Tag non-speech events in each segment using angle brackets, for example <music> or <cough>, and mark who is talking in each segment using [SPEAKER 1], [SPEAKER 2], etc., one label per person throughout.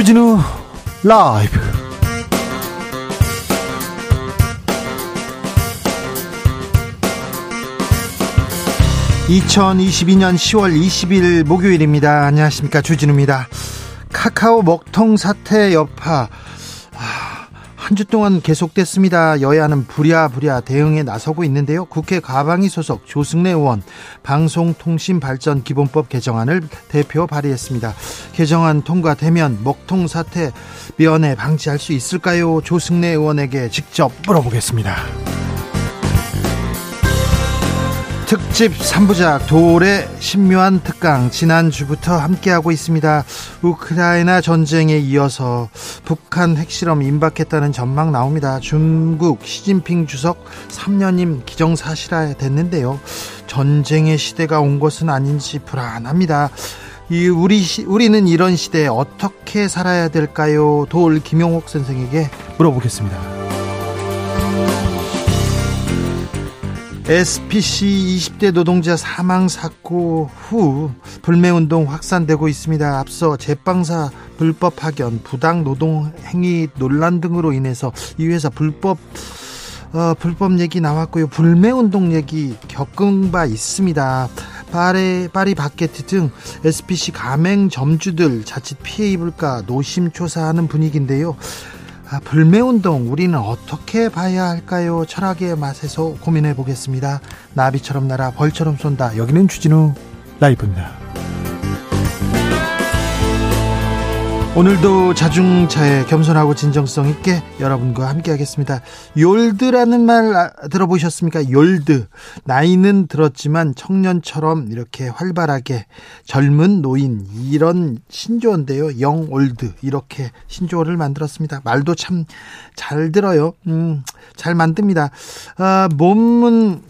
[SPEAKER 1] 주진우 라이브 2022년 10월 20일 목요일입니다. 안녕하십니까. 주진우입니다. 카카오 먹통 사태 여파 한 주 동안 계속됐습니다. 여야는 부랴부랴 대응에 나서고 있는데요. 국회 가방위 소속 조승래 의원 방송통신발전기본법 개정안을 대표 발의했습니다. 개정안 통과되면 먹통 사태 면회 방지할 수 있을까요? 조승래 의원에게 직접 물어보겠습니다. 특집 3부작 돌의 신묘한 특강 지난주부터 함께하고 있습니다. 우크라이나 전쟁에 이어서 북한 핵실험 임박했다는 전망 나옵니다. 중국 시진핑 주석 3년임 기정사실화 됐는데요. 전쟁의 시대가 온 것은 아닌지 불안합니다. 이 우리 시, 우리는 이런 시대에 어떻게 살아야 될까요? 돌 김용옥 선생에게 물어보겠습니다. SPC 20대 노동자 사망 사고 후 불매운동 확산되고 있습니다. 앞서 제빵사 불법 파견, 부당 노동 행위 논란 등으로 인해서 이 회사 불법 어, 불법 얘기 나왔고요. 불매운동 얘기 겪은 바 있습니다. 파리, 파리 바게트 등 SPC 가맹 점주들 자칫 피해 입을까 노심초사하는 분위기인데요. 아, 불매운동 우리는 어떻게 봐야 할까요? 철학의 맛에서 고민해 보겠습니다. 나비처럼 날아 벌처럼 쏜다. 여기는 주진우 라이브입니다. 오늘도 자중차에 겸손하고 진정성 있게 여러분과 함께 하겠습니다. 욜드라는 말 아, 들어보셨습니까? 욜드. 나이는 들었지만 청년처럼 이렇게 활발하게 젊은 노인 이런 신조어인데요. 영올드 이렇게 신조어를 만들었습니다. 말도 참 잘 들어요. 음, 잘 만듭니다. 아, 몸은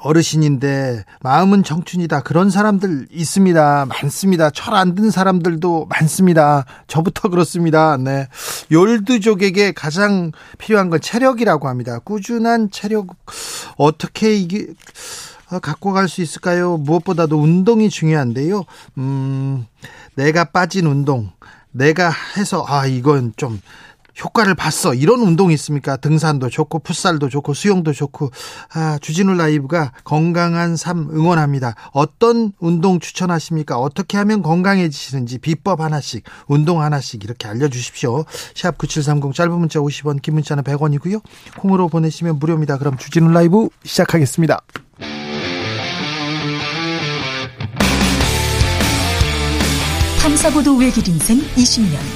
[SPEAKER 1] 어르신인데 마음은 청춘이다. 그런 사람들 있습니다. 많습니다. 철 안 든 사람들도 많습니다. 저부터 그렇습니다. 네. 열두족에게 가장 필요한 건 체력이라고 합니다. 꾸준한 체력 어떻게 이게 어, 갖고 갈 수 있을까요? 무엇보다도 운동이 중요한데요. 음, 내가 빠진 운동, 내가 해서 아 이건 좀 효과를 봤어. 이런 운동이 있습니까? 등산도 좋고 풋살도 좋고 수영도 좋고 아, 주진우 라이브가 건강한 삶 응원합니다. 어떤 운동 추천하십니까? 어떻게 하면 건강해지시는지 비법 하나씩, 운동 하나씩 이렇게 알려 주십시오. 샵 9730 짧은 문자 50원, 긴 문자는 100원이고요. 콩으로 보내시면 무료입니다. 그럼 주진우 라이브 시작하겠습니다.
[SPEAKER 2] 탐사보도 외길 인생 20년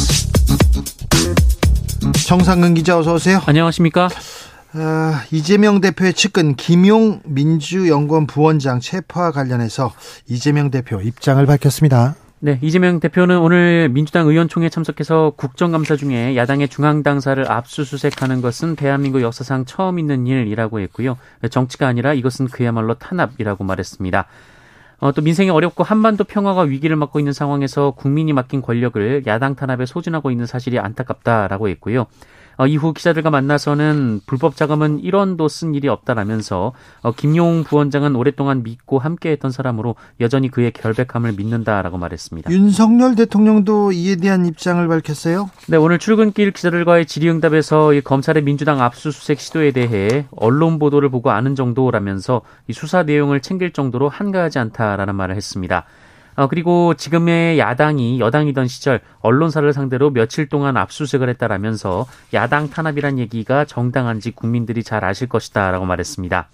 [SPEAKER 1] 정상근 기자 어서 오세요.
[SPEAKER 3] 안녕하십니까?
[SPEAKER 1] 아, 이재명 대표의 측근 김용 민주연구원 부원장 체포와 관련해서 이재명 대표 입장을 밝혔습니다.
[SPEAKER 3] 네, 이재명 대표는 오늘 민주당 의원총회에 참석해서 국정감사 중에 야당의 중앙당사를 압수수색하는 것은 대한민국 역사상 처음 있는 일이라고 했고요. 정치가 아니라 이것은 그야말로 탄압이라고 말했습니다. 어, 또 민생이 어렵고 한반도 평화가 위기를 맞고 있는 상황에서 국민이 맡긴 권력을 야당 탄압에 소진하고 있는 사실이 안타깝다라고 했고요. 어, 이후 기자들과 만나서는 불법 자금은 1원도 쓴 일이 없다라면서 어, 김용 부원장은 오랫동안 믿고 함께했던 사람으로 여전히 그의 결백함을 믿는다라고 말했습니다.
[SPEAKER 1] 윤석열 대통령도 이에 대한 입장을 밝혔어요.
[SPEAKER 3] 네, 오늘 출근길 기자들과의 질의응답에서 검찰의 민주당 압수수색 시도에 대해 언론 보도를 보고 아는 정도라면서 이 수사 내용을 챙길 정도로 한가하지 않다라는 말을 했습니다. 어, 그리고 지금의 야당이 여당이던 시절 언론사를 상대로 며칠 동안 압수수색을 했다라면서 야당 탄압이란 얘기가 정당한지 국민들이 잘 아실 것이다라고 말했습니다.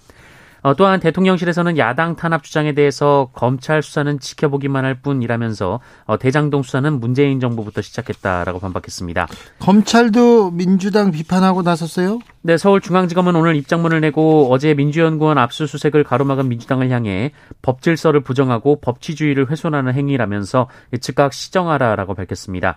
[SPEAKER 3] 어, 또한 대통령실에서는 야당 탄압 주장에 대해서 검찰 수사는 지켜보기만 할 뿐이라면서 어, 대장동 수사는 문재인 정부부터 시작했다라고 반박했습니다.
[SPEAKER 1] 검찰도 민주당 비판하고 나섰어요?
[SPEAKER 3] 네, 서울중앙지검은 오늘 입장문을 내고 어제 민주연구원 압수수색을 가로막은 민주당을 향해 법질서를 부정하고 법치주의를 훼손하는 행위라면서 즉각 시정하라라고 밝혔습니다.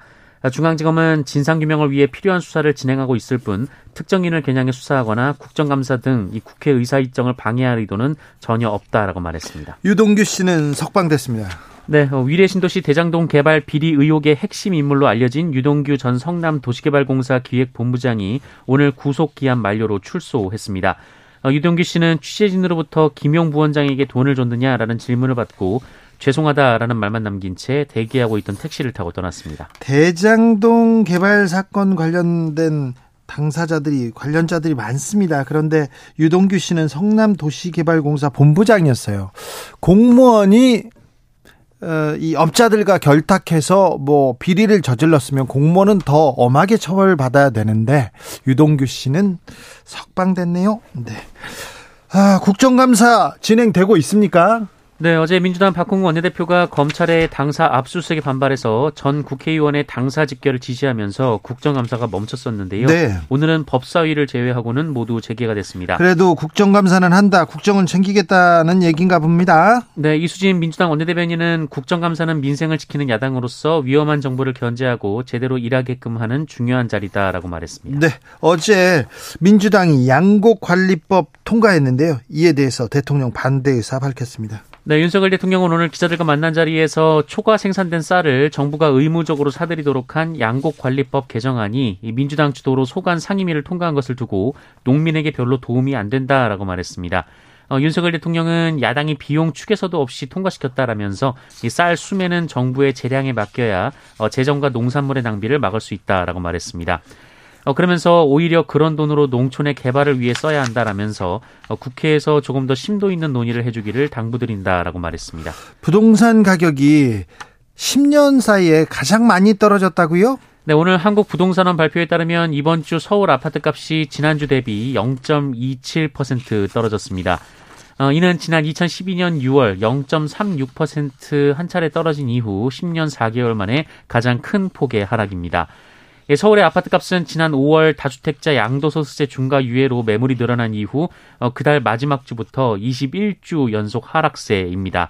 [SPEAKER 3] 중앙지검은 진상규명을 위해 필요한 수사를 진행하고 있을 뿐 특정인을 겨냥해 수사하거나 국정감사 등 이 국회 의사 일정을 방해할 의도는 전혀 없다라고 말했습니다.
[SPEAKER 1] 유동규 씨는 석방됐습니다.
[SPEAKER 3] 네, 어, 위례 신도시 대장동 개발 비리 의혹의 핵심 인물로 알려진 유동규 전 성남 도시개발공사 기획본부장이 오늘 구속 기한 만료로 출소했습니다. 어, 유동규 씨는 취재진으로부터 김용 부원장에게 돈을 줬느냐라는 질문을 받고 죄송하다라는 말만 남긴 채 대기하고 있던 택시를 타고 떠났습니다.
[SPEAKER 1] 대장동 개발 사건 관련된 당사자들이 관련자들이 많습니다. 그런데 유동규 씨는 성남 도시개발공사 본부장이었어요. 공무원이 어, 이 업자들과 결탁해서 뭐 비리를 저질렀으면 공무원은 더 엄하게 처벌받아야 되는데 유동규 씨는 석방됐네요. 네. 아, 국정감사 진행되고 있습니까?
[SPEAKER 3] 네, 어제 민주당 박홍우 원내대표가 검찰의 당사 압수수색에 반발해서 전 국회의원의 당사 직결을 지시하면서 국정감사가 멈췄었는데요. 네. 오늘은 법사위를 제외하고는 모두 재개가 됐습니다.
[SPEAKER 1] 그래도 국정감사는 한다. 국정은 챙기겠다는 얘기인가 봅니다.
[SPEAKER 3] 네, 이수진 민주당 원내대변인은 국정감사는 민생을 지키는 야당으로서 위험한 정보를 견제하고 제대로 일하게끔 하는 중요한 자리다라고 말했습니다.
[SPEAKER 1] 네, 어제 민주당이 양곡관리법 통과했는데요. 이에 대해서 대통령 반대 의사 밝혔습니다.
[SPEAKER 3] 네, 윤석열 대통령은 오늘 기자들과 만난 자리에서 초과 생산된 쌀을 정부가 의무적으로 사들이도록 한 양곡관리법 개정안이 민주당 주도로 소관 상임위를 통과한 것을 두고 농민에게 별로 도움이 안 된다라고 말했습니다. 어, 윤석열 대통령은 야당이 비용 축에서도 없이 통과시켰다라면서 이 쌀 수매는 정부의 재량에 맡겨야 어, 재정과 농산물의 낭비를 막을 수 있다라고 말했습니다. 어, 그러면서 오히려 그런 돈으로 농촌의 개발을 위해 써야 한다라면서 어, 국회에서 조금 더 심도 있는 논의를 해주기를 당부드린다라고 말했습니다.
[SPEAKER 1] 부동산 가격이 10년 사이에 가장 많이 떨어졌다고요?
[SPEAKER 3] 네, 오늘 한국 부동산원 발표에 따르면 이번 주 서울 아파트 값이 지난주 대비 0.27% 떨어졌습니다. 어, 이는 지난 2012년 6월 0.36%한 차례 떨어진 이후 10년 4개월 만에 가장 큰 폭의 하락입니다. 예, 서울의 아파트값은 지난 5월 다주택자 양도소득세 중과 유예로 매물이 늘어난 이후 어, 그달 마지막 주부터 21주 연속 하락세입니다.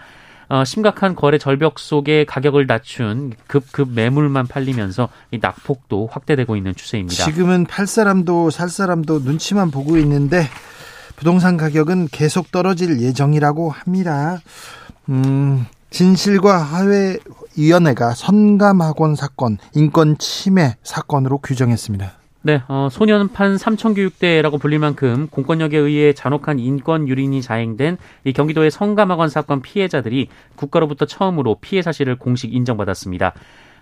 [SPEAKER 3] 어, 심각한 거래 절벽 속에 가격을 낮춘 급급 매물만 팔리면서 이 낙폭도 확대되고 있는 추세입니다.
[SPEAKER 1] 지금은 팔 사람도 살 사람도 눈치만 보고 있는데 부동산 가격은 계속 떨어질 예정이라고 합니다. 음, 진실과 화해 위원회가 선감학원 사건 인권 침해 사건으로 규정했습니다.
[SPEAKER 3] 네, 어, 소년판 삼천교육대라고 불릴 만큼 공권력에 의해 잔혹한 인권 유린이 자행된 이 경기도의 성감학원 사건 피해자들이 국가로부터 처음으로 피해 사실을 공식 인정받았습니다.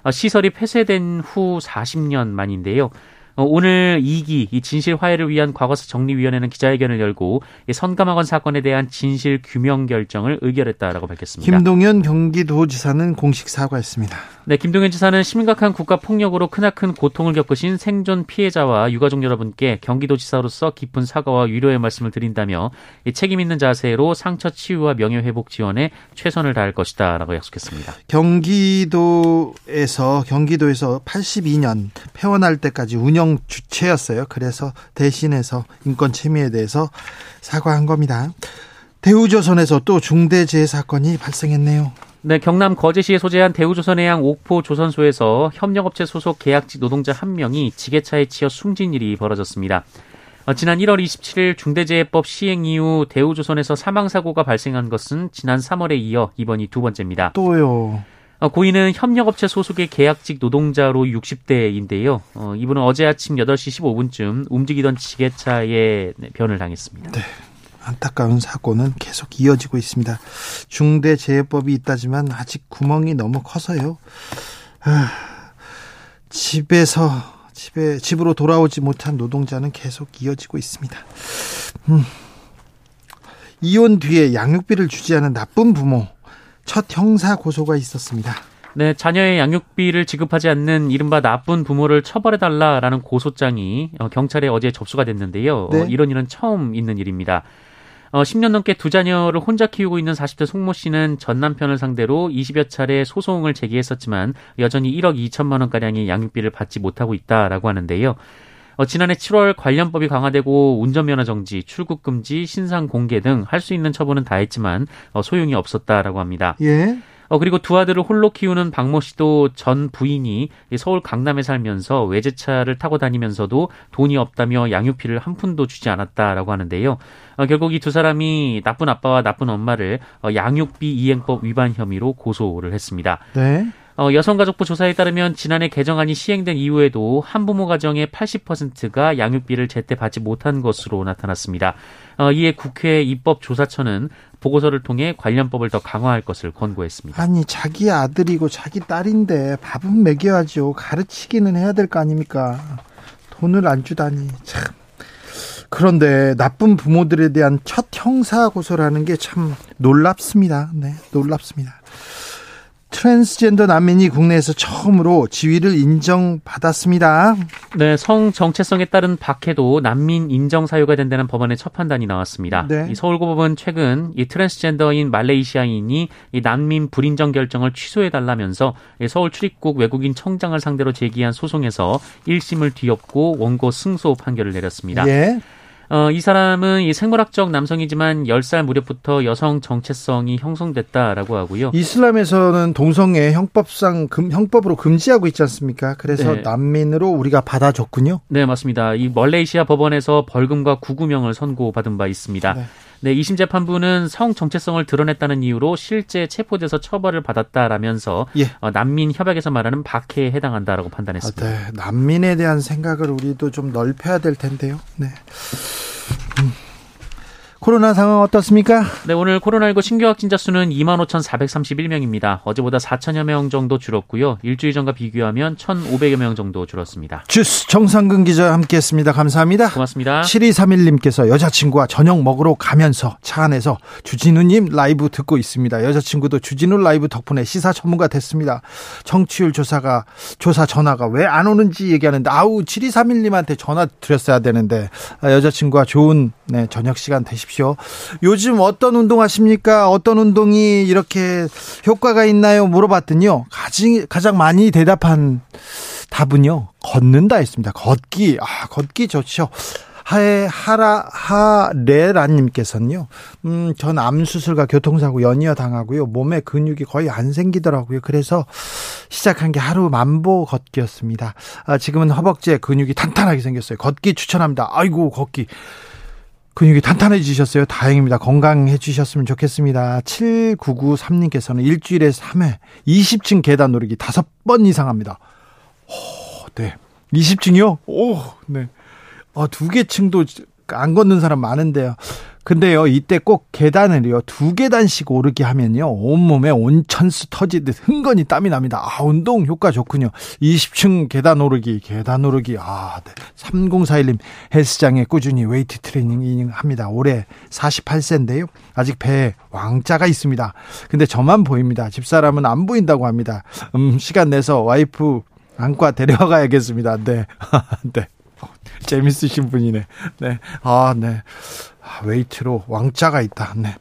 [SPEAKER 3] 어, 시설이 폐쇄된 후 40년 만인데요. 어, 오늘 2기 이 진실 화해를 위한 과거사 정리위원회는 기자회견을 열고 이 선감학원 사건에 대한 진실 규명 결정을 의결했다라고 밝혔습니다.
[SPEAKER 1] 김동연 경기도지사는 공식 사과했습니다.
[SPEAKER 3] 네, 김동연 지사는 심각한 국가 폭력으로 크나큰 고통을 겪으신 생존 피해자와 유가족 여러분께 경기도지사로서 깊은 사과와 위로의 말씀을 드린다며 책임 있는 자세로 상처 치유와 명예 회복 지원에 최선을 다할 것이다라고 약속했습니다.
[SPEAKER 1] 경기도에서 경기도에서 82년 폐원할 때까지 운영 주체였어요. 그래서 대신해서 인권 침해에 대해서 사과한 겁니다. 대우조선에서 또 중대재해 사건이 발생했네요.
[SPEAKER 3] 네, 경남 거제시에 소재한 대우조선해양 옥포 조선소에서 협력업체 소속 계약직 노동자 한 명이 지게차에 치여 숨진 일이 벌어졌습니다. 어, 지난 1월 27일 중대재해법 시행 이후 대우조선에서 사망사고가 발생한 것은 지난 3월에 이어 이번이 두 번째입니다.
[SPEAKER 1] 또요.
[SPEAKER 3] 어, 고인은 협력업체 소속의 계약직 노동자로 60대인데요. 어, 이분은 어제 아침 8시 15분쯤 움직이던 지게차에 변을 당했습니다.
[SPEAKER 1] 네. 안타까운 사고는 계속 이어지고 있습니다. 중대재해법이 있다지만 아직 구멍이 너무 커서요. 아, 집에서 집에 집으로 돌아오지 못한 노동자는 계속 이어지고 있습니다. 음. 이혼 뒤에 양육비를 주지 않은 나쁜 부모 첫 형사 고소가 있었습니다.
[SPEAKER 3] 네, 자녀의 양육비를 지급하지 않는 이른바 나쁜 부모를 처벌해달라라는 고소장이 어, 경찰에 어제 접수가 됐는데요. 어, 네. 어, 이런 일은 처음 있는 일입니다. 어, 10년 넘게 두 자녀를 혼자 키우고 있는 40대 송모 씨는 전 남편을 상대로 20여 차례 소송을 제기했었지만 여전히 1억 2천만 원가량의 양육비를 받지 못하고 있다라고 하는데요. 어, 지난해 7월 관련법이 강화되고 운전면허 정지, 출국 금지, 신상 공개 등 할 수 있는 처분은 다 했지만 어, 소용이 없었다라고 합니다.
[SPEAKER 1] 예.
[SPEAKER 3] 어, 그리고 두 아들을 홀로 키우는 박모 씨도 전 부인이 서울 강남에 살면서 외제차를 타고 다니면서도 돈이 없다며 양육비를 한 푼도 주지 않았다라고 하는데요. 어, 결국 이 두 사람이 나쁜 아빠와 나쁜 엄마를 어, 양육비 이행법 위반 혐의로 고소를 했습니다.
[SPEAKER 1] 네.
[SPEAKER 3] 어, 여성가족부 조사에 따르면 지난해 개정안이 시행된 이후에도 한부모 가정의 80%가 양육비를 제때 받지 못한 것으로 나타났습니다. 어, 이에 국회 입법조사처는 보고서를 통해 관련법을 더 강화할 것을 권고했습니다.
[SPEAKER 1] 아니 자기 아들이고 자기 딸인데 밥은 먹여야죠. 가르치기는 해야 될 거 아닙니까? 돈을 안 주다니 참. 그런데 나쁜 부모들에 대한 첫 형사 고소라는 게 참 놀랍습니다. 네, 놀랍습니다. 트랜스젠더 난민이 국내에서 처음으로 지위를 인정받았습니다.
[SPEAKER 3] 네, 성 정체성에 따른 박해도 난민 인정 사유가 된다는 법원의 첫 판단이 나왔습니다.
[SPEAKER 1] 네.
[SPEAKER 3] 이 서울고법은 최근 이 트랜스젠더인 말레이시아인이 이 난민 불인정 결정을 취소해 달라면서 서울 출입국 외국인 청장을 상대로 제기한 소송에서 1심을 뒤엎고 원고 승소 판결을 내렸습니다.
[SPEAKER 1] 예.
[SPEAKER 3] 어, 이 사람은 이 생물학적 남성이지만 10살 무렵부터 여성 정체성이 형성됐다라고 하고요.
[SPEAKER 1] 이슬람에서는 동성애 형법상 금, 형법으로 금지하고 있지 않습니까? 그래서
[SPEAKER 3] 네.
[SPEAKER 1] 난민으로 우리가 받아줬군요.
[SPEAKER 3] 네, 맞습니다. 이 멀레이시아 법원에서 벌금과 구구명을 선고받은 바 있습니다.
[SPEAKER 1] 네.
[SPEAKER 3] 네, 2심 재판부는 성 정체성을 드러냈다는 이유로 실제 체포돼서 처벌을 받았다라면서
[SPEAKER 1] 예.
[SPEAKER 3] 어, 난민 협약에서 말하는 박해에 해당한다라고
[SPEAKER 1] 아,
[SPEAKER 3] 판단했습니다.
[SPEAKER 1] 네. 난민에 대한 생각을 우리도 좀 넓혀야 될 텐데요. 네. 음. 코로나 상황 어떻습니까?
[SPEAKER 3] 네, 오늘 코로나19 신규 확진자 수는 25,431명입니다. 어제보다 4천여 명 정도 줄었고요. 일주일 전과 비교하면 1,500여 명 정도 줄었습니다.
[SPEAKER 1] 주스 정상근 기자 함께했습니다. 감사합니다.
[SPEAKER 3] 고맙습니다.
[SPEAKER 1] 7231님께서 여자친구와 저녁 먹으러 가면서 차 안에서 주진우님 라이브 듣고 있습니다. 여자친구도 주진우 라이브 덕분에 시사 전문가 됐습니다. 청취율 조사가, 조사 전화가 왜 안 오는지 얘기하는데, 아우, 7231님한테 전화 드렸어야 되는데, 아, 여자친구와 좋은, 네, 저녁 시간 되십시오. 요즘 어떤 운동 하십니까? 어떤 운동이 이렇게 효과가 있나요? 물어봤더니요. 가장, 가장 많이 대답한 답은요. 걷는다 했습니다. 걷기. 아, 걷기 좋죠. 하에 하라 하레라님께서는요. 음, 전 암 수술과 교통사고 연이어 당하고요. 몸에 근육이 거의 안 생기더라고요. 그래서 시작한 게 하루 만보 걷기였습니다. 아, 지금은 허벅지에 근육이 탄탄하게 생겼어요. 걷기 추천합니다. 아이고 걷기. 근육이 탄탄해지셨어요. 다행입니다. 건강해지셨으면 좋겠습니다. 7993님께서는 일주일에 3회 20층 계단 오르기 5번 이상 합니다. 오, 네. 20층이요? 오, 네. 어, 두개 층도 안 걷는 사람 많은데요. 근데요, 이때 꼭 계단을요, 두 계단씩 오르기 하면요, 온몸에 온천수 터지듯 흥건히 땀이 납니다. 아, 운동 효과 좋군요. 20층 계단 오르기, 계단 오르기, 아, 네. 3041님, 헬스장에 꾸준히 웨이트 트레이닝 합니다. 올해 48세인데요. 아직 배에 왕자가 있습니다. 근데 저만 보입니다. 집사람은 안 보인다고 합니다. 음, 시간 내서 와이프 안과 데려가야겠습니다. 네. <laughs> 네. 재밌으신 분이네. 네. 아, 네. 아, 웨이트로 왕자가 있다. 네.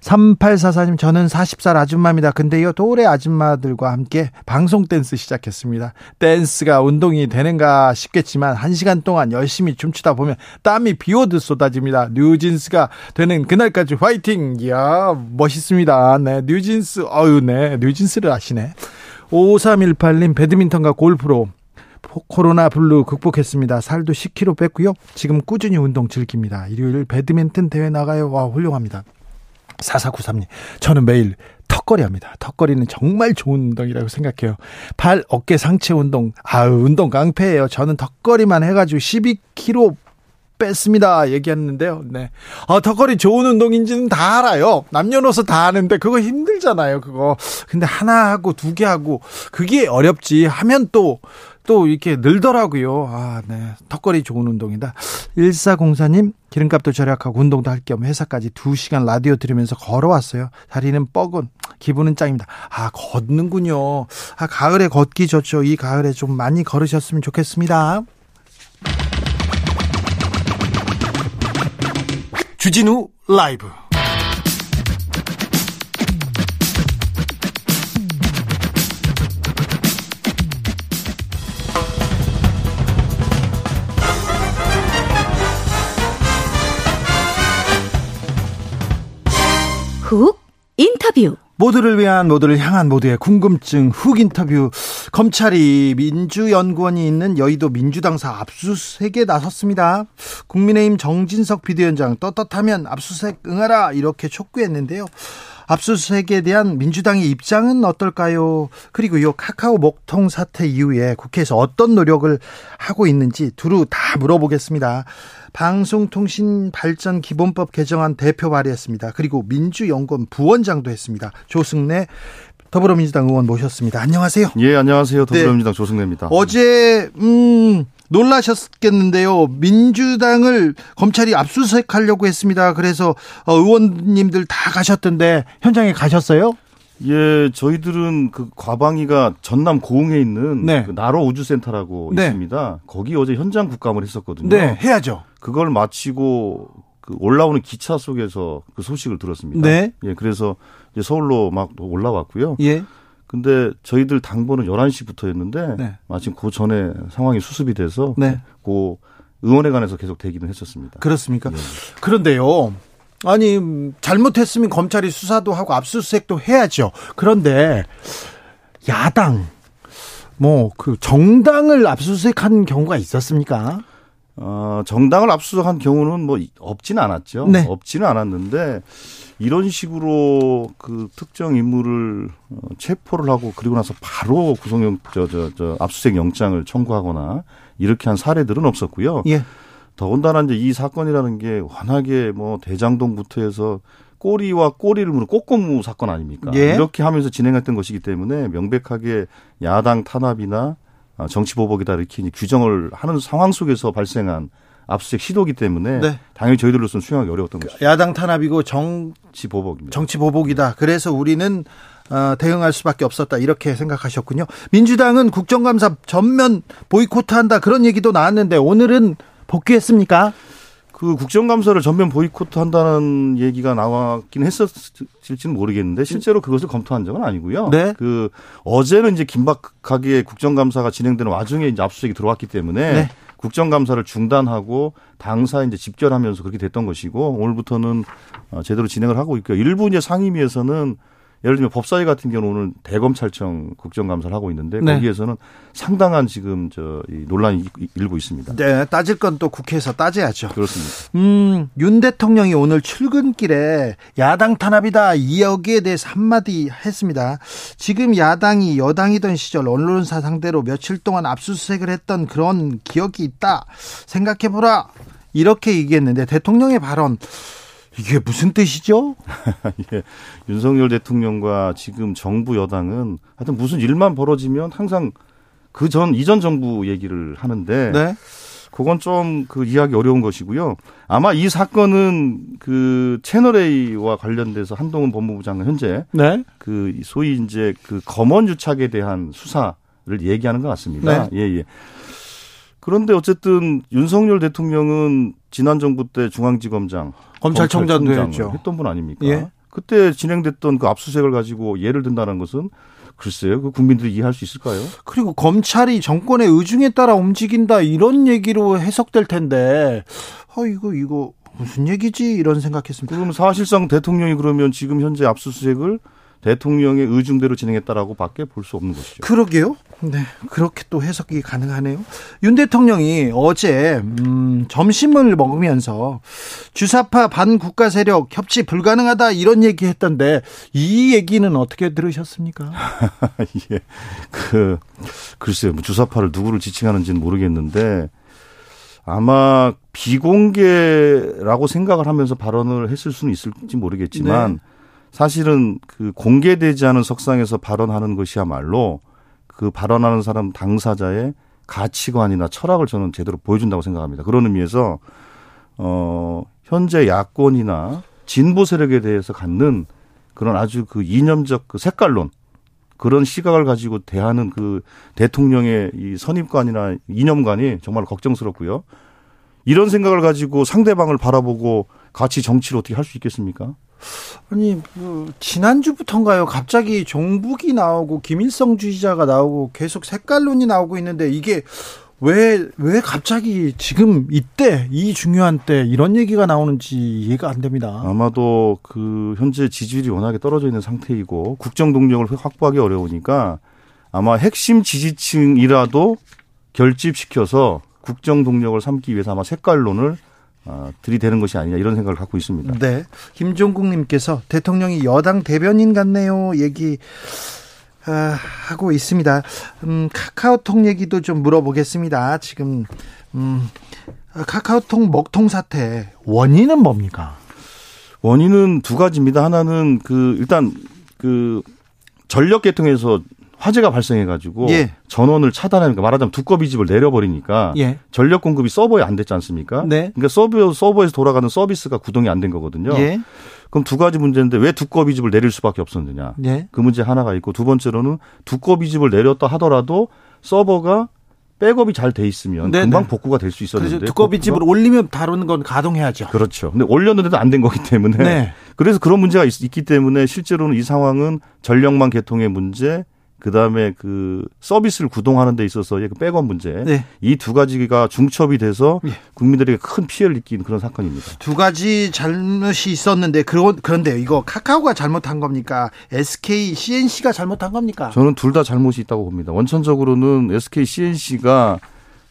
[SPEAKER 1] 3844님, 저는 40살 아줌마입니다. 근데요, 또래 아줌마들과 함께 방송 댄스 시작했습니다. 댄스가 운동이 되는가 싶겠지만, 한 시간 동안 열심히 춤추다 보면 땀이 비 오듯 쏟아집니다. 뉴진스가 되는 그날까지 화이팅! 이야, 멋있습니다. 네, 뉴진스, 어유 네, 뉴진스를 아시네. 5318님, 배드민턴과 골프로 코로나 블루 극복했습니다. 살도 10kg 뺐고요. 지금 꾸준히 운동 즐깁니다. 일요일 배드민턴 대회 나가요. 와, 훌륭합니다. 4493님, 저는 매일 턱걸이 합니다. 턱걸이는 정말 좋은 운동이라고 생각해요. 팔, 어깨 상체 운동, 아유, 운동 깡패예요. 저는 턱걸이만 해가지고 12kg 뺐습니다. 얘기했는데요. 네. 아, 턱걸이 좋은 운동인지는 다 알아요. 남녀노소 다 아는데 그거 힘들잖아요. 그거. 근데 하나 하고 두 개 하고 그게 어렵지. 하면 또, 또 이렇게 늘더라고요. 아, 네. 턱걸이 좋은 운동이다. 1404님, 기름값도 절약하고 운동도 할 겸 회사까지 2시간 라디오 들으면서 걸어왔어요. 다리는 뻐근, 기분은 짱입니다. 아, 걷는군요. 아, 가을에 걷기 좋죠. 이 가을에 좀 많이 걸으셨으면 좋겠습니다. 주진우 라이브
[SPEAKER 2] 훅 인터뷰
[SPEAKER 1] 모두를 위한 모두를 향한 모두의 궁금증 훅 인터뷰 검찰이 민주연구원이 있는 여의도 민주당사 압수수색에 나섰습니다. 국민의힘 정진석 비대위원장 떳떳하면 압수수색 응하라 이렇게 촉구했는데요. 압수수색에 대한 민주당의 입장은 어떨까요? 그리고 이 카카오 목통 사태 이후에 국회에서 어떤 노력을 하고 있는지 두루 다 물어보겠습니다. 방송통신발전 기본법 개정안 대표 발의했습니다. 그리고 민주연구원 부원장도 했습니다. 조승래 더불어민주당 의원 모셨습니다. 안녕하세요.
[SPEAKER 4] 예, 안녕하세요. 더불어민주당 네. 조승래입니다.
[SPEAKER 1] 어제 음 놀라셨겠는데요. 민주당을 검찰이 압수수색하려고 했습니다. 그래서 어, 의원님들 다 가셨던데 현장에 가셨어요?
[SPEAKER 4] 예, 저희들은 그 과방위가 전남 고흥에 있는 네. 그 나로 우주센터라고 네. 있습니다. 거기 어제 현장 국감을 했었거든요.
[SPEAKER 1] 네, 해야죠.
[SPEAKER 4] 그걸 마치고 그 올라오는 기차 속에서 그 소식을 들었습니다. 네. 예, 그래서 이제 서울로 막 올라왔고요. 예. 근데 저희들 당번은 11시부터였는데 네. 마침 그 전에 상황이 수습이 돼서 네. 그 의원회관에서 계속 대기는 했었습니다.
[SPEAKER 1] 그렇습니까? 예. 그런데요. 아니 잘못했으면 검찰이 수사도 하고 압수수색도 해야죠. 그런데 야당 뭐 그 정당을 압수수색한 경우가 있었습니까?
[SPEAKER 4] 어, 정당을 압수수색한 경우는 뭐 없지는 않았죠. 네. 없지는 않았는데 이런 식으로 그 특정 인물을 어, 체포를 하고 그리고 나서 바로 구속영 저저 저 압수수색 영장을 청구하거나 이렇게 한 사례들은 없었고요. 예. 더군다나 이제 이 사건이라는 게 워낙에 뭐 대장동부터 해서 꼬리와 꼬리를 무는 꽃고무 사건 아닙니까? 예. 이렇게 하면서 진행했던 것이기 때문에 명백하게 야당 탄압이나 아, 정치 보복이다 이렇게 규정을 하는 상황 속에서 발생한 압수수색 시도기 때문에 네. 당연히 저희들로서는 수용하기 어려웠던 그 것이죠.
[SPEAKER 1] 야당 탄압이고 정치 보복입니다. 정치 보복이다. 그래서 우리는 어, 대응할 수밖에 없었다 이렇게 생각하셨군요. 민주당은 국정감사 전면 보이콧한다 그런 얘기도 나왔는데 오늘은 복귀했습니까?
[SPEAKER 4] 그 국정감사를 전면 보이콧 한다는 얘기가 나왔긴 했었을지는 모르겠는데 실제로 그것을 검토한 적은 아니고요. 네. 그 어제는 이제 긴박하게 국정감사가 진행되는 와중에 이제 압수수색이 들어왔기 때문에 네. 국정감사를 중단하고 당사 이제 집결하면서 그렇게 됐던 것이고 오늘부터는 어, 제대로 진행을 하고 있고요. 일부 이제 상임위에서는 예를 들면 법사위 같은 경우는 대검찰청 국정감사를 하고 있는데 네. 거기에서는 상당한 지금 저이 논란이 일고 있습니다.
[SPEAKER 1] 네, 따질 건 또 국회에서 따져야죠.
[SPEAKER 4] 그렇습니다.
[SPEAKER 1] 음, 윤 대통령이 오늘 출근길에 야당 탄압이다 이 여기에 대해서 한마디 했습니다. 지금 야당이 여당이던 시절 언론사 상대로 며칠 동안 압수수색을 했던 그런 기억이 있다. 생각해보라. 이렇게 얘기했는데 대통령의 발언 이게 무슨 뜻이죠? <laughs>
[SPEAKER 4] 예. 윤석열 대통령과 지금 정부 여당은 하여튼 무슨 일만 벌어지면 항상 그 전 이전 정부 얘기를 하는데 네. 그건 좀 그 이해하기 어려운 것이고요. 아마 이 사건은 그 채널 A와 관련돼서 한동훈 법무부 장관 현재 네. 그 소위 이제 그 검언 유착에 대한 수사를 얘기하는 것 같습니다. 네. 예, 예. 그런데 어쨌든 윤석열 대통령은 지난 정부 때 중앙지검장,
[SPEAKER 1] 검찰청장도 했죠.
[SPEAKER 4] 했던 분 아닙니까? 예. 그때 진행됐던 그 압수수색을 가지고 예를 든다는 것은 글쎄요, 그 국민들이 이해할 수 있을까요?
[SPEAKER 1] 그리고 검찰이 정권의 의중에 따라 움직인다 이런 얘기로 해석될 텐데, 어 이거 이거 무슨 얘기지 이런 생각했습니다.
[SPEAKER 4] 그러면 사실상 대통령이 그러면 지금 현재 압수수색을 대통령의 의중대로 진행했다라고 밖에 볼 수 없는 것이죠.
[SPEAKER 1] 그러게요. 네. 그렇게 또 해석이 가능하네요. 윤 대통령이 어제, 음, 점심을 먹으면서 주사파 반국가 세력 협치 불가능하다 이런 얘기 했던데 이 얘기는 어떻게 들으셨습니까? <laughs>
[SPEAKER 4] 예. 그, 글쎄요. 뭐 주사파를 누구를 지칭하는지는 모르겠는데 아마 비공개라고 생각을 하면서 발언을 했을 수는 있을지 모르겠지만 네. 사실은 그 공개되지 않은 석상에서 발언하는 것이야말로 그 발언하는 사람 당사자의 가치관이나 철학을 저는 제대로 보여준다고 생각합니다. 그런 의미에서 어 현재 야권이나 진보 세력에 대해서 갖는 그런 아주 그 이념적 그 색깔론 그런 시각을 가지고 대하는 그 대통령의 이 선입관이나 이념관이 정말 걱정스럽고요. 이런 생각을 가지고 상대방을 바라보고 같이 정치를 어떻게 할 수 있겠습니까?
[SPEAKER 1] 아니 뭐 지난주부터인가요? 갑자기 종북이 나오고 김일성 주의자가 나오고 계속 색깔론이 나오고 있는데 이게 왜, 왜 갑자기 지금 이때, 이 중요한 때 이런 얘기가 나오는지 이해가 안 됩니다.
[SPEAKER 4] 아마도 그 현재 지지율이 워낙에 떨어져 있는 상태이고 국정 동력을 확보하기 어려우니까 아마 핵심 지지층이라도 결집시켜서 국정 동력을 삼기 위해서 아마 색깔론을 아, 들이대는 것이 아니냐 이런 생각을 갖고 있습니다.
[SPEAKER 1] 네. 김종국님께서 대통령이 여당 대변인 같네요. 얘기 아, 하고 있습니다. 음, 카카오톡 얘기도 좀 물어보겠습니다. 지금 음, 카카오톡 먹통 사태 원인은 뭡니까?
[SPEAKER 4] 원인은 두 가지입니다. 하나는 그 일단 그 전력 계통에서 화재가 발생해가지고
[SPEAKER 1] 예.
[SPEAKER 4] 전원을 차단하니까 말하자면 두꺼비 집을 내려버리니까
[SPEAKER 1] 예.
[SPEAKER 4] 전력 공급이 서버에 안 됐지 않습니까?
[SPEAKER 1] 네.
[SPEAKER 4] 그러니까 서버 서버에서 돌아가는 서비스가 구동이 안 된 거거든요.
[SPEAKER 1] 예.
[SPEAKER 4] 그럼 두 가지 문제인데 왜 두꺼비 집을 내릴 수밖에 없었느냐?
[SPEAKER 1] 예.
[SPEAKER 4] 그 문제 하나가 있고 두 번째로는 두꺼비 집을 내렸다 하더라도 서버가 백업이 잘 돼 있으면
[SPEAKER 1] 네,
[SPEAKER 4] 금방
[SPEAKER 1] 네.
[SPEAKER 4] 복구가 될 수 있었는데
[SPEAKER 1] 두꺼비 집을 올리면 다루는 건 가동해야죠.
[SPEAKER 4] 그렇죠. 근데 올렸는데도 안 된 거기 때문에
[SPEAKER 1] 네.
[SPEAKER 4] 그래서 그런 문제가 있, 기 때문에 실제로는 이 상황은 전력망 개통의 문제, 그 다음에 그 서비스를 구동하는 데 있어서의 그 백업 문제,
[SPEAKER 1] 네.
[SPEAKER 4] 이두 가지가 중첩이 돼서
[SPEAKER 1] 예.
[SPEAKER 4] 국민들에게 큰 피해를 입긴 그런 사건입니다.
[SPEAKER 1] 두 가지 잘못이 있었는데 그런 그런데 이거 카카오가 잘못한 겁니까? SK CNC가 잘못한 겁니까?
[SPEAKER 4] 저는 둘 다 잘못이 있다고 봅니다. 원천적으로는 SK CNC가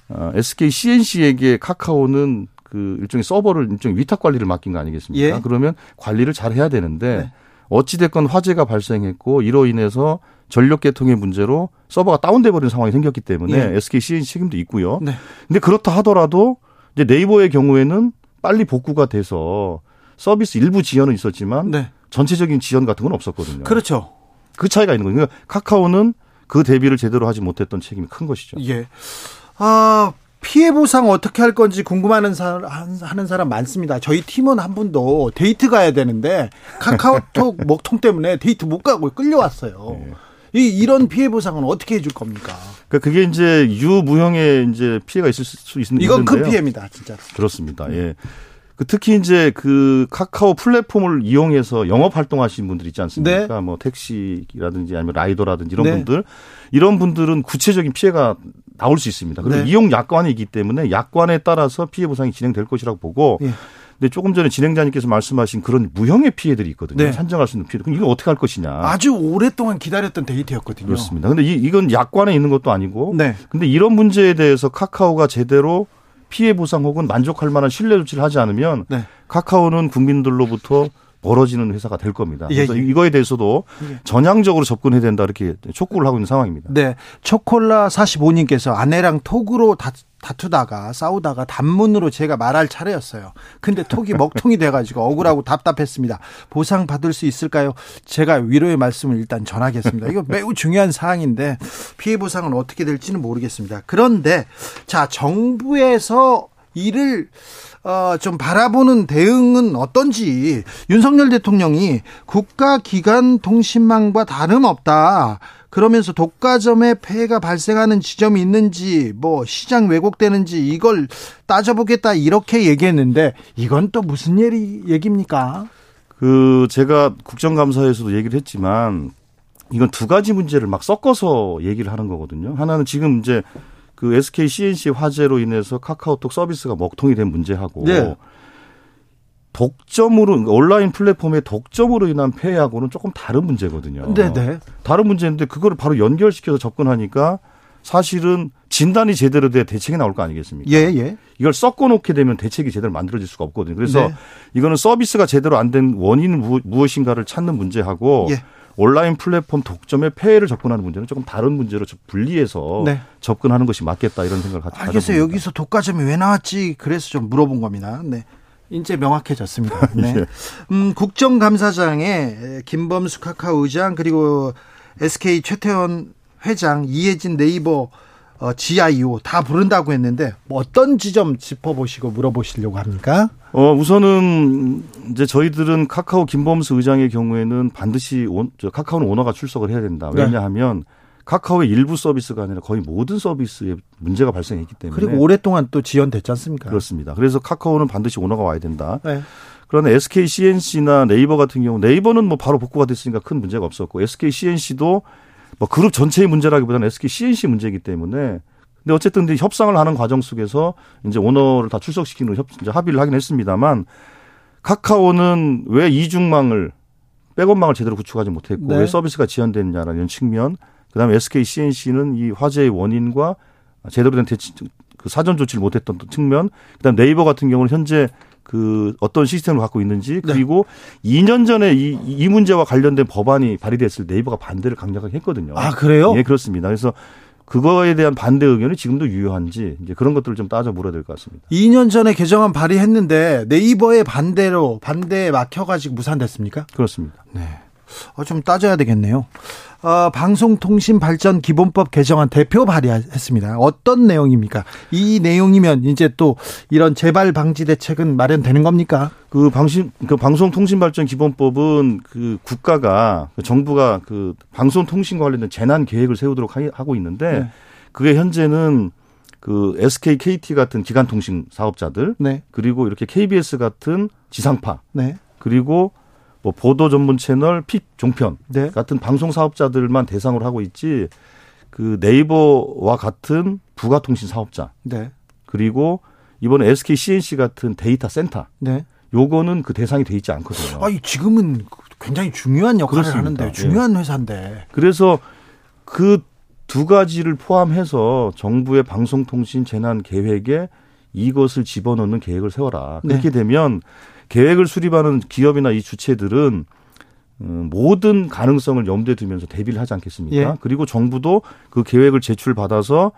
[SPEAKER 4] 어, SK CNC에게 카카오는 그 일종의 서버를 일종의 위탁 관리를 맡긴 거 아니겠습니까?
[SPEAKER 1] 예.
[SPEAKER 4] 그러면 관리를 잘 해야 되는데
[SPEAKER 1] 네.
[SPEAKER 4] 어찌 됐건 화재가 발생했고 이로 인해서 전력 계통의 문제로 서버가 다운돼 버린 상황이 생겼기 때문에
[SPEAKER 1] 예.
[SPEAKER 4] SK CNC 책임도 있고요.
[SPEAKER 1] 네.
[SPEAKER 4] 근데 그렇다 하더라도 이제 네이버의 경우에는 빨리 복구가 돼서 서비스 일부 지연은 있었지만
[SPEAKER 1] 네.
[SPEAKER 4] 전체적인 지연 같은 건 없었거든요.
[SPEAKER 1] 그렇죠.
[SPEAKER 4] 그 차이가 있는 거예요. 그러니까 카카오는 그 대비를 제대로 하지 못했던 책임이 큰 것이죠.
[SPEAKER 1] 예. 아, 피해 보상 어떻게 할 건지 궁금하는 사람, 하는 사람 많습니다. 저희 팀원 한 분도 데이트 가야 되는데 카카오톡 <laughs> 먹통 때문에 데이트 못 가고 끌려왔어요.
[SPEAKER 4] 네.
[SPEAKER 1] 이 이런 피해 보상은 어떻게 해줄 겁니까?
[SPEAKER 4] 그러니까 그게 이제 유무형의 이제 피해가 있을 수 있는
[SPEAKER 1] 이건 큰. 피해입니다, 진짜.
[SPEAKER 4] 그렇습니다. 예. 그 특히 이제 그 카카오 플랫폼을 이용해서 영업 활동하시는 분들 있지 않습니까? 뭐 택시라든지 아니면 라이더라든지 이런
[SPEAKER 1] 네.
[SPEAKER 4] 분들 이런 분들은 구체적인 피해가 나올 수 있습니다. 그리고
[SPEAKER 1] 네.
[SPEAKER 4] 이용 약관이기 때문에 약관에 따라서 피해 보상이 진행될 것이라고 보고
[SPEAKER 1] 예.
[SPEAKER 4] 근데 조금 전에 진행자님께서 말씀하신 그런 무형의 피해들이 있거든요.
[SPEAKER 1] 네.
[SPEAKER 4] 산정할 수 있는 피해. 그럼 이걸 어떻게 할 것이냐.
[SPEAKER 1] 아주 오랫동안 기다렸던 데이트였거든요.
[SPEAKER 4] 그렇습니다. 근데 이, 이건 약관에 있는 것도 아니고
[SPEAKER 1] 네.
[SPEAKER 4] 근데 이런 문제에 대해서 카카오가 제대로 피해 보상 혹은 만족할 만한 신뢰 조치를 하지 않으면
[SPEAKER 1] 네.
[SPEAKER 4] 카카오는 국민들로부터 멀어지는 회사가 될 겁니다.
[SPEAKER 1] 예,
[SPEAKER 4] 그래서
[SPEAKER 1] 예.
[SPEAKER 4] 이거에 대해서도
[SPEAKER 1] 예.
[SPEAKER 4] 전향적으로 접근해야 된다 이렇게 촉구를 하고 있는 상황입니다.
[SPEAKER 1] 네. 초콜라 45님께서 아내랑 톡으로 다, 다투다가 싸우다가 단문으로 제가 말할 차례였어요. 근데 톡이 먹통이 돼가지고 억울하고 답답했습니다. 보상 받을 수 있을까요? 제가 위로의 말씀을 일단 전하겠습니다. 이거 매우 중요한 사항인데 피해 보상은 어떻게 될지는 모르겠습니다. 그런데 자 정부에서 이를 어, 좀 바라보는 대응은 어떤지 윤석열 대통령이 국가기관 통신망과 다름없다. 그러면서 독과점에 폐해가 발생하는 지점이 있는지 뭐 시장 왜곡되는지 이걸 따져보겠다 이렇게 얘기했는데 이건 또 무슨 얘기 얘기입니까?
[SPEAKER 4] 그 제가 국정감사에서도 얘기를 했지만 이건 두 가지 문제를 막 섞어서 얘기를 하는 거거든요. 하나는 지금 이제 그 SK CNC 화재로 인해서 카카오톡 서비스가 먹통이 된 문제하고
[SPEAKER 1] 네.
[SPEAKER 4] 독점으로 온라인 플랫폼의 독점으로 인한 폐해하고는 조금 다른 문제거든요.
[SPEAKER 1] 네 네.
[SPEAKER 4] 다른 문제인데 그거를 바로 연결시켜서 접근하니까 사실은 진단이 제대로 돼야 대책이 나올 거 아니겠습니까?
[SPEAKER 1] 예, 예.
[SPEAKER 4] 이걸 섞어 놓게 되면 대책이 제대로 만들어질 수가 없거든요. 그래서
[SPEAKER 1] 네.
[SPEAKER 4] 이거는 서비스가 제대로 안 된 원인은 무- 무엇인가를 찾는 문제하고
[SPEAKER 1] 예.
[SPEAKER 4] 온라인 플랫폼 독점의 폐해를 접근하는 문제는 조금 다른 문제로 좀 분리해서
[SPEAKER 1] 네.
[SPEAKER 4] 접근하는 것이 맞겠다 이런 생각을 가-
[SPEAKER 1] 알겠어요. 여기서 독과점이 왜 나왔지? 그래서 좀 물어본 겁니다. 네. 이제 명확해졌습니다. <laughs> 네.
[SPEAKER 4] 예.
[SPEAKER 1] 음, 국정감사장에 김범수 카카오 의장 그리고 SK 최태원 회장 이혜진 네이버 어, GIO 다 부른다고 했는데 뭐 어떤 지점 짚어보시고 물어보시려고 합니까?
[SPEAKER 4] 어, 우선은 이제 저희들은 카카오 김범수 의장의 경우에는 반드시 온, 저 카카오는 오너가 출석을 해야 된다.
[SPEAKER 1] 네.
[SPEAKER 4] 왜냐하면 카카오의 일부 서비스가 아니라 거의 모든 서비스에 문제가 발생했기 때문에
[SPEAKER 1] 그리고 오랫동안 또 지연됐지 않습니까?
[SPEAKER 4] 그렇습니다. 그래서 카카오는 반드시 오너가 와야 된다.
[SPEAKER 1] 네.
[SPEAKER 4] 그러나 SK CNC나 네이버 같은 경우 네이버는 뭐 바로 복구가 됐으니까 큰 문제가 없었고 SK CNC도 뭐 그룹 전체의 문제라기보다는 SK CNC 문제이기 때문에 근데 어쨌든 이제 협상을 하는 과정 속에서 이제 오너를 다 출석시키는 협 이제 합의를 하긴 했습니다만 카카오는 왜 이중망을 백업망을 제대로 구축하지 못했고
[SPEAKER 1] 네.
[SPEAKER 4] 왜 서비스가 지연됐냐라는 측면, 그다음에 SK CNC는 이 화재의 원인과 제대로 된 대치 그 사전 조치를 못했던 측면, 그다음 네이버 같은 경우는 현재 그 어떤 시스템을 갖고 있는지
[SPEAKER 1] 네.
[SPEAKER 4] 그리고 2년 전에 이, 이 문제와 관련된 법안이 발의됐을 때 네이버가 반대를 강력하게 했거든요.
[SPEAKER 1] 아, 그래요?
[SPEAKER 4] 예, 그렇습니다. 그래서 그거에 대한 반대 의견이 지금도 유효한지 이제 그런 것들을 좀 따져 물어야 될 것 같습니다.
[SPEAKER 1] 2년 전에 개정안 발의했는데 네이버의 반대로 반대에 막혀가지고 무산됐습니까?
[SPEAKER 4] 그렇습니다.
[SPEAKER 1] 어, 좀 따져야 되겠네요. 어, 방송통신발전 기본법 개정안 대표 발의했습니다. 어떤 내용입니까? 이 내용이면 이제 또 이런 재발 방지 대책은 마련되는 겁니까?
[SPEAKER 4] 그 방신 그 방송통신발전 기본법은 그 국가가 그 정부가 그 방송통신과 관련된 재난 계획을 세우도록 하- 하고 있는데
[SPEAKER 1] 네.
[SPEAKER 4] 그게 현재는 그 SK, KT 같은 기간 통신 사업자들
[SPEAKER 1] 네,
[SPEAKER 4] 그리고 이렇게 KBS 같은 지상파
[SPEAKER 1] 네,
[SPEAKER 4] 그리고 뭐 보도 전문 채널 및 종편
[SPEAKER 1] 네.
[SPEAKER 4] 같은 방송 사업자들만 대상으로 하고 있지 그 네이버와 같은 부가통신 사업자
[SPEAKER 1] 네,
[SPEAKER 4] 그리고 이번에 SK C&C 같은 데이터 센터
[SPEAKER 1] 네.
[SPEAKER 4] 요거는 그 대상이 돼 있지 않거든요.
[SPEAKER 1] 아니 지금은 굉장히 중요한 역할을
[SPEAKER 4] 그렇습니다.
[SPEAKER 1] 하는데 중요한 회사인데.
[SPEAKER 4] 그래서 그 두 가지를 포함해서 정부의 방송통신 재난 계획에 이것을 집어넣는 계획을 세워라.
[SPEAKER 1] 네.
[SPEAKER 4] 그렇게 되면 계획을 수립하는 기업이나 이 주체들은 음, 모든 가능성을 염두에 두면서 대비를 하지 않겠습니까?
[SPEAKER 1] 예.
[SPEAKER 4] 그리고 정부도 그 계획을 제출받아서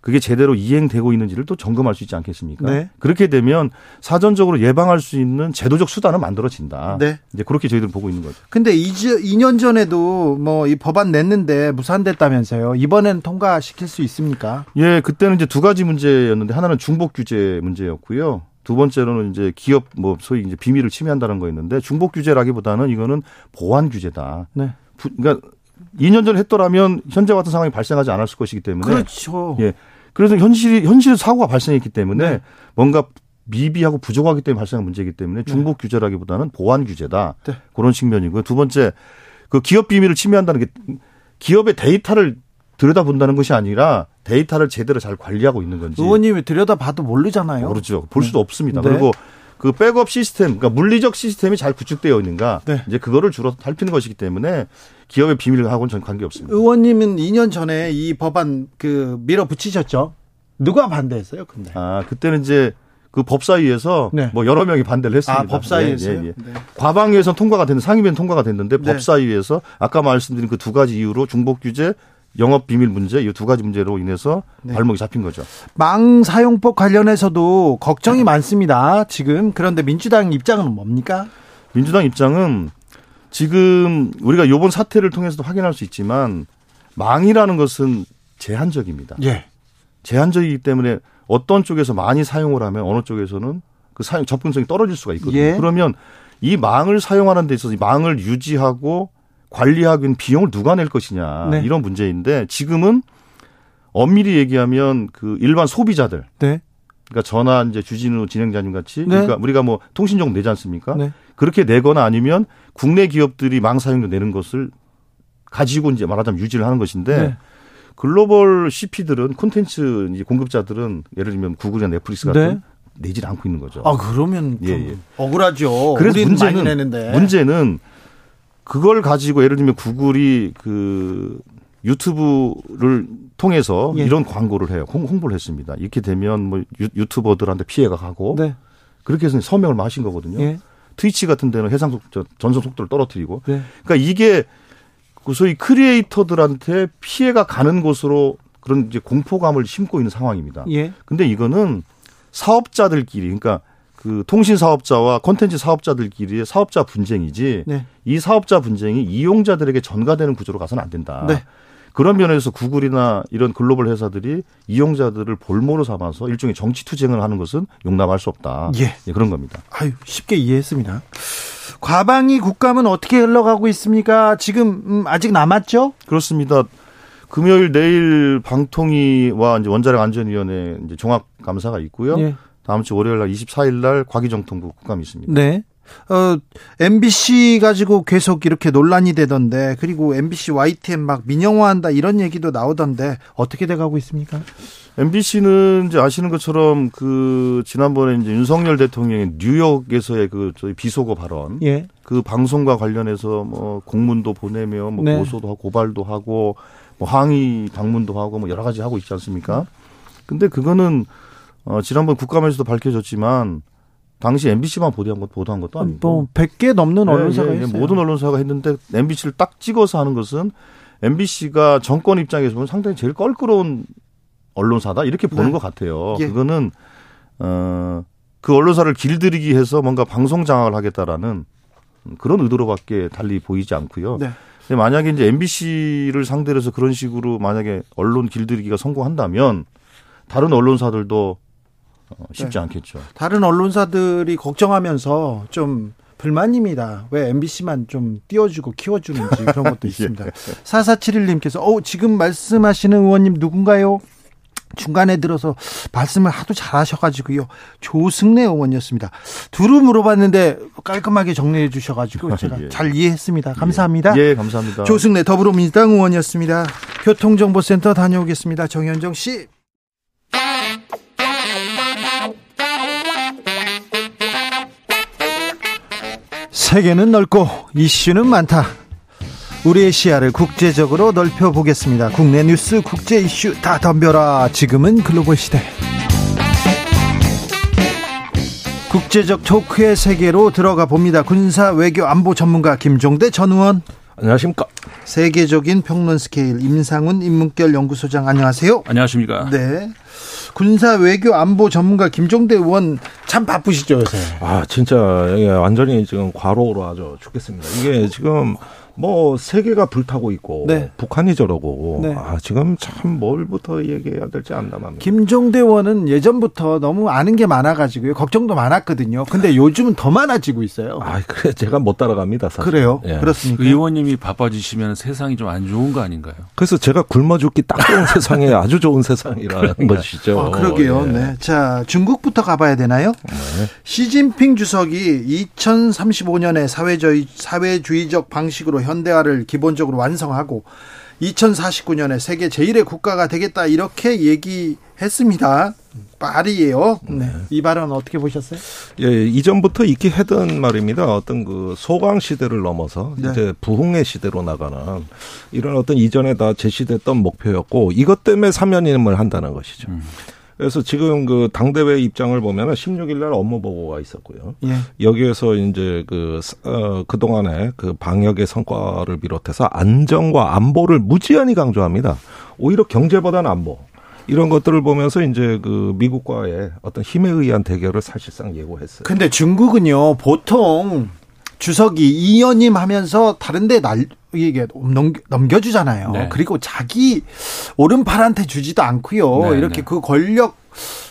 [SPEAKER 4] 그게 제대로 이행되고 있는지를 또 점검할 수 있지 않겠습니까?
[SPEAKER 1] 네.
[SPEAKER 4] 그렇게 되면 사전적으로 예방할 수 있는 제도적 수단은 만들어진다.
[SPEAKER 1] 네.
[SPEAKER 4] 이제 그렇게 저희들은 보고 있는 거죠.
[SPEAKER 1] 근데 이제 2년 전에도 뭐 이 법안 냈는데 무산됐다면서요. 이번엔 통과시킬 수 있습니까?
[SPEAKER 4] 예, 그때는 이제 두 가지 문제였는데 하나는 중복 규제 문제였고요. 두 번째로는 이제 기업 뭐 소위 이제 비밀을 침해한다는 거였는데 중복 규제라기보다는 이거는 보안 규제다.
[SPEAKER 1] 네.
[SPEAKER 4] 부- 그러니까 2년 전에 했더라면 현재 같은 상황이 발생하지 않았을 것이기 때문에
[SPEAKER 1] 그렇죠.
[SPEAKER 4] 예. 그래서 현실이 현실 사고가 발생했기 때문에
[SPEAKER 1] 네.
[SPEAKER 4] 뭔가 미비하고 부족하기 때문에 발생한 문제이기 때문에 중복 규제라기보다는 보안 규제다.
[SPEAKER 1] 네.
[SPEAKER 4] 그런 측면이고요. 두 번째 그 기업 비밀을 침해한다는 게 기업의 데이터를 들여다본다는 것이 아니라 데이터를 제대로 잘 관리하고 있는 건지
[SPEAKER 1] 의원님이 들여다봐도 모르잖아요.
[SPEAKER 4] 모르죠. 볼 수도 없습니다.
[SPEAKER 1] 네.
[SPEAKER 4] 그리고 그 백업 시스템, 그러니까 물리적 시스템이 잘 구축되어 있는가,
[SPEAKER 1] 네.
[SPEAKER 4] 이제 그거를 주로 살피는 것이기 때문에 기업의 비밀하고는 전 관계 없습니다.
[SPEAKER 1] 의원님은 2년 전에 이 법안 그 밀어붙이셨죠? 누가 반대했어요? 근데
[SPEAKER 4] 아 그때는 이제 그 법사위에서
[SPEAKER 1] 네.
[SPEAKER 4] 뭐 여러 명이 반대를 했습니다.
[SPEAKER 1] 아 법사위에서요?
[SPEAKER 4] 예, 예, 예.
[SPEAKER 1] 네.
[SPEAKER 4] 과방위에서 통과가 됐는데 상임위는 통과가 됐는데
[SPEAKER 1] 네.
[SPEAKER 4] 법사위에서 아까 말씀드린 그 두 가지 이유로 중복 규제, 영업 비밀 문제 이 두 가지 문제로 인해서
[SPEAKER 1] 네.
[SPEAKER 4] 발목이 잡힌 거죠.
[SPEAKER 1] 망 사용법 관련해서도 걱정이 많습니다. 지금 그런데 민주당 입장은 뭡니까?
[SPEAKER 4] 민주당 입장은 지금 우리가 요번 사태를 통해서도 확인할 수 있지만 망이라는 것은 제한적입니다.
[SPEAKER 1] 예.
[SPEAKER 4] 제한적이기 때문에 어떤 쪽에서 많이 사용을 하면 어느 쪽에서는 그 사용 접근성이 떨어질 수가 있거든요.
[SPEAKER 1] 예.
[SPEAKER 4] 그러면 이 망을 사용하는 데 있어서 이 망을 유지하고 관리하기 위한 비용을 누가 낼 것이냐
[SPEAKER 1] 네.
[SPEAKER 4] 이런 문제인데 지금은 엄밀히 얘기하면 그 일반 소비자들
[SPEAKER 1] 네.
[SPEAKER 4] 그러니까 전화 이제 주진우 진행자님 같이
[SPEAKER 1] 네.
[SPEAKER 4] 그러니까 우리가 뭐 통신종 내지 않습니까?
[SPEAKER 1] 네.
[SPEAKER 4] 그렇게 내거나 아니면 국내 기업들이 망 사용료 내는 것을 가지고 이제 말하자면 유지를 하는 것인데
[SPEAKER 1] 네.
[SPEAKER 4] 글로벌 CP들은 콘텐츠 이제 공급자들은 예를 들면 구글이나 넷플릭스 같은
[SPEAKER 1] 네.
[SPEAKER 4] 내질 않고 있는 거죠.
[SPEAKER 1] 아 그러면 좀
[SPEAKER 4] 예, 예.
[SPEAKER 1] 억울하죠.
[SPEAKER 4] 그래서 문제는. 문제는 그걸 가지고 예를 들면 구글이 그 유튜브를 통해서
[SPEAKER 1] 예.
[SPEAKER 4] 이런 광고를 해요. 홍, 홍보를 했습니다. 이렇게 되면 뭐 유, 유튜버들한테 피해가 가고
[SPEAKER 1] 네.
[SPEAKER 4] 그렇게 해서 서명을 마신 거거든요.
[SPEAKER 1] 예.
[SPEAKER 4] 트위치 같은 데는 해상 속 저, 전송 속도를 떨어뜨리고
[SPEAKER 1] 네.
[SPEAKER 4] 그러니까 이게 그 소위 크리에이터들한테 피해가 가는 곳으로 그런 이제 공포감을 심고 있는 상황입니다.
[SPEAKER 1] 예.
[SPEAKER 4] 근데 이거는 사업자들끼리 그러니까 그 통신 사업자와 콘텐츠 사업자들끼리의 사업자 분쟁이지
[SPEAKER 1] 네.
[SPEAKER 4] 이 사업자 분쟁이 이용자들에게 전가되는 구조로 가서는 안 된다.
[SPEAKER 1] 네.
[SPEAKER 4] 그런 면에서 구글이나 이런 글로벌 회사들이 이용자들을 볼모로 삼아서 일종의 정치 투쟁을 하는 것은 용납할 수 없다.
[SPEAKER 1] 예.
[SPEAKER 4] 그런 겁니다.
[SPEAKER 1] 아유, 쉽게 이해했습니다. 과방위 국감은 어떻게 흘러가고 있습니까? 지금 음, 아직 남았죠?
[SPEAKER 4] 그렇습니다. 금요일 내일 방통위와 이제 원자력 안전위원회 이제 종합 감사가 있고요.
[SPEAKER 1] 예.
[SPEAKER 4] 다음 주 월요일 날 24일 날 과기정통부 국감이 있습니다.
[SPEAKER 1] 네. 어, MBC 가지고 계속 이렇게 논란이 되던데, 그리고 MBC YTN 막 민영화한다 이런 얘기도 나오던데, 어떻게 돼 가고 있습니까?
[SPEAKER 4] MBC는 이제 아시는 것처럼 그 지난번에 이제 윤석열 대통령의 뉴욕에서의 그 저희 비속어 발언,
[SPEAKER 1] 예.
[SPEAKER 4] 그 방송과 관련해서 뭐 공문도 보내며 뭐
[SPEAKER 1] 네.
[SPEAKER 4] 고소도 하고 고발도 하고 뭐 항의 방문도 하고 뭐 여러 가지 하고 있지 않습니까? 근데 그거는 어 지난번 국감에서도 밝혀졌지만 당시 MBC만 보도한 것 보도한 것도 아니고
[SPEAKER 1] 뭐, 100개 넘는
[SPEAKER 4] 네,
[SPEAKER 1] 언론사가
[SPEAKER 4] 예, 예,
[SPEAKER 1] 있어요.
[SPEAKER 4] 모든 언론사가 했는데 MBC를 딱 찍어서 하는 것은 MBC가 정권 입장에서 보면 상당히 제일 껄끄러운 언론사다 이렇게 보는
[SPEAKER 1] 네.
[SPEAKER 4] 것 같아요.
[SPEAKER 1] 예.
[SPEAKER 4] 그거는 어 그 언론사를 길들이기 해서 뭔가 방송 장악을 하겠다라는 그런 의도로밖에 달리 보이지 않고요.
[SPEAKER 1] 네.
[SPEAKER 4] 근데 만약에 이제 MBC를 상대로 해서 그런 식으로 만약에 언론 길들이기가 성공한다면 다른 언론사들도 어, 쉽지
[SPEAKER 1] 네.
[SPEAKER 4] 않겠죠.
[SPEAKER 1] 다른 언론사들이 걱정하면서 좀 불만입니다. 왜 MBC만 좀 띄워주고 키워주는지 그런 것도 <laughs> 있습니다. 4471님께서, 어, 지금 말씀하시는 의원님 누군가요? 중간에 들어서 말씀을 하도 잘하셔가지고요. 조승래 의원이었습니다. 두루 물어봤는데 깔끔하게 정리해 주셔가지고 <laughs> 제가
[SPEAKER 4] 예.
[SPEAKER 1] 잘 이해했습니다. 감사합니다.
[SPEAKER 4] 예, 감사합니다.
[SPEAKER 1] 조승래 더불어민주당 의원이었습니다. 교통정보센터 다녀오겠습니다. 정현정 씨. 세계는 넓고 이슈는 많다. 우리의 시야를 국제적으로 넓혀 보겠습니다. 국내 뉴스, 국제 이슈 다 덤벼라. 지금은 글로벌 시대. 국제적 토크의 세계로 들어가 봅니다. 군사 외교 안보 전문가 김종대 전 의원.
[SPEAKER 5] 안녕하십니까.
[SPEAKER 1] 세계적인 평론 스케일 임상훈 인문결 연구소장 안녕하세요.
[SPEAKER 5] 안녕하십니까.
[SPEAKER 1] 네. 군사 외교 안보 전문가 김종대 의원 참 바쁘시죠 요새.
[SPEAKER 5] 아, 진짜, 이게 완전히 지금 과로로 아주 죽겠습니다. 이게 지금 뭐 세계가 불타고 있고
[SPEAKER 1] 네.
[SPEAKER 5] 북한이 저러고
[SPEAKER 1] 네.
[SPEAKER 5] 아, 지금 참 뭘부터 얘기해야 될지 안담합니다.
[SPEAKER 1] 김종대 의원은 예전부터 너무 아는 게 많아가지고요 걱정도 많았거든요. 근데 요즘은 더 많아지고 있어요.
[SPEAKER 5] 아, 그래 제가 못 따라갑니다, 사실.
[SPEAKER 1] 그래요?
[SPEAKER 5] 예.
[SPEAKER 1] 그렇습니까?
[SPEAKER 6] 의원님이 바빠지시면 세상이 좀 안 좋은 거 아닌가요?
[SPEAKER 5] 그래서 제가 굶어 죽기 딱 좋은 <laughs> 세상에 아주 좋은 세상이라는 것이죠.
[SPEAKER 1] 아, 그러게요.
[SPEAKER 5] 예.
[SPEAKER 1] 네. 자, 중국부터 가봐야 되나요? 시진핑 주석이 2035년에 사회주의, 사회주의적 방식으로 현대화를 기본적으로 완성하고 2049년에 세계 제1의 국가가 되겠다 이렇게 얘기했습니다. 말이에요. 네. 이 발언 어떻게 보셨어요?
[SPEAKER 5] 예, 이전부터 있게 했던 말입니다. 어떤 그 소강 시대를 넘어서
[SPEAKER 1] 네.
[SPEAKER 5] 이제 부흥의 시대로 나가는 이런 어떤 이전에 다 제시됐던 목표였고 이것 때문에 사면임을 한다는 것이죠.
[SPEAKER 1] 음.
[SPEAKER 5] 그래서 지금 그 당대회 입장을 보면은 16일 날 업무 보고가 있었고요.
[SPEAKER 1] 예.
[SPEAKER 5] 여기에서 이제 그, 어, 그동안의 그 방역의 성과를 비롯해서 안정과 안보를 무지한히 강조합니다. 오히려 경제보다는 안보. 이런 것들을 보면서 이제 그 미국과의 어떤 힘에 의한 대결을 사실상 예고했어요.
[SPEAKER 1] 근데 중국은요, 보통 주석이 이연임 하면서 다른데 날, 이게 넘겨, 넘겨 주잖아요.
[SPEAKER 6] 네.
[SPEAKER 1] 그리고 자기 오른팔한테 주지도 않고요.
[SPEAKER 6] 네,
[SPEAKER 1] 이렇게
[SPEAKER 6] 네.
[SPEAKER 1] 그 권력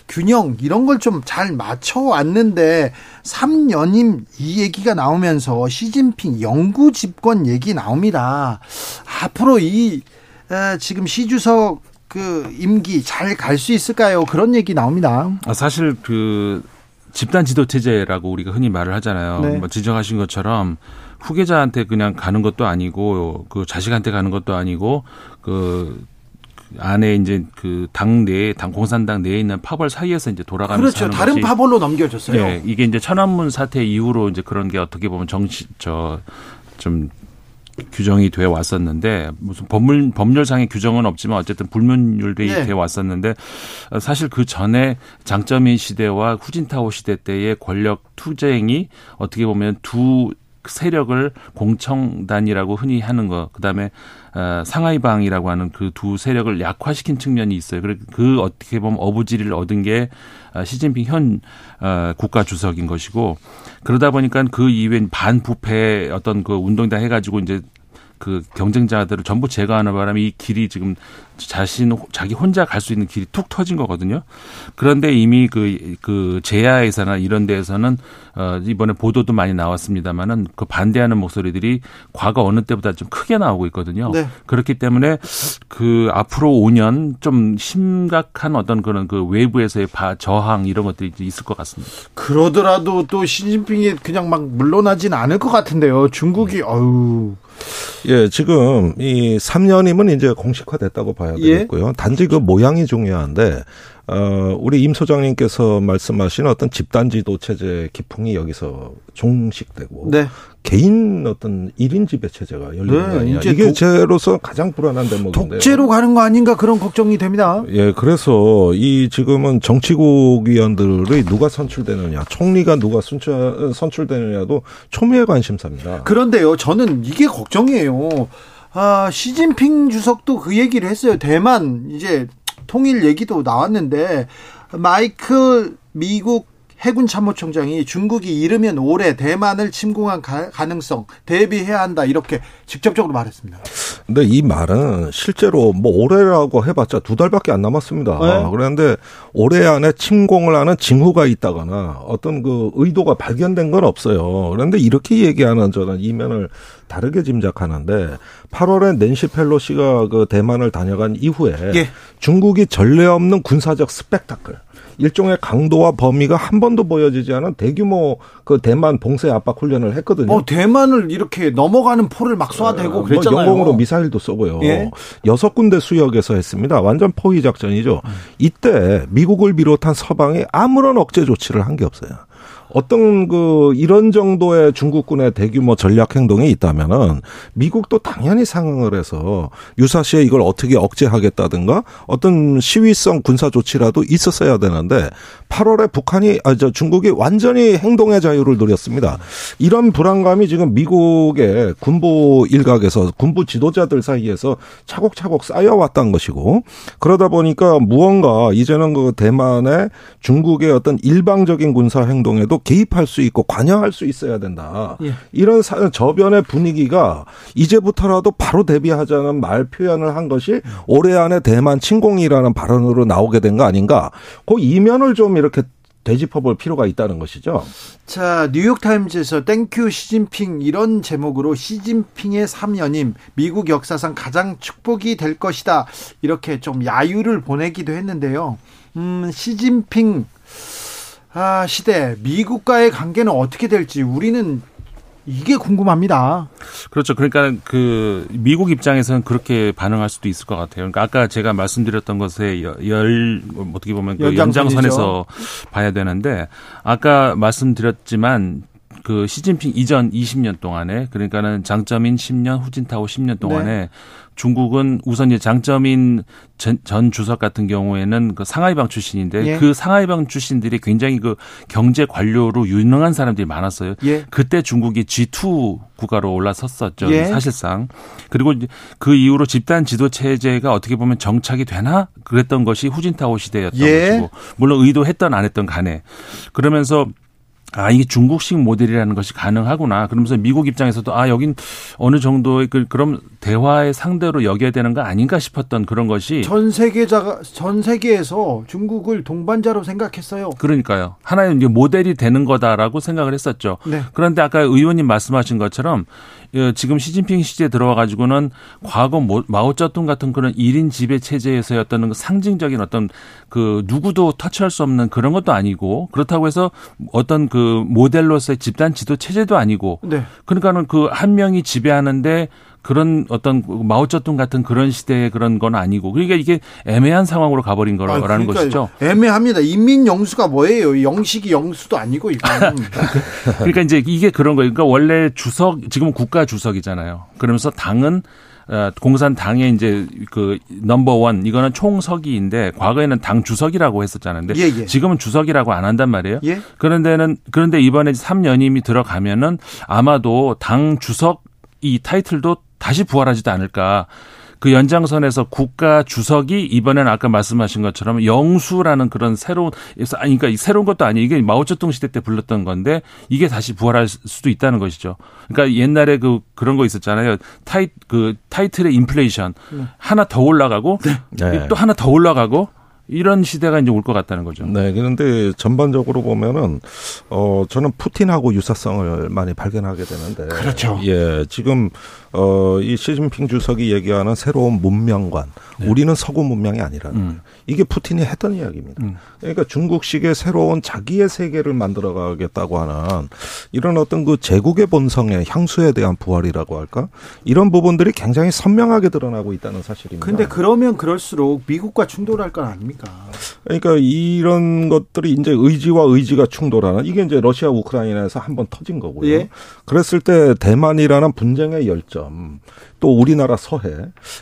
[SPEAKER 1] 균형 이런 걸 좀 잘 맞춰 왔는데 3연임 이 얘기가 나오면서 시진핑 영구 집권 얘기 나옵니다. 앞으로 이 에, 지금 시 주석 그 임기 잘 갈 수 있을까요? 그런 얘기 나옵니다.
[SPEAKER 6] 아, 사실 그 집단 지도 체제라고 우리가 흔히 말을 하잖아요.
[SPEAKER 1] 네.
[SPEAKER 6] 뭐 지적하신 것처럼 후계자한테 그냥 가는 것도 아니고 그 자식한테 가는 것도 아니고 그 안에 이제 그 당 내에 당 공산당 내에 있는 파벌 사이에서 이제 돌아가면서
[SPEAKER 1] 그렇죠. 다른
[SPEAKER 6] 것이
[SPEAKER 1] 파벌로 넘겨줬어요.
[SPEAKER 6] 예, 이게 이제 천안문 사태 이후로 이제 그런 게 어떻게 보면 정치 저좀 규정이 돼 왔었는데 무슨 법률 법률상의 규정은 없지만 어쨌든 불문율이
[SPEAKER 1] 예.
[SPEAKER 6] 돼 왔었는데 어, 사실 그 전에 장점인 시대와 후진타오 시대 때의 권력 투쟁이 어떻게 보면 두 세력을 공청단이라고 흔히 하는 거 그 다음에 어, 상하이방이라고 하는 그 두 세력을 약화시킨 측면이 있어요. 그래 그 어떻게 보면 어부지리를 얻은 게 어, 시진핑 현 어, 국가 주석인 것이고 그러다 보니까 그 이후에 반부패 어떤 그 운동이다 해가지고 이제 그 경쟁자들을 전부 제거하는 바람에 이 길이 지금 자신 자기 혼자 갈 수 있는 길이 툭 터진 거거든요. 그런데 이미 그, 그 제야에서나 이런 데에서는 어, 이번에 보도도 많이 나왔습니다만은 그 반대하는 목소리들이 과거 어느 때보다 좀 크게 나오고 있거든요.
[SPEAKER 1] 네.
[SPEAKER 6] 그렇기 때문에 그 앞으로 5년 좀 심각한 어떤 그런 그 외부에서의 바, 저항 이런 것들이 있을 것 같습니다.
[SPEAKER 1] 그러더라도 또 시진핑이 그냥 막 물러나진 않을 것 같은데요. 중국이 어유
[SPEAKER 5] 예, 지금 이 3년이면 이제 공식화됐다고 봐야
[SPEAKER 1] 예.
[SPEAKER 5] 되겠고요. 단지 그 모양이 중요한데 어, 우리 임 소장님께서 말씀하신 어떤 집단 지도 체제 기풍이 여기서 종식되고
[SPEAKER 1] 네.
[SPEAKER 5] 개인 어떤 1인 지배 체제가 열리는
[SPEAKER 1] 네,
[SPEAKER 5] 거 아니냐. 이게
[SPEAKER 1] 독-
[SPEAKER 5] 제로서 가장 불안한 대목인데.
[SPEAKER 1] 독재로 가는 거 아닌가 그런 걱정이 됩니다.
[SPEAKER 5] 예, 그래서 이 지금은 정치국 위원들의 누가 선출되느냐, 총리가 누가 선출, 선출되느냐도 초미의 관심사입니다.
[SPEAKER 1] 그런데요, 저는 이게 걱정이에요. 아, 시진핑 주석도 그 얘기를 했어요. 대만 이제 통일 얘기도 나왔는데 마이크 미국 해군 참모총장이 중국이 이르면 올해 대만을 침공한 가, 가능성 대비해야 한다 이렇게 직접적으로 말했습니다.
[SPEAKER 5] 근데 이 말은 실제로 뭐 올해라고 해봤자 두 달밖에 안 남았습니다.
[SPEAKER 1] 네.
[SPEAKER 5] 그런데 올해 안에 침공을 하는 징후가 있다거나 어떤 그 의도가 발견된 건 없어요. 그런데 이렇게 얘기하는 저는 이면을 다르게 짐작하는데 8월에 낸시 펠로시가 그 대만을 다녀간 이후에
[SPEAKER 1] 예.
[SPEAKER 5] 중국이 전례 없는 군사적 스펙타클 일종의 강도와 범위가 한 번도 보여지지 않은 대규모 그 대만 봉쇄 압박 훈련을 했거든요.
[SPEAKER 1] 뭐 대만을 이렇게 넘어가는 포를 막 쏴대고
[SPEAKER 5] 뭐
[SPEAKER 1] 그랬잖아요.
[SPEAKER 5] 영공으로 미사일도 쏘고요.
[SPEAKER 1] 예.
[SPEAKER 5] 여섯 군데 수역에서 했습니다. 완전 포위 작전이죠. 이때 미국을 비롯한 서방이 아무런 억제 조치를 한 게 없어요. 어떤 그 이런 정도의 중국군의 대규모 전략 행동이 있다면은 미국도 당연히 상응을 해서 유사시에 이걸 어떻게 억제하겠다든가 어떤 시위성 군사 조치라도 있었어야 되는데 8월에 북한이 아 저 중국이 완전히 행동의 자유를 누렸습니다. 이런 불안감이 지금 미국의 군부 일각에서 군부 지도자들 사이에서 차곡차곡 쌓여왔던 것이고 그러다 보니까 무언가 이제는 그 대만의 중국의 어떤 일방적인 군사 행동에도 개입할 수 있고 관여할 수 있어야 된다.
[SPEAKER 1] 예.
[SPEAKER 5] 이런 사- 저변의 분위기가 이제부터라도 바로 대비하자는 말 표현을 한 것이 올해 안에 대만 침공이라는 발언으로 나오게 된 거 아닌가? 그 이면을 좀 이렇게 되짚어볼 필요가 있다는 것이죠.
[SPEAKER 1] 자, 뉴욕타임즈에서 Thank you 시진핑 이런 제목으로 시진핑의 3연임 미국 역사상 가장 축복이 될 것이다. 이렇게 좀 야유를 보내기도 했는데요. 음, 시진핑 아, 시대 미국과의 관계는 어떻게 될지 우리는 이게 궁금합니다.
[SPEAKER 6] 그렇죠. 그러니까 그 미국 입장에서는 그렇게 반응할 수도 있을 것 같아요. 그러니까 아까 제가 말씀드렸던 것에 여- 열 어떻게 보면 그. 연장선에서 봐야 되는데 아까 말씀드렸지만 그 시진핑 이전 20년 동안에 그러니까는 장점인 10년 후진타오 10년 동안에
[SPEAKER 1] 네.
[SPEAKER 6] 중국은 우선 이제 장점인 전, 전 주석 같은 경우에는 그 상하이방 출신인데
[SPEAKER 1] 예.
[SPEAKER 6] 그 상하이방 출신들이 굉장히 그 경제 관료로 유능한 사람들이 많았어요.
[SPEAKER 1] 예.
[SPEAKER 6] 그때 중국이 G2 국가로 올라섰었죠.
[SPEAKER 1] 예.
[SPEAKER 6] 사실상. 그리고 그 이후로 집단 지도 체제가 어떻게 보면 정착이 되나 그랬던 것이 후진타오 시대였던
[SPEAKER 1] 예.
[SPEAKER 6] 것이고 물론 의도했던 안 했던 간에 그러면서 아, 이게 중국식 모델이라는 것이 가능하구나. 그러면서 미국 입장에서도 아, 여긴 어느 정도의 그, 그럼 대화의 상대로 여겨야 되는 거 아닌가 싶었던 그런 것이
[SPEAKER 1] 전 세계자가 전 세계에서 중국을 동반자로 생각했어요.
[SPEAKER 6] 그러니까요. 하나의 이제 모델이 되는 거다라고 생각을 했었죠.
[SPEAKER 1] 네.
[SPEAKER 6] 그런데 아까 의원님 말씀하신 것처럼 어, 지금 시진핑 시대에 들어와 가지고는 과거 모- 마오쩌둥 같은 그런 1인 지배 체제에서의 어떤 그 상징적인 어떤 그 누구도 터치할 수 없는 그런 것도 아니고 그렇다고 해서 어떤 그 모델로서의 집단 지도 체제도 아니고
[SPEAKER 1] 네.
[SPEAKER 6] 그러니까는 그 한 명이 지배하는데 그런 어떤 마오쩌둥 같은 그런 시대의 그런 건 아니고 그러니까 이게 애매한 상황으로 가버린
[SPEAKER 1] 아,
[SPEAKER 6] 거라는
[SPEAKER 1] 그러니까
[SPEAKER 6] 것이죠.
[SPEAKER 1] 애매합니다. 인민 영수가 뭐예요? 영식이 영수도 아니고 이건. <laughs>
[SPEAKER 6] 그러니까 이제 이게 그런 거예요. 그러니까 원래 주석 지금은 국가 주석이잖아요. 그러면서 당은 어, 공산당의 이제 그 넘버 원 이거는 총서기인데 과거에는 당 주석이라고 했었잖아요. 근데
[SPEAKER 1] 예, 예.
[SPEAKER 6] 지금은 주석이라고 안 한단 말이에요.
[SPEAKER 1] 예.
[SPEAKER 6] 그런데는 그런데 이번에 3년임이 들어가면은 아마도 당 주석 이 타이틀도 다시 부활하지도 않을까. 그 연장선에서 국가 주석이 이번에는 아까 말씀하신 것처럼 영수라는 그런 새로운 아니 그러니까 새로운 것도 아니에요. 이게 마오쩌둥 시대 때 불렀던 건데 이게 다시 부활할 수도 있다는 것이죠. 그러니까 옛날에 그 그런 거 있었잖아요. 타이 그 타이틀의 인플레이션 하나 더 올라가고
[SPEAKER 5] 네.
[SPEAKER 6] 또 하나 더 올라가고 이런 시대가 이제 올 것 같다는 거죠.
[SPEAKER 5] 네, 그런데 전반적으로 보면은 어 저는 푸틴하고 유사성을 많이 발견하게 되는데
[SPEAKER 1] 그렇죠.
[SPEAKER 5] 예, 지금 어 이 시진핑 주석이 얘기하는 새로운 문명관, 우리는 서구 문명이 아니라는
[SPEAKER 6] 음.
[SPEAKER 5] 거예요. 이게 푸틴이 했던 이야기입니다.
[SPEAKER 6] 음.
[SPEAKER 5] 그러니까 중국식의 새로운 자기의 세계를 만들어 가겠다고 하는 이런 어떤 그 제국의 본성의 향수에 대한 부활이라고 할까? 이런 부분들이 굉장히 선명하게 드러나고 있다는 사실입니다.
[SPEAKER 1] 근데 그러면 그럴수록 미국과 충돌할 건 아닙니까?
[SPEAKER 5] 그러니까 이런 것들이 이제 의지와 의지가 충돌하는 이게 이제 러시아 우크라이나에서 한번 터진 거고요.
[SPEAKER 1] 예.
[SPEAKER 5] 그랬을 때 대만이라는 분쟁의 열 점, 또 우리나라 서해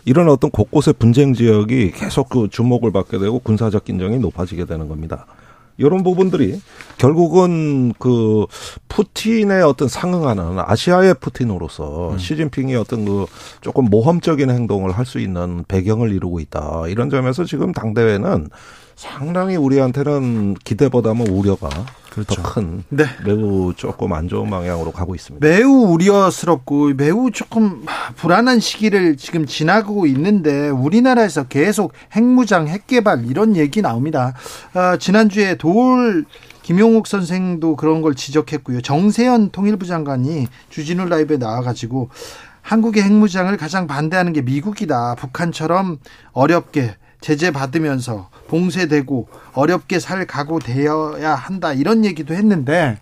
[SPEAKER 5] 이런 어떤 곳곳의 분쟁 지역이 계속 그 주목을 받게 되고 군사적 긴장이 높아지게 되는 겁니다. 이런 부분들이 결국은 그 푸틴의 어떤 상응하는 아시아의 푸틴으로서 시진핑이 어떤 그 조금 모험적인 행동을 할 수 있는 배경을 이루고 있다. 이런 점에서 지금 당대회는 상당히 우리한테는 기대보다는 우려가 더큰
[SPEAKER 1] 네.
[SPEAKER 5] 매우 조금 안 좋은 방향으로 가고 있습니다.
[SPEAKER 1] 매우 우려스럽고 매우 조금 불안한 시기를 지금 지나고 있는데 우리나라에서 계속 핵무장, 핵개발 이런 얘기 나옵니다. 아, 지난주에 도울 김용욱 선생도 그런 걸 지적했고요. 정세현 통일부 장관이 주진우 라이브에 나와가지고 한국의 핵무장을 가장 반대하는 게 미국이다. 북한처럼 어렵게 제재 받으면서 봉쇄되고 어렵게 살 각오 되어야 한다 이런 얘기도 했는데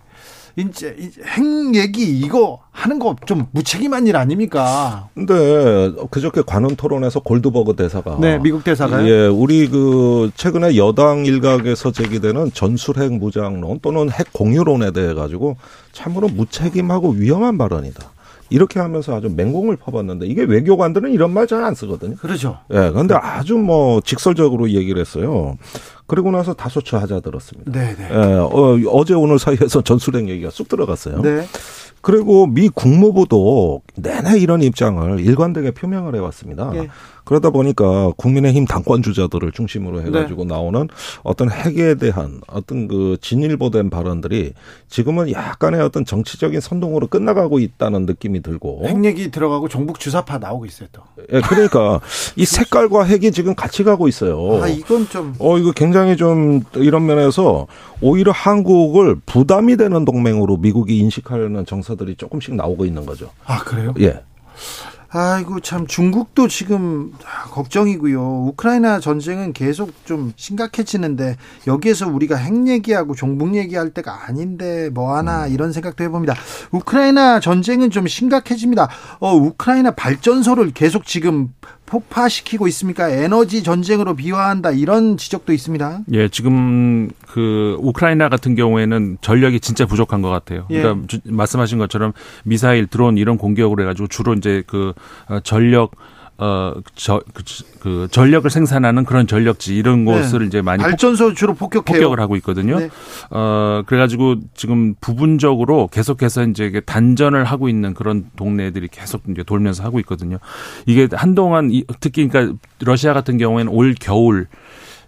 [SPEAKER 1] 이제 이핵 얘기 이거 하는 거 좀 무책임한 일 아닙니까?
[SPEAKER 5] 근데 그저께 관훈 토론에서 골드버그 대사가
[SPEAKER 1] 네, 미국 대사가요.
[SPEAKER 5] 예, 우리 그 최근에 여당 일각에서 제기되는 전술핵 무장론 또는 핵 공유론에 대해 가지고 참으로 무책임하고 위험한 발언이다. 이렇게 하면서 아주 맹공을 퍼봤는데 이게 외교관들은 이런 말 잘 안 쓰거든요.
[SPEAKER 1] 그렇죠.
[SPEAKER 5] 예, 근데 아주 뭐 직설적으로 얘기를 했어요. 그리고 나서 다소 처 하자 들었습니다.
[SPEAKER 1] 네, 네.
[SPEAKER 5] 예, 어, 어제 오늘 사이에서 전술핵 얘기가 쑥 들어갔어요.
[SPEAKER 1] 네.
[SPEAKER 5] 그리고 미 국무부도 내내 이런 입장을 일관되게 표명을 해왔습니다.
[SPEAKER 1] 예.
[SPEAKER 5] 그러다 보니까 국민의힘 당권 주자들을 중심으로 해가지고
[SPEAKER 1] 네.
[SPEAKER 5] 나오는 어떤 핵에 대한 어떤 그 진일보된 발언들이 지금은 약간의 어떤 정치적인 선동으로 끝나가고 있다는 느낌이 들고.
[SPEAKER 1] 핵 얘기 들어가고 종북 주사파 나오고 있어요 또.
[SPEAKER 5] 예, 그러니까 이 색깔과 핵이 지금 같이 가고 있어요.
[SPEAKER 1] 아 이건 좀
[SPEAKER 5] 어, 이거 굉장히 좀 이런 면에서 오히려 한국을 부담이 되는 동맹으로 미국이 인식하려는 정서들이 조금씩 나오고 있는 거죠.
[SPEAKER 1] 아 그래요?
[SPEAKER 5] 예.
[SPEAKER 1] 아이고 참 중국도 지금 걱정이고요. 우크라이나 전쟁은 계속 좀 심각해지는데 여기에서 우리가 핵 얘기하고 종북 얘기할 때가 아닌데 뭐 하나 이런 생각도 해봅니다. 우크라이나 전쟁은 좀 심각해집니다. 어 우크라이나 발전소를 계속 지금 폭파시키고 있습니까? 에너지 전쟁으로 비화한다 이런 지적도 있습니다.
[SPEAKER 6] 예, 지금 그 우크라이나 같은 경우에는 전력이 진짜 부족한 것 같아요.
[SPEAKER 1] 예.
[SPEAKER 6] 그러니까 주- 말씀하신 것처럼 미사일, 드론 이런 공격으로 해가지고 주로 이제 그 어, 전력 어저 그, 그 전력을 생산하는 그런 전력지 이런
[SPEAKER 1] 네.
[SPEAKER 6] 곳을 이제 많이 폭-
[SPEAKER 1] 발전소 주로 폭격해요.
[SPEAKER 6] 폭격을 하고 있거든요.
[SPEAKER 1] 네.
[SPEAKER 6] 어, 그래가지고 지금 부분적으로 계속해서 이제 단전을 하고 있는 그런 동네들이 계속 이제 돌면서 하고 있거든요. 이게 한동안 이- 특히 그러니까 러시아 같은 경우에는 올 겨울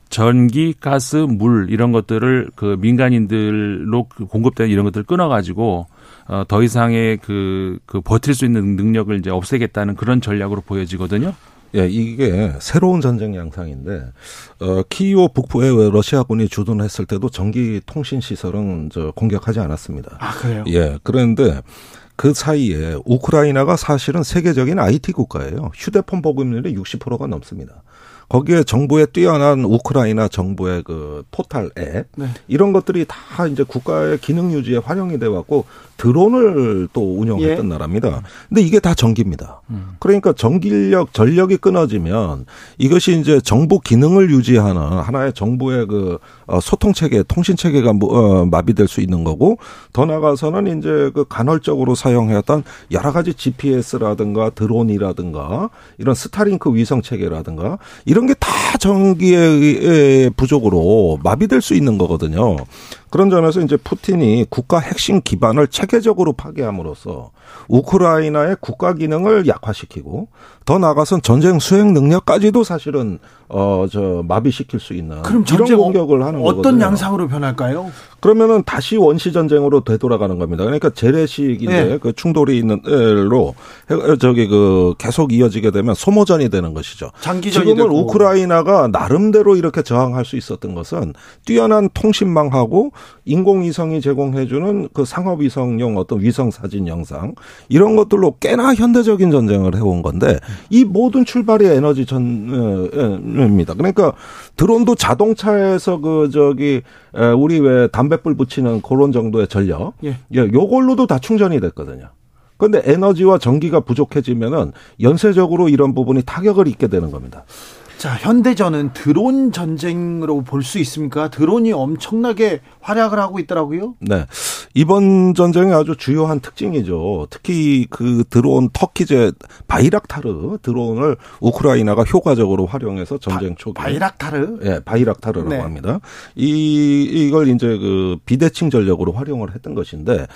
[SPEAKER 6] 전기, 가스, 물 이런 것들을 그 민간인들로 그 공급되는 이런 것들을 끊어가지고 어, 더 이상의 그, 그 버틸 수 있는 능력을 이제 없애겠다는 그런 전략으로 보여지거든요.
[SPEAKER 5] 예, 이게 새로운 전쟁 양상인데, 어, 키이오 북부에 러시아군이 주둔했을 때도 전기 통신 시설은 저 공격하지 않았습니다.
[SPEAKER 1] 아 그래요?
[SPEAKER 5] 예, 그런데 그 사이에 우크라이나가 사실은 세계적인 IT 국가예요. 휴대폰 보급률이 60%가 넘습니다. 거기에 정부의 뛰어난 우크라이나 정부의 그 포탈 앱
[SPEAKER 1] 네.
[SPEAKER 5] 이런 것들이 다 이제 국가의 기능 유지에 활용이 돼 왔고 드론을 또 운영했던
[SPEAKER 1] 예.
[SPEAKER 5] 나라입니다. 근데 이게 다 전기입니다. 그러니까 전기력 전력이 끊어지면 이것이 이제 정부 기능을 유지하는 하나의 정부의 그 어, 소통 체계, 통신 체계가 뭐, 어, 마비될 수 있는 거고 더 나가서는 이제 그 간헐적으로 사용해왔던 여러 가지 GPS라든가 드론이라든가 이런 스타링크 위성 체계라든가 이런 게 다 전기의 부족으로 마비될 수 있는 거거든요. 그런 점에서 이제 푸틴이 국가 핵심 기반을 체계적으로 파괴함으로써 우크라이나의 국가 기능을 약화시키고 더 나아가선 전쟁 수행 능력까지도 사실은 어 저 마비시킬 수 있는
[SPEAKER 1] 그럼
[SPEAKER 5] 이런 공격을 하는
[SPEAKER 1] 어떤
[SPEAKER 5] 거거든요.
[SPEAKER 1] 양상으로 변할까요?
[SPEAKER 5] 그러면은 다시 원시 전쟁으로 되돌아가는 겁니다. 그러니까 재래식인데
[SPEAKER 1] 네.
[SPEAKER 5] 그 충돌이 있는 일로 저기 그 계속 이어지게 되면 소모전이 되는 것이죠.
[SPEAKER 1] 장기전이
[SPEAKER 5] 지금은
[SPEAKER 1] 되고.
[SPEAKER 5] 우크라이나가 나름대로 이렇게 저항할 수 있었던 것은 뛰어난 통신망하고 인공위성이 제공해주는 그 상업위성용 어떤 위성 사진 영상 이런 것들로 꽤나 현대적인 전쟁을 해온 건데 이 모든 출발이 에너지 전입니다. 그러니까 드론도 자동차에서 그 저기 에, 우리 왜 담뱃불 붙이는 그런 정도의 전력
[SPEAKER 1] 예.
[SPEAKER 5] 예, 요걸로도 다 충전이 됐거든요. 그런데 에너지와 전기가 부족해지면은 연쇄적으로 이런 부분이 타격을 입게 되는 겁니다.
[SPEAKER 1] 자, 현대전은 드론 전쟁으로 볼 수 있습니까? 드론이 엄청나게 활약을 하고 있더라고요.
[SPEAKER 5] 네. 이번 전쟁의 아주 주요한 특징이죠. 특히 그 드론 터키제 바이락타르 드론을 우크라이나가 효과적으로 활용해서 전쟁 초기
[SPEAKER 1] 바이락타르.
[SPEAKER 5] 예, 바이락타르라고
[SPEAKER 1] 네.
[SPEAKER 5] 합니다. 이 이걸 이제 그 비대칭 전력으로 활용을 했던 것인데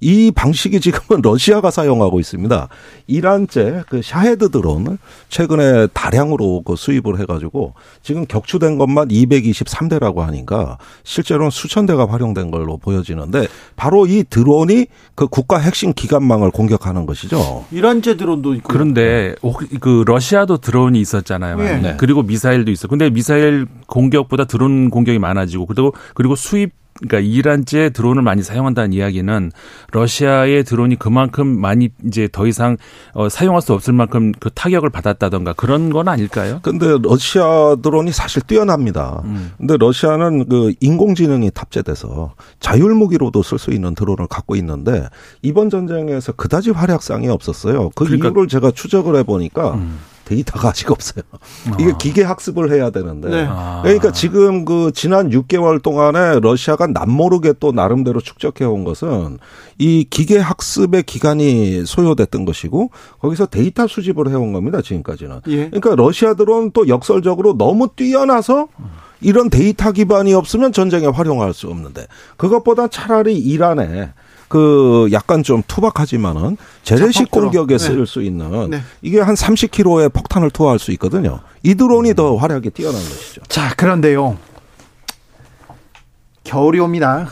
[SPEAKER 5] 이 방식이 지금은 <laughs> 러시아가 사용하고 있습니다. 이란제 그 샤헤드 드론을 최근에 다량으로 그 수입을 해가지고 지금 격추된 것만 223대라고 하니까 실제로는 수천 대가 활용된 걸로 보여지는데 바로 이 드론이 그 국가 핵심 기관망을 공격하는 것이죠.
[SPEAKER 1] 이란제 드론도 있고.
[SPEAKER 6] 그런데 혹- 그 러시아도 드론이 있었잖아요.
[SPEAKER 1] 예.
[SPEAKER 6] 많이. 그리고 미사일도 있어. 근데 미사일 공격보다 드론 공격이 많아지고 그리고 그리고 수입 그러니까 이란제 드론을 많이 사용한다는 이야기는 러시아의 드론이 그만큼 많이 이제 더 이상 어, 사용할 수 없을 만큼 그 타격을 받았다던가 그런 건 아닐까요?
[SPEAKER 5] 근데 러시아 드론이 사실 뛰어납니다. 근데 러시아는 그 인공지능이 탑재돼서 자율 무기로도 쓸 수 있는 드론을 갖고 있는데 이번 전쟁에서 그다지 활약상이 없었어요. 그
[SPEAKER 6] 그러니까-
[SPEAKER 5] 이유를 제가 추적을 해 보니까 데이터가 아직 없어요. 이게 기계 학습을 해야 되는데.
[SPEAKER 1] 네.
[SPEAKER 6] 아.
[SPEAKER 5] 그러니까 지금 그 지난 6개월 동안에 러시아가 남모르게 또 나름대로 축적해 온 것은 이 기계 학습의 기간이 소요됐던 것이고 거기서 데이터 수집을 해온 겁니다. 지금까지는.
[SPEAKER 1] 예.
[SPEAKER 5] 그러니까 러시아들은 또 역설적으로 너무 뛰어나서 이런 데이터 기반이 없으면 전쟁에 활용할 수 없는데 그것보다 차라리 이란에 그 약간 좀 투박하지만은 재래식. 공격에
[SPEAKER 1] 네.
[SPEAKER 5] 쓸수 있는
[SPEAKER 1] 네.
[SPEAKER 5] 이게 한 30km의 폭탄을 투하할 수 있거든요. 이 드론이 더 활약이 뛰어난 것이죠.
[SPEAKER 1] 자, 그런데요. 겨울이 옵니다.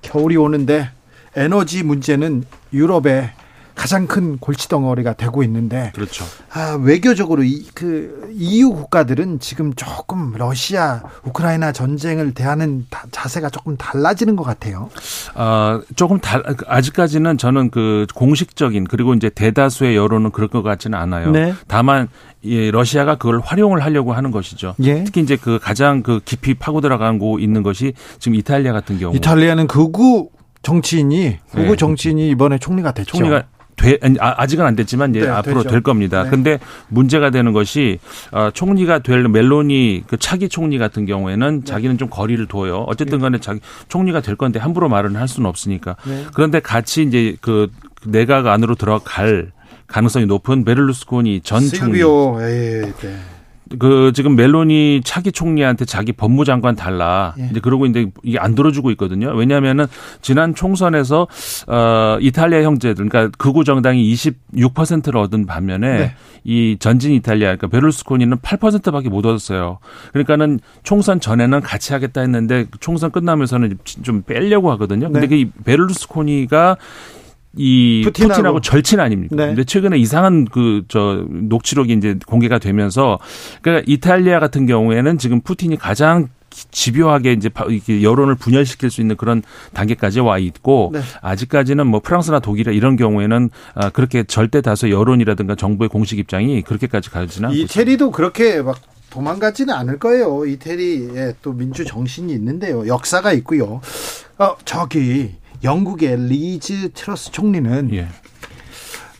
[SPEAKER 1] 겨울이 오는데 에너지 문제는 유럽의 가장 큰 골치덩어리가 되고 있는데
[SPEAKER 6] 그렇죠.
[SPEAKER 1] 아, 외교적으로 이, 그 EU 국가들은 지금 조금 러시아 우크라이나 전쟁을 대하는 다- 자세가 조금 달라지는 것 같아요.
[SPEAKER 6] 아, 조금 달, 아직까지는 저는 그 공식적인 그리고 이제 대다수의 여론은 그럴 것 같지는 않아요.
[SPEAKER 1] 네.
[SPEAKER 6] 다만 이 러시아가 그걸 활용을 하려고 하는 것이죠.
[SPEAKER 1] 예.
[SPEAKER 6] 특히 이제 그 가장 그 깊이 파고 들어가고 있는 것이 지금 이탈리아 같은 경우.
[SPEAKER 1] 이탈리아는 극우 정치인이 극우
[SPEAKER 6] 네.
[SPEAKER 1] 정치인이 이번에 총리가 됐죠.
[SPEAKER 6] 총리가 돼, 아, 아직은 안 됐지만 이제
[SPEAKER 1] 네,
[SPEAKER 6] 앞으로
[SPEAKER 1] 되죠.
[SPEAKER 6] 될 겁니다.
[SPEAKER 1] 네.
[SPEAKER 6] 근데 문제가 되는 것이 어, 총리가 될 멜로니 그 차기 총리 같은 경우에는
[SPEAKER 1] 네.
[SPEAKER 6] 자기는 좀 거리를 둬요. 어쨌든 간에 자기 총리가 될 건데 함부로 말은 할 수는 없으니까.
[SPEAKER 1] 네.
[SPEAKER 6] 그런데 같이 이제 그 내각 안으로 들어갈 가능성이 높은 베를루스코니 전 총리.
[SPEAKER 1] 실비오, 예, 네.
[SPEAKER 6] 그 지금 멜로니 차기 총리한테 자기 법무장관 달라
[SPEAKER 1] 예.
[SPEAKER 6] 이제 그러고 있는데 이게 안 들어주고 있거든요. 왜냐하면은 지난 총선에서 어 이탈리아 형제들 그러니까 극우 정당이 26%를 얻은 반면에
[SPEAKER 1] 네.
[SPEAKER 6] 이 전진 이탈리아 그러니까 베를루스코니는 8%밖에 못 얻었어요. 그러니까는 총선 전에는 같이 하겠다 했는데 총선 끝나면서는 좀 빼려고 하거든요. 근데
[SPEAKER 1] 네.
[SPEAKER 6] 그 베를루스코니가 이
[SPEAKER 1] 푸틴하고.
[SPEAKER 6] 푸틴하고, 절친 아닙니까?
[SPEAKER 1] 네.
[SPEAKER 6] 근데 최근에 이상한 그 저 녹취록이 이제 공개가 되면서 그러니까 이탈리아 같은 경우에는 지금 푸틴이 가장 집요하게 이제 여론을 분열시킬 수 있는 그런 단계까지 와 있고
[SPEAKER 1] 네.
[SPEAKER 6] 아직까지는 뭐 프랑스나 독일 이런 경우에는 아, 그렇게 절대 다수 여론이라든가 정부의 공식 입장이 그렇게까지 가지는 않고.
[SPEAKER 1] 이태리도 그렇게 막 도망가지는 않을 거예요. 이태리에 또 민주 정신이 있는데요. 역사가 있고요. 어, 저기 영국의 리즈 트러스 총리는
[SPEAKER 6] 예.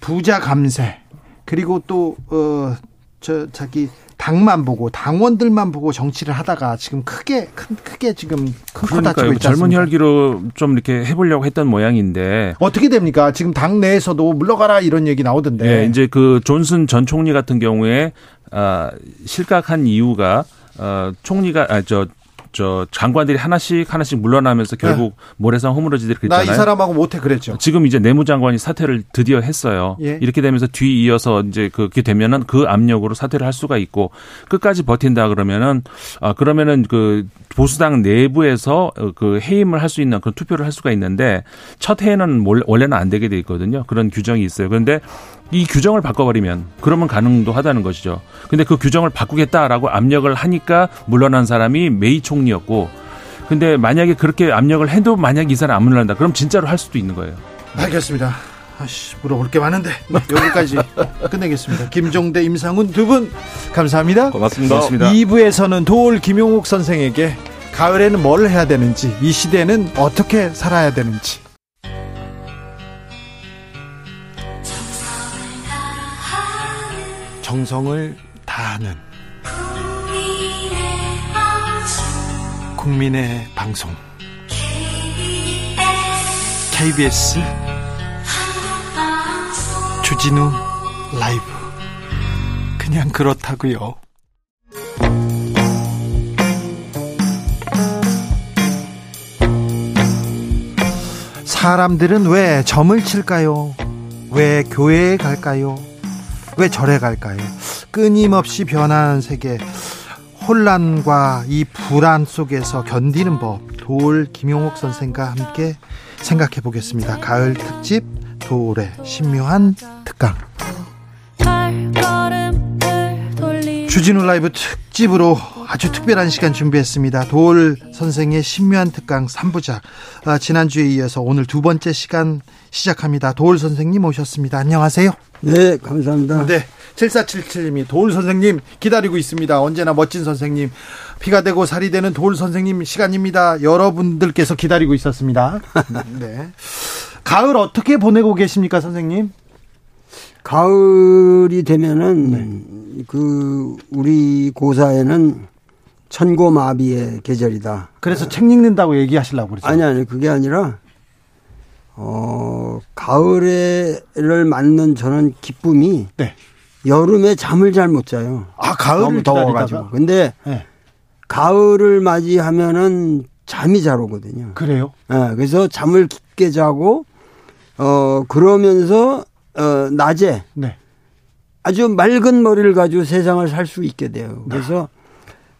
[SPEAKER 1] 부자 감세 그리고 또 어 저 자기 당만 보고 당원들만 보고 정치를 하다가 지금 크게 큰 크게 지금 큰코 다치고 있지
[SPEAKER 6] 젊은
[SPEAKER 1] 않습니까?
[SPEAKER 6] 혈기로 좀 이렇게 해보려고 했던 모양인데
[SPEAKER 1] 어떻게 됩니까? 지금 당 내에서도 물러가라 이런 얘기 나오던데.
[SPEAKER 6] 예, 이제 그 존슨 전 총리 같은 경우에 아, 실각한 이유가 어, 총리가 아, 저 저 장관들이 하나씩 하나씩 물러나면서 결국 모래성 허물어지들이
[SPEAKER 1] 나
[SPEAKER 6] 그랬잖아요.
[SPEAKER 1] 이 사람하고 못해 그랬죠.
[SPEAKER 6] 지금 이제 내무장관이 사퇴를 드디어 했어요.
[SPEAKER 1] 예.
[SPEAKER 6] 이렇게 되면서 뒤 이어서 이제 그렇게 되면은 그 압력으로 사퇴를 할 수가 있고 끝까지 버틴다 그러면은 아 그러면은 그 보수당 내부에서 어, 그 해임을 할 수 있는 그런 투표를 할 수가 있는데 첫 해에는 원- 원래는 안 되게 돼 있거든요. 그런 규정이 있어요. 그런데 이 규정을 바꿔버리면 그러면 가능도 하다는 것이죠. 근데 그 규정을 바꾸겠다라고 압력을 하니까 물러난 사람이 메이 총리였고 근데 만약에 그렇게 압력을 해도 만약 이 사람 안 물러난다 그럼 진짜로 할 수도 있는 거예요.
[SPEAKER 1] 알겠습니다. 아씨 물어볼 게 많은데 네, 여기까지 <laughs> 끝내겠습니다. 김종대, 임상훈 두 분 감사합니다.
[SPEAKER 5] 고맙습니다.
[SPEAKER 6] 고맙습니다.
[SPEAKER 1] 2부에서는 도올 김용옥 선생에게 가을에는 뭘 해야 되는지 이 시대는 어떻게 살아야 되는지 정성을 다하는 국민의 방송 KBS 주진우 라이브 그냥 그렇다고요. 사람들은 왜 점을 칠까요? 왜 교회에 갈까요? 왜 절에 갈까요? 끊임없이 변하는 세계, 혼란과 이 불안 속에서 견디는 법, 도올 김용옥 선생과 함께 생각해 보겠습니다. 가을 특집 도올의 신묘한 특강. 주진우 라이브 특집으로 아주 특별한 시간 준비했습니다. 도올 선생의 신묘한 특강 3부작. 아, 지난주에 이어서 오늘 두 번째 시간 시작합니다. 도올 선생님 오셨습니다. 안녕하세요.
[SPEAKER 7] 네, 감사합니다.
[SPEAKER 1] 네. 7477님이 도울 선생님 기다리고 있습니다. 언제나 멋진 선생님. 피가 되고 살이 되는 도울 선생님 시간입니다. 여러분들께서 기다리고 있었습니다. <laughs> 네. 가을 어떻게 보내고 계십니까, 선생님?
[SPEAKER 7] 가을이 되면은 그 우리 고사에는 천고마비의 계절이다.
[SPEAKER 1] 그래서 책 읽는다고 얘기하시려고 그러죠.
[SPEAKER 7] 아니 아니 그게 아니라 어 가을에를 맞는 저는 기쁨이
[SPEAKER 1] 네.
[SPEAKER 7] 여름에 잠을 잘 못 자요.
[SPEAKER 1] 아, 가을을
[SPEAKER 7] 너무 더워가지고. 근데
[SPEAKER 1] 네.
[SPEAKER 7] 가을을 맞이하면은 잠이 잘 오거든요.
[SPEAKER 1] 그래요?
[SPEAKER 7] 예, 그래서 잠을 깊게 자고 어 그러면서 어 낮에
[SPEAKER 1] 네.
[SPEAKER 7] 아주 맑은 머리를 가지고 세상을 살 수 있게 돼요. 그래서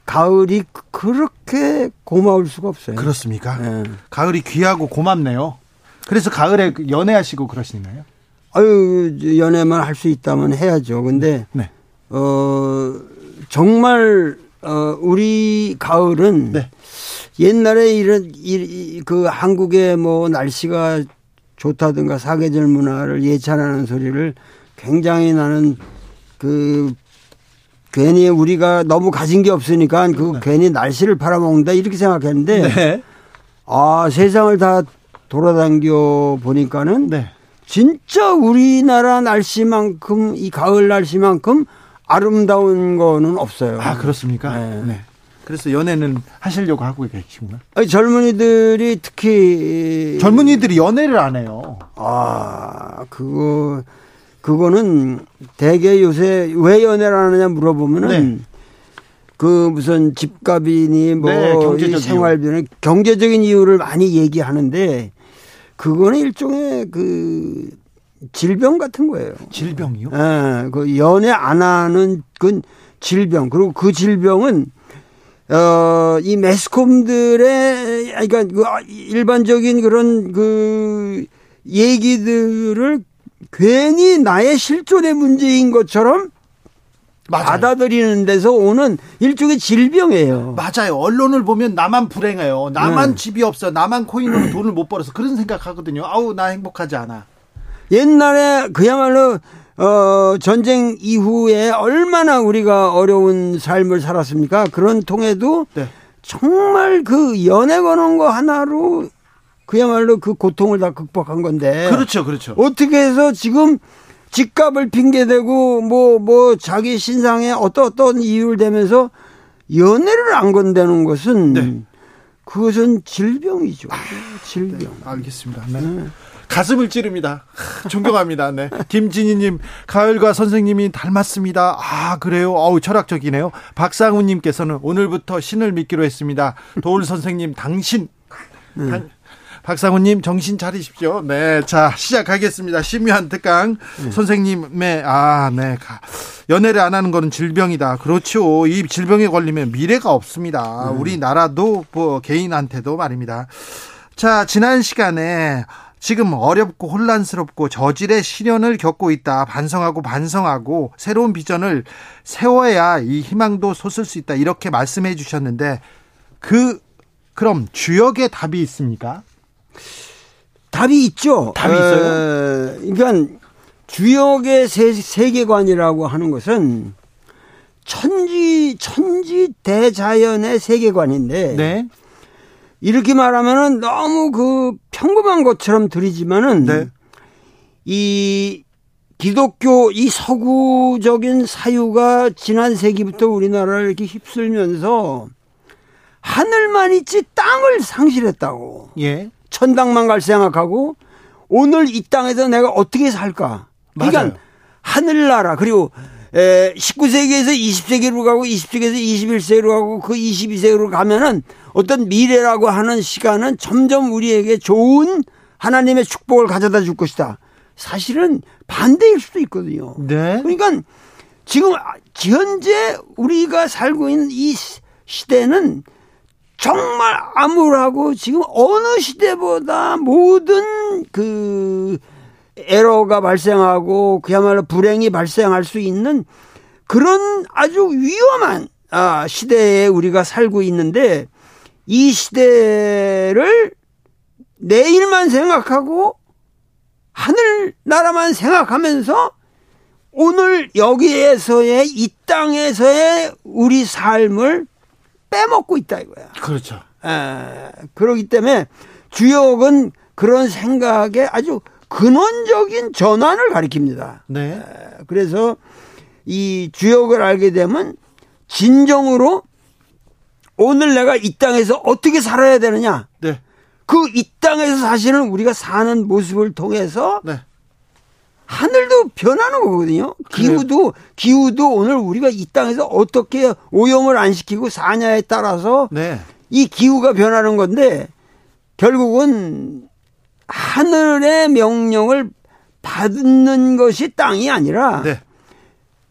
[SPEAKER 7] 가을이 그- 그렇게 고마울 수가 없어요.
[SPEAKER 1] 그렇습니까?
[SPEAKER 7] 예.
[SPEAKER 1] 가을이 귀하고 고맙네요. 그래서 가을에 그 연애하시고 그러시나요?
[SPEAKER 7] 아유 연애만 할 수 있다면 해야죠. 근데
[SPEAKER 1] 네.
[SPEAKER 7] 어 정말 어 우리 가을은
[SPEAKER 1] 네.
[SPEAKER 7] 옛날에 이런 이, 이- 그 한국의 뭐 날씨가 좋다든가 사계절 문화를 예찬하는 소리를 굉장히 나는 그 괜히 우리가 너무 가진 게 없으니까 그 괜히 날씨를 팔아먹는다 이렇게 생각했는데
[SPEAKER 1] 네.
[SPEAKER 7] 아 세상을 다 돌아다녀 보니까는
[SPEAKER 1] 네.
[SPEAKER 7] 진짜 우리나라 날씨만큼 이 가을 날씨만큼 아름다운 거는 없어요.
[SPEAKER 1] 아, 그렇습니까?
[SPEAKER 7] 네.
[SPEAKER 1] 네. 그래서 연애는 하시려고 하고 계시구나.
[SPEAKER 7] 아니, 젊은이들이 특히
[SPEAKER 1] 젊은이들이 연애를 안 해요.
[SPEAKER 7] 아 그거 그거는 대개 요새 왜 연애를 안 하냐 물어보면은
[SPEAKER 1] 네.
[SPEAKER 7] 그 무슨 집값이니 뭐
[SPEAKER 1] 네,
[SPEAKER 7] 생활비는 경제적인 이유를 많이 얘기하는데 그거는 일종의 그 질병 같은 거예요.
[SPEAKER 1] 질병이요?
[SPEAKER 7] 예, 그 연애 안 하는 그 질병 그리고 그 질병은 어, 이 매스컴들의 그러니까 그 일반적인 그런 그 얘기들을 괜히 나의 실존의 문제인 것처럼
[SPEAKER 1] 맞아요.
[SPEAKER 7] 받아들이는 데서 오는 일종의 질병이에요.
[SPEAKER 1] 맞아요. 언론을 보면 나만 불행해요. 나만
[SPEAKER 7] 네.
[SPEAKER 1] 집이 없어. 나만 코인으로 돈을 못 벌어서 그런 생각하거든요. 아우 나 행복하지 않아.
[SPEAKER 7] 옛날에 그야말로 어 전쟁 이후에 얼마나 우리가 어려운 삶을 살았습니까? 그런 통에도
[SPEAKER 1] 네.
[SPEAKER 7] 정말 그 연애 거는 거 하나로 그야말로 그 고통을 다 극복한 건데.
[SPEAKER 1] 그렇죠, 그렇죠.
[SPEAKER 7] 어떻게 해서 지금 집값을 핑계대고 뭐, 뭐 자기 신상에 어떤 어떤 이유를 대면서 연애를 안 건다는 것은
[SPEAKER 1] 네.
[SPEAKER 7] 그것은 질병이죠. 질병.
[SPEAKER 1] 알겠습니다. 네. 가슴을 찌릅니다. 존경합니다. 네. 김진희님, 가을과 선생님이 닮았습니다. 아, 그래요? 어우, 철학적이네요. 박상우님께서는 오늘부터 신을 믿기로 했습니다. 도울 선생님, 당신. 당, 박상우님 정신 차리십시오. 네, 자 시작하겠습니다. 심유한 특강 선생님의 아, 네, 연애를 안 하는 거는 질병이다. 그렇죠. 이 질병에 걸리면 미래가 없습니다. 우리 나라도 뭐 개인한테도 말입니다. 자, 지난 시간에 지금 어렵고 혼란스럽고 저질의 시련을 겪고 있다. 반성하고 반성하고 새로운 비전을 세워야 이 희망도 솟을 수 있다. 이렇게 말씀해 주셨는데 그 그럼 주역의 답이 있습니까?
[SPEAKER 7] 답이 있죠.
[SPEAKER 1] 답이 있어요?
[SPEAKER 7] 에, 그러니까 주역의 세, 세계관이라고 하는 것은 천지 천지 대자연의 세계관인데
[SPEAKER 1] 네.
[SPEAKER 7] 이렇게 말하면은 너무 그 평범한 것처럼 들리지만은
[SPEAKER 1] 네.
[SPEAKER 7] 이 기독교 이 서구적인 사유가 지난 세기부터 우리나라를 이렇게 휩쓸면서 하늘만 있지 땅을 상실했다고.
[SPEAKER 1] 예.
[SPEAKER 7] 천당만 갈 생각하고 오늘 이 땅에서 내가 어떻게 살까? 그러니까
[SPEAKER 1] 맞아요.
[SPEAKER 7] 하늘나라 그리고 에 19세기에서 20세기로 가고 20세기에서 21세기로 가고 그 22세기로 가면은 어떤 미래라고 하는 시간은 점점 우리에게 좋은 하나님의 축복을 가져다 줄 것이다. 사실은 반대일 수도 있거든요.
[SPEAKER 1] 네.
[SPEAKER 7] 그러니까 지금 현재 우리가 살고 있는 이 시대는 정말 암울하고 지금 어느 시대보다 모든 그 에러가 발생하고 그야말로 불행이 발생할 수 있는 그런 아주 위험한 아, 시대에 우리가 살고 있는데 이 시대를 내일만 생각하고 하늘나라만 생각하면서 오늘 여기에서의 이 땅에서의 우리 삶을 빼먹고 있다 이거야.
[SPEAKER 1] 그렇죠.
[SPEAKER 7] 에, 그러기 때문에 주역은 그런 생각에 아주 근원적인 전환을 가리킵니다.
[SPEAKER 1] 네.
[SPEAKER 7] 그래서 이 주역을 알게 되면 진정으로 오늘 내가 이 땅에서 어떻게 살아야 되느냐.
[SPEAKER 1] 네.
[SPEAKER 7] 그 이 땅에서 사실은 우리가 사는 모습을 통해서
[SPEAKER 1] 네.
[SPEAKER 7] 하늘도 변하는 거거든요. 기후도 기후도 오늘 우리가 이 땅에서 어떻게 오염을 안 시키고 사냐에 따라서
[SPEAKER 1] 네.
[SPEAKER 7] 이 기후가 변하는 건데 결국은 하늘의 명령을 받는 것이 땅이 아니라
[SPEAKER 1] 네.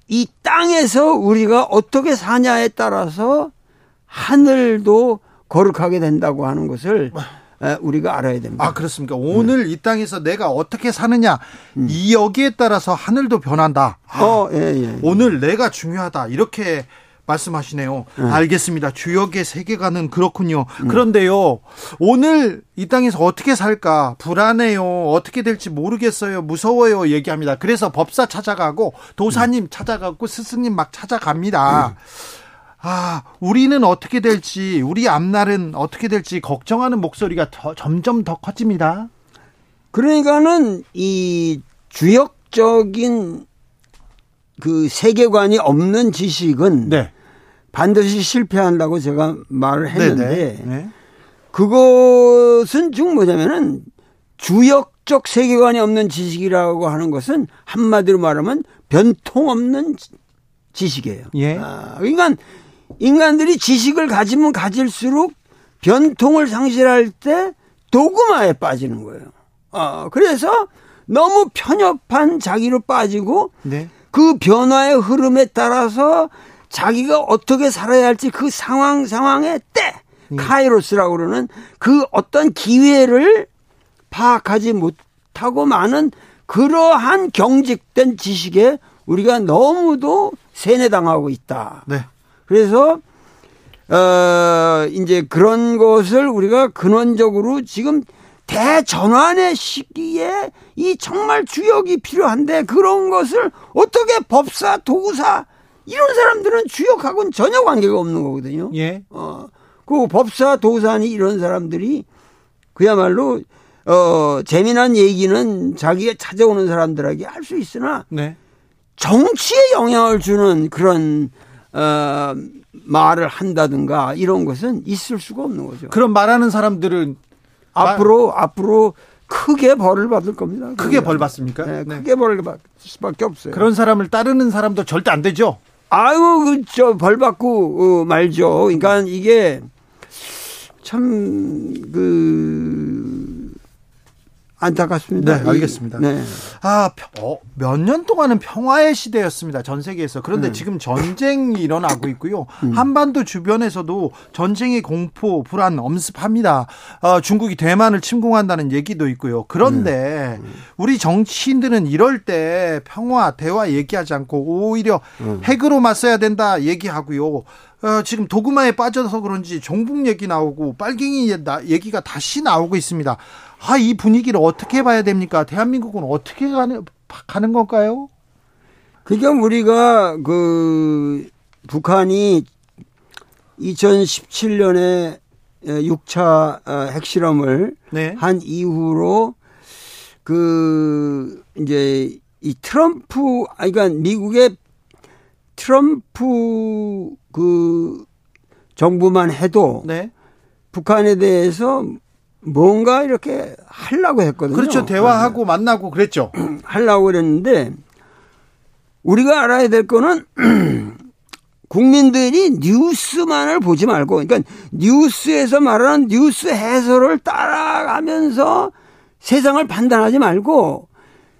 [SPEAKER 7] 이 땅에서 우리가 어떻게 사냐에 따라서 하늘도 거룩하게 된다고 하는 것을 에, 우리가 알아야 됩니다.
[SPEAKER 1] 아, 그렇습니까? 오늘 이 땅에서 내가 어떻게 사느냐, 이 여기에 따라서 하늘도 변한다. 아,
[SPEAKER 7] 어, 예, 예.
[SPEAKER 1] 오늘 내가 중요하다. 이렇게 말씀하시네요. 알겠습니다. 주역의 세계관은 그렇군요. 그런데요, 오늘 이 땅에서 어떻게 살까? 불안해요. 어떻게 될지 모르겠어요. 무서워요. 얘기합니다. 그래서 법사 찾아가고, 도사님 찾아가고, 스승님 막 찾아갑니다. 아, 우리는 어떻게 될지, 우리 앞날은 어떻게 될지 걱정하는 목소리가 더, 점점 더 커집니다.
[SPEAKER 7] 그러니까는 이 주역적인 그 세계관이 없는 지식은
[SPEAKER 1] 네.
[SPEAKER 7] 반드시 실패한다고 제가 말을 했는데
[SPEAKER 1] 네, 네.
[SPEAKER 7] 그것은 즉 뭐냐면은 주역적 세계관이 없는 지식이라고 하는 것은 한마디로 말하면 변통 없는 지- 지식이에요.
[SPEAKER 1] 예.
[SPEAKER 7] 아, 그러니까 인간들이 지식을 가지면 가질수록 변통을 상실할 때 도구마에 빠지는 거예요. 아, 그래서 너무 편협한 자기로 빠지고
[SPEAKER 1] 네.
[SPEAKER 7] 그 변화의 흐름에 따라서 자기가 어떻게 살아야 할지 그 상황 상황의 때 카이로스라고 그러는 그 어떤 기회를 파악하지 못하고 많은 그러한 경직된 지식에 우리가 너무도 세뇌당하고 있다.
[SPEAKER 1] 네.
[SPEAKER 7] 그래서 어 이제 그런 것을 우리가 근원적으로 지금 대전환의 시기에 이 정말 주역이 필요한데 그런 것을 어떻게 법사, 도구사 이런 사람들은 주역하고는 전혀 관계가 없는 거거든요.
[SPEAKER 1] 예.
[SPEAKER 7] 어, 그 법사, 도사니 이런 사람들이 그야말로 어 재미난 얘기는 자기가 찾아오는 사람들에게 할 수 있으나
[SPEAKER 1] 네.
[SPEAKER 7] 정치에 영향을 주는 그런 어 말을 한다든가 이런 것은 있을 수가 없는 거죠.
[SPEAKER 1] 그런 말하는 사람들은
[SPEAKER 7] 앞으로 앞으로 크게 벌을 받을 겁니다.
[SPEAKER 1] 크게 벌 받습니까?
[SPEAKER 7] 네,
[SPEAKER 1] 네.
[SPEAKER 7] 크게 벌을 받을 수밖에 없어요.
[SPEAKER 1] 그런 사람을 따르는 사람도 절대 안 되죠.
[SPEAKER 7] 아유, 그, 저, 벌 받고, 어, 말죠. 그러니까 이게 참, 그, 안타깝습니다.
[SPEAKER 1] 네, 알겠습니다.
[SPEAKER 7] 네.
[SPEAKER 1] 아, 몇년 동안은 평화의 시대였습니다. 전 세계에서. 그런데
[SPEAKER 7] 네.
[SPEAKER 1] 지금 전쟁이 일어나고 있고요.
[SPEAKER 7] 음.
[SPEAKER 1] 한반도 주변에서도 전쟁의 공포, 불안 엄습합니다. 어, 중국이 대만을 침공한다는 얘기도 있고요. 그런데
[SPEAKER 7] 음.
[SPEAKER 1] 우리 정치인들은 이럴 때 평화, 대화 얘기하지 않고 오히려
[SPEAKER 7] 음.
[SPEAKER 1] 핵으로 맞서야 된다 얘기하고요. 어, 지금 도구마에 빠져서 그런지 종북 얘기 나오고 빨갱이 얘기가 다시 나오고 있습니다. 아, 이 분위기를 어떻게 봐야 됩니까? 대한민국은 어떻게 가는, 가는 건가요?
[SPEAKER 7] 그러니까 우리가 그 북한이 2017년에 6차 어, 핵실험을
[SPEAKER 1] 네.
[SPEAKER 7] 한 이후로 그 이제 이 트럼프 아 그러니까 미국의 트럼프 그 정부만 해도
[SPEAKER 1] 네.
[SPEAKER 7] 북한에 대해서 뭔가 이렇게 하려고 했거든요.
[SPEAKER 1] 그렇죠. 대화하고 만나고 그랬죠. <clears throat>
[SPEAKER 7] 하려고 그랬는데 우리가 알아야 될 거는 <clears throat> 국민들이 뉴스만을 보지 말고 그러니까 뉴스에서 말하는 뉴스 해설을 따라가면서 세상을 판단하지 말고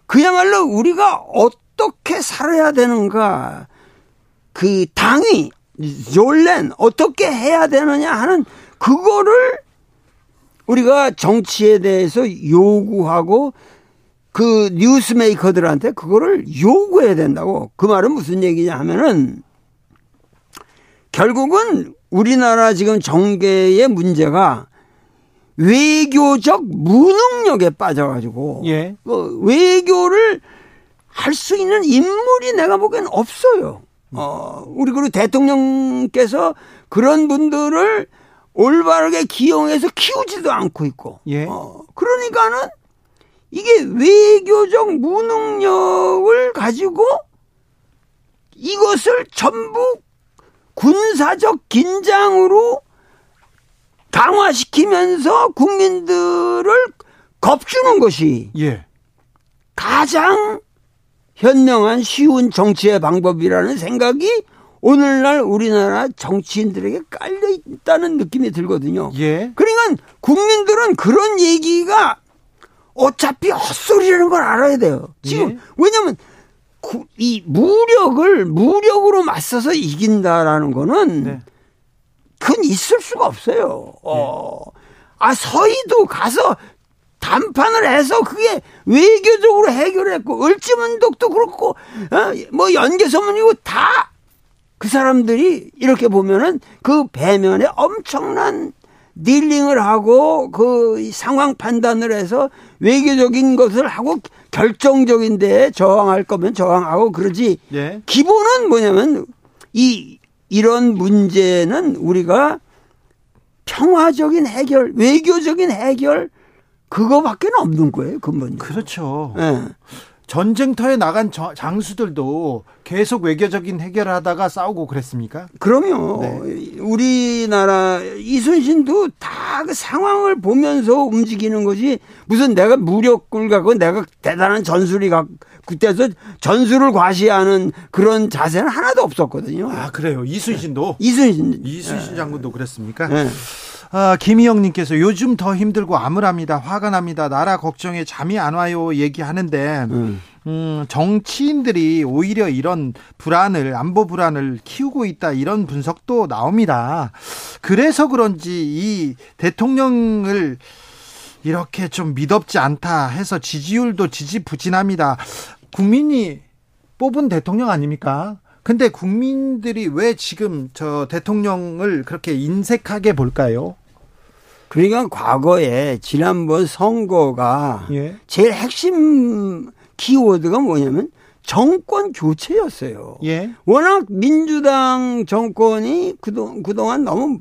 [SPEAKER 7] 그야말로 우리가 어떻게 살아야 되는가 그 당위 졸렌 어떻게 해야 되느냐 하는 그거를 우리가 정치에 대해서 요구하고 그 뉴스메이커들한테 그거를 요구해야 된다고. 그 말은 무슨 얘기냐 하면은 결국은 우리나라 지금 정계의 문제가 외교적 무능력에 빠져가지고
[SPEAKER 1] 예.
[SPEAKER 7] 어, 외교를 할 수 있는 인물이 내가 보기엔 없어요. 어, 우리 그리고 대통령께서 그런 분들을 올바르게 기용해서 키우지도 않고 있고.
[SPEAKER 1] 예.
[SPEAKER 7] 어, 그러니까는 이게 외교적 무능력을 가지고 이것을 전부 군사적 긴장으로 강화시키면서 국민들을 겁주는 것이
[SPEAKER 1] 예.
[SPEAKER 7] 가장 현명한 쉬운 정치의 방법이라는 생각이 오늘날 우리나라 정치인들에게 깔려 있다는 느낌이 들거든요.
[SPEAKER 1] 예.
[SPEAKER 7] 그러니까 국민들은 그런 얘기가 어차피 헛소리라는 걸 알아야 돼요. 지금
[SPEAKER 1] 예.
[SPEAKER 7] 왜냐하면 구- 이 무력을 무력으로 맞서서 이긴다라는 거는
[SPEAKER 1] 네.
[SPEAKER 7] 그건 있을 수가 없어요. 어. 아 서희도 가서 담판을 해서 그게 외교적으로 해결했고 을지문독도 그렇고 어? 뭐 연개소문이고 다 그 사람들이 이렇게 보면은 그 배면에 엄청난 딜링을 하고 그 상황 판단을 해서 외교적인 것을 하고 결정적인 데에 저항할 거면 저항하고 그러지
[SPEAKER 1] 예.
[SPEAKER 7] 기본은 뭐냐면 이 이런 문제는 우리가 평화적인 해결, 외교적인 해결 그거밖에 없는 거예요, 근본이.
[SPEAKER 1] 그렇죠.
[SPEAKER 7] 예.
[SPEAKER 1] 전쟁터에 나간 저- 장수들도 계속 외교적인 해결을 하다가 싸우고 그랬습니까?
[SPEAKER 7] 그럼요.
[SPEAKER 1] 네.
[SPEAKER 7] 우리나라 이순신도 다 그 상황을 보면서 움직이는 거지 무슨 내가 무력을 갖고 내가 대단한 전술이 갖고 그때서 전술을 과시하는 그런 자세는 하나도 없었거든요.
[SPEAKER 1] 아, 그래요. 이순신도
[SPEAKER 7] 이순신.
[SPEAKER 1] 이순신 장군도 그랬습니까?
[SPEAKER 7] 예.
[SPEAKER 1] 아, 김희영님께서 요즘 더 힘들고 암울합니다. 화가 납니다. 나라 걱정에 잠이 안 와요. 얘기하는데,
[SPEAKER 7] 음.
[SPEAKER 1] 음, 정치인들이 오히려 이런 불안을, 안보 불안을 키우고 있다. 이런 분석도 나옵니다. 그래서 그런지 이 대통령을 이렇게 좀 믿업지 않다 해서 지지율도 지지부진합니다. 국민이 뽑은 대통령 아닙니까? 근데 국민들이 왜 지금 저 대통령을 그렇게 인색하게 볼까요?
[SPEAKER 7] 그러니까 과거에 지난번 선거가
[SPEAKER 1] 예.
[SPEAKER 7] 제일 핵심 키워드가 뭐냐면 정권 교체였어요.
[SPEAKER 1] 예.
[SPEAKER 7] 워낙 민주당 정권이 그동, 그동안 너무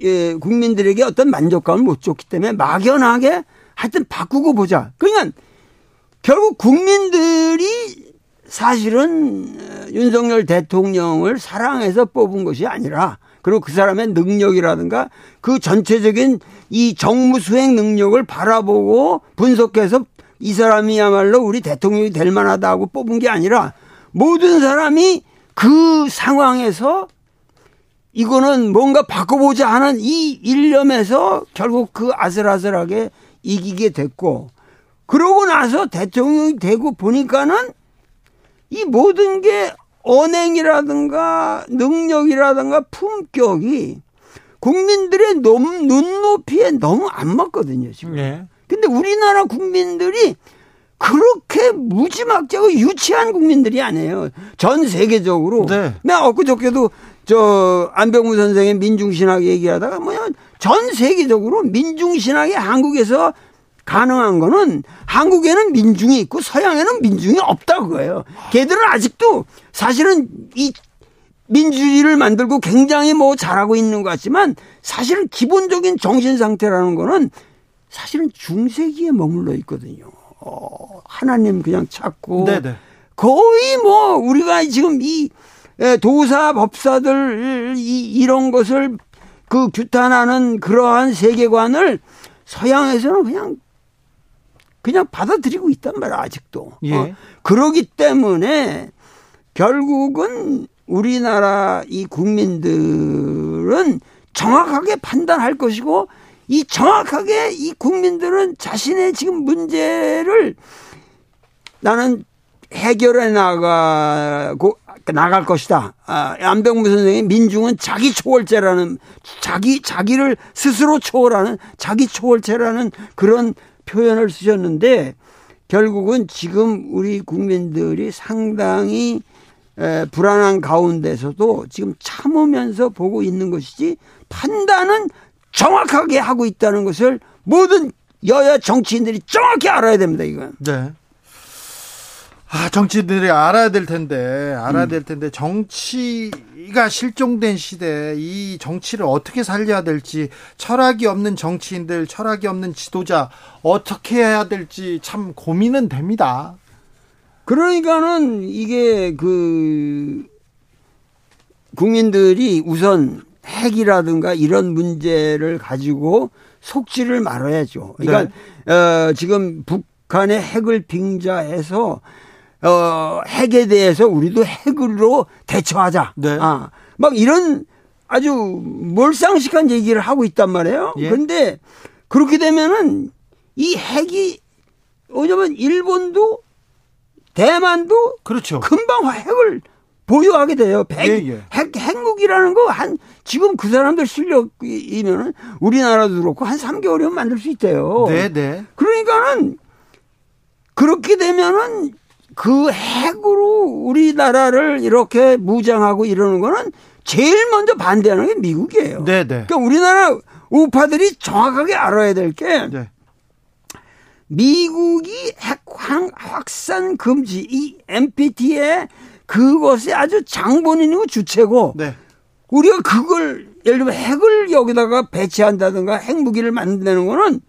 [SPEAKER 7] 예, 국민들에게 어떤 만족감을 못 줬기 때문에 막연하게 하여튼 바꾸고 보자. 그러니까 결국 국민들이 사실은 어, 윤석열 대통령을 사랑해서 뽑은 것이 아니라 그리고 그 사람의 능력이라든가 그 전체적인 이 정무 수행 능력을 바라보고 분석해서 이 사람이야말로 우리 대통령이 될 만하다고 뽑은 게 아니라 모든 사람이 그 상황에서 이거는 뭔가 바꿔보자 하는 이 일념에서 결국 그 아슬아슬하게 이기게 됐고 그러고 나서 대통령이 되고 보니까는 이 모든 게 언행이라든가 능력이라든가 품격이 국민들의 넘, 눈높이에 너무 안 맞거든요, 지금.
[SPEAKER 1] 네.
[SPEAKER 7] 근데 우리나라 국민들이 그렇게 무지막지하고 유치한 국민들이 아니에요. 전 세계적으로.
[SPEAKER 1] 네.
[SPEAKER 7] 내가 엊그저께도 저 안병무 선생의 민중신학 얘기하다가 뭐냐 전 세계적으로 민중신학이 한국에서 가능한 거는 한국에는 민중이 있고 서양에는 민중이 없다 그거예요. 걔들은 아직도 사실은 이 민주주의를 만들고 굉장히 뭐 잘하고 있는 것 같지만 사실은 기본적인 정신 상태라는 거는 사실은 중세기에 머물러 있거든요. 어, 하나님 그냥 찾고
[SPEAKER 1] 네네.
[SPEAKER 7] 거의 뭐 우리가 지금 이 에, 도사 법사들 이, 이런 것을 그 규탄하는 그러한 세계관을 서양에서는 그냥 그냥 받아들이고 있단 말이야 아직도.
[SPEAKER 1] 예.
[SPEAKER 7] 어, 그러기 때문에 결국은 우리나라 이 국민들은 정확하게 판단할 것이고 이 정확하게 이 국민들은 자신의 지금 문제를 나는 해결해 나가고 나갈 것이다. 아, 안병무 선생의 민중은 자기 초월제라는 자기 자기를 스스로 초월하는 자기 초월제라는 그런 표현을 쓰셨는데 결국은 지금 우리 국민들이 상당히 에, 불안한 가운데서도 지금 참으면서 보고 있는 것이지 판단은 정확하게 하고 있다는 것을 모든 여야 정치인들이 정확히 알아야 됩니다, 이건.
[SPEAKER 1] 네. 아, 정치인들이 알아야 될 텐데, 알아야 될 텐데, 정치가 실종된 시대에 이 정치를 어떻게 살려야 될지, 철학이 없는 정치인들, 철학이 없는 지도자, 어떻게 해야 될지 참 고민은 됩니다.
[SPEAKER 7] 그러니까는 이게 그 국민들이 우선 핵이라든가 이런 문제를 가지고 속지를 말아야죠. 그러니까 어, 지금 북한의 핵을 빙자해서 어, 핵에 대해서 우리도 핵으로 대처하자.
[SPEAKER 1] 네.
[SPEAKER 7] 아, 막 이런 아주 몰상식한 얘기를 하고 있단 말이에요.
[SPEAKER 1] 예.
[SPEAKER 7] 그런데 그렇게 되면은 이 핵이 왜냐면 일본도 대만도
[SPEAKER 1] 그렇죠.
[SPEAKER 7] 금방 핵을 보유하게 돼요. 핵,
[SPEAKER 1] 예, 예.
[SPEAKER 7] 핵, 핵무기라는 거 한, 지금 그 사람들 실력이면은 우리나라도 그렇고 한 3개월이면 만들 수 있대요.
[SPEAKER 1] 네, 네.
[SPEAKER 7] 그러니까는 그렇게 되면은 그 핵으로 우리나라를 이렇게 무장하고 이러는 거는 제일 먼저 반대하는 게 미국이에요.
[SPEAKER 1] 네, 네.
[SPEAKER 7] 그러니까 우리나라 우파들이 정확하게 알아야 될게
[SPEAKER 1] 네.
[SPEAKER 7] 미국이 핵 확- 확산 금지 이 NPT의 그것이 아주 장본인이고 주체고
[SPEAKER 1] 네.
[SPEAKER 7] 우리가 그걸 예를 들면 핵을 여기다가 배치한다든가 핵무기를 만드는 거는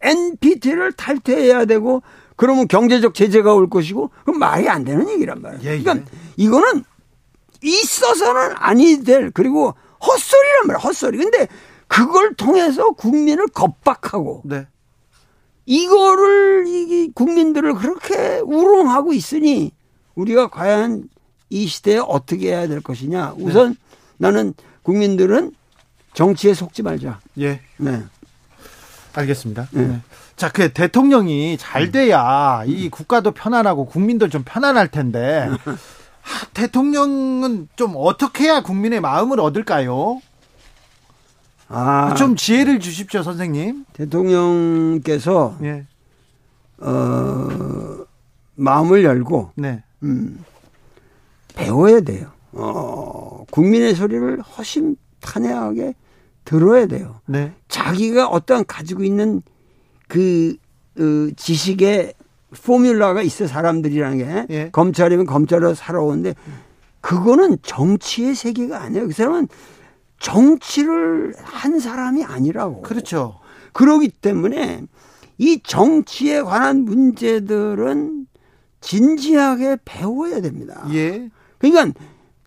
[SPEAKER 7] NPT를 탈퇴해야 되고 그러면 경제적 제재가 올 것이고 그건 말이 안 되는 얘기란 말이에요.
[SPEAKER 1] 예, 예.
[SPEAKER 7] 그러니까 이거는 있어서는 아니 될 그리고 헛소리란 말이야 헛소리. 근데 그걸 통해서 국민을 겁박하고
[SPEAKER 1] 네.
[SPEAKER 7] 이거를 이 국민들을 그렇게 우롱하고 있으니 우리가 과연 이 시대에 어떻게 해야 될 것이냐. 우선 나는 국민들은 정치에 속지 말자.
[SPEAKER 1] 예.
[SPEAKER 7] 네.
[SPEAKER 1] 알겠습니다.
[SPEAKER 7] 네.
[SPEAKER 1] 네. 자, 그 대통령이 잘 돼야 이 국가도 편안하고 국민도 좀 편안할 텐데 <laughs> 하, 대통령은 좀 어떻게 해야 국민의 마음을 얻을까요?
[SPEAKER 7] 아,
[SPEAKER 1] 좀 지혜를 주십시오, 선생님.
[SPEAKER 7] 대통령께서
[SPEAKER 1] 예.
[SPEAKER 7] 어, 마음을 열고
[SPEAKER 1] 네.
[SPEAKER 7] 음, 배워야 돼요. 어, 국민의 소리를 허심탄회하게 들어야 돼요.
[SPEAKER 1] 네.
[SPEAKER 7] 자기가 어떠한 가지고 있는 그 어, 지식의 포뮬라가 있어 사람들이라는 게
[SPEAKER 1] 예.
[SPEAKER 7] 검찰이면 검찰로 살아오는데 그거는 정치의 세계가 아니에요. 그 사람은 정치를 한 사람이 아니라고.
[SPEAKER 1] 그렇죠.
[SPEAKER 7] 그러기 때문에 이 정치에 관한 문제들은 진지하게 배워야 됩니다.
[SPEAKER 1] 예.
[SPEAKER 7] 그러니까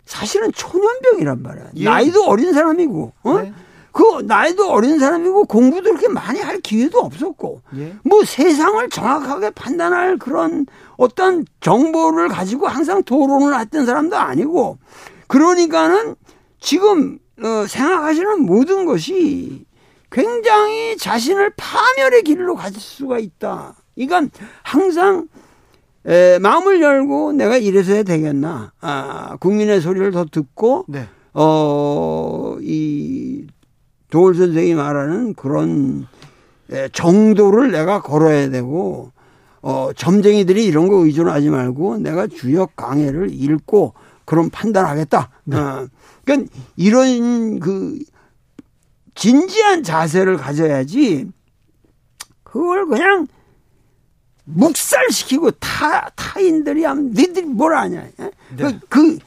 [SPEAKER 7] 사실은 초년병이란 말이야.
[SPEAKER 1] 예.
[SPEAKER 7] 나이도 어린 사람이고, 어?
[SPEAKER 1] 네.
[SPEAKER 7] 그 나이도 어린 사람이고 공부도 그렇게 많이 할 기회도 없었고,
[SPEAKER 1] 예.
[SPEAKER 7] 뭐 세상을 정확하게 판단할 그런 어떤 정보를 가지고 항상 토론을 했던 사람도 아니고, 그러니까는 지금 어, 생각하시는 모든 것이 굉장히 자신을 파멸의 길로 갈 수가 있다. 이건 항상 에, 마음을 열고 내가 이래서 해야 되겠나. 아, 국민의 소리를 더 듣고,
[SPEAKER 1] 네.
[SPEAKER 7] 어, 이, 도울 선생이 말하는 그런 에, 정도를 내가 걸어야 되고, 어, 점쟁이들이 이런 거 의존하지 말고 내가 주역 강해를 읽고 그런 판단하겠다. 어, 그러니까 이런 그 진지한 자세를 가져야지 그걸 그냥 묵살시키고 타, 타인들이 하면 니들이 뭘 아냐. 예? 그, 그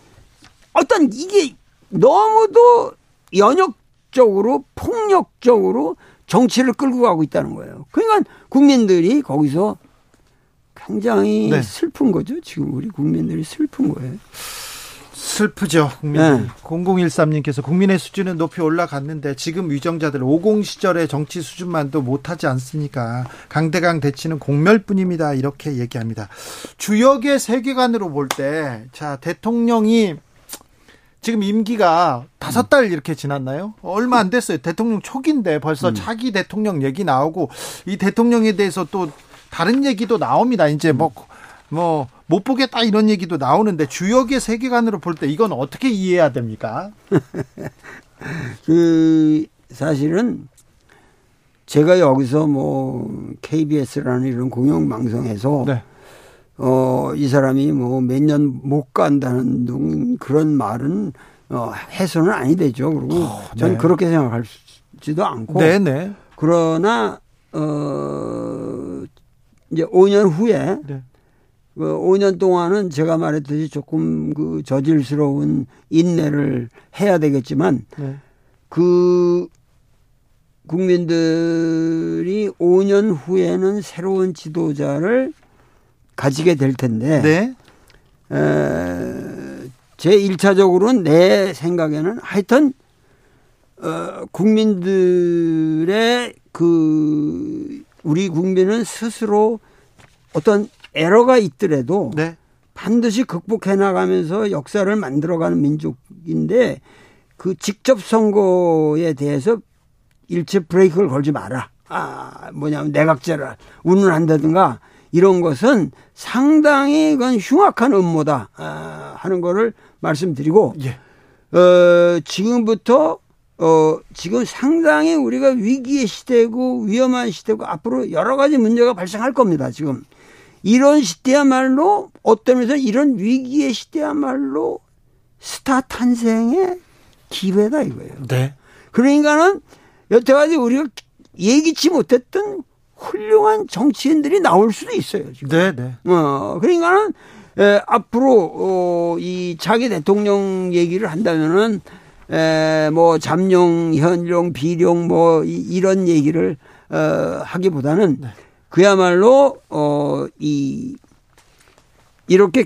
[SPEAKER 7] 어떤 이게 너무도 연역 적으로 폭력적으로 정치를 끌고 가고 있다는 거예요. 그러니까 국민들이 거기서 굉장히
[SPEAKER 1] 네.
[SPEAKER 7] 슬픈 거죠. 지금 우리 국민들이 슬픈 거예요.
[SPEAKER 1] 슬프죠. 국민.
[SPEAKER 7] 네.
[SPEAKER 1] 0013님께서 국민의 수준은 높이 올라갔는데 지금 위정자들 50 시절의 정치 수준만도 못하지 않습니까? 강대강 대치는 공멸뿐입니다. 이렇게 얘기합니다. 주역의 세계관으로 볼 때, 자 대통령이 지금 임기가 다섯 달 이렇게 지났나요? 얼마 안 됐어요. 대통령 초기인데 벌써 차기 대통령 얘기 나오고 이 대통령에 대해서 또 다른 얘기도 나옵니다. 이제 뭐 뭐 못 보겠다 이런 얘기도 나오는데 주역의 세계관으로 볼 때 이건 어떻게 이해해야 됩니까? <laughs>
[SPEAKER 7] 그 사실은 제가 여기서 뭐 KBS라는 이런 공영방송에서
[SPEAKER 1] 네.
[SPEAKER 7] 어, 이 사람이 뭐 몇 년 못 간다는 둥 그런 말은 어, 해서는 아니 되죠. 그리고 전
[SPEAKER 1] 네.
[SPEAKER 7] 그렇게 생각할지도 않고.
[SPEAKER 1] 네네.
[SPEAKER 7] 그러나 어 이제 5년 후에
[SPEAKER 1] 네.
[SPEAKER 7] 그 5년 동안은 제가 말했듯이 조금 그 저질스러운 인내를 해야 되겠지만
[SPEAKER 1] 네.
[SPEAKER 7] 그 국민들이 5년 후에는 새로운 지도자를 가지게 될 텐데
[SPEAKER 1] 네.
[SPEAKER 7] 에, 제 1차적으로는 내 생각에는 하여튼 어, 국민들의 그 우리 국민은 스스로 어떤 에러가 있더라도
[SPEAKER 1] 네.
[SPEAKER 7] 반드시 극복해 나가면서 역사를 만들어가는 민족인데 그 직접 선거에 대해서 일체 브레이크를 걸지 마라. 아, 뭐냐면 내각제를 운운한다든가 이런 것은 상당히 그건 흉악한 음모다 아, 하는 거를 말씀드리고
[SPEAKER 1] 예.
[SPEAKER 7] 어, 지금부터 어, 지금 상당히 우리가 위기의 시대고 위험한 시대고 앞으로 여러 가지 문제가 발생할 겁니다. 지금 이런 시대야말로 어떤 면에서 이런 위기의 시대야말로 스타 탄생의 기회다 이거예요.
[SPEAKER 1] 네.
[SPEAKER 7] 그러니까는 여태까지 우리가 예기치 못했던 훌륭한 정치인들이 나올 수도 있어요. 지금.
[SPEAKER 1] 네, 네.
[SPEAKER 7] 어, 그러니까는, 에, 앞으로, 어, 이 차기 대통령 얘기를 한다면은, 에, 뭐, 잠룡, 현룡, 비룡, 뭐, 이, 이런 얘기를, 어, 하기보다는, 그야말로, 어, 이, 이렇게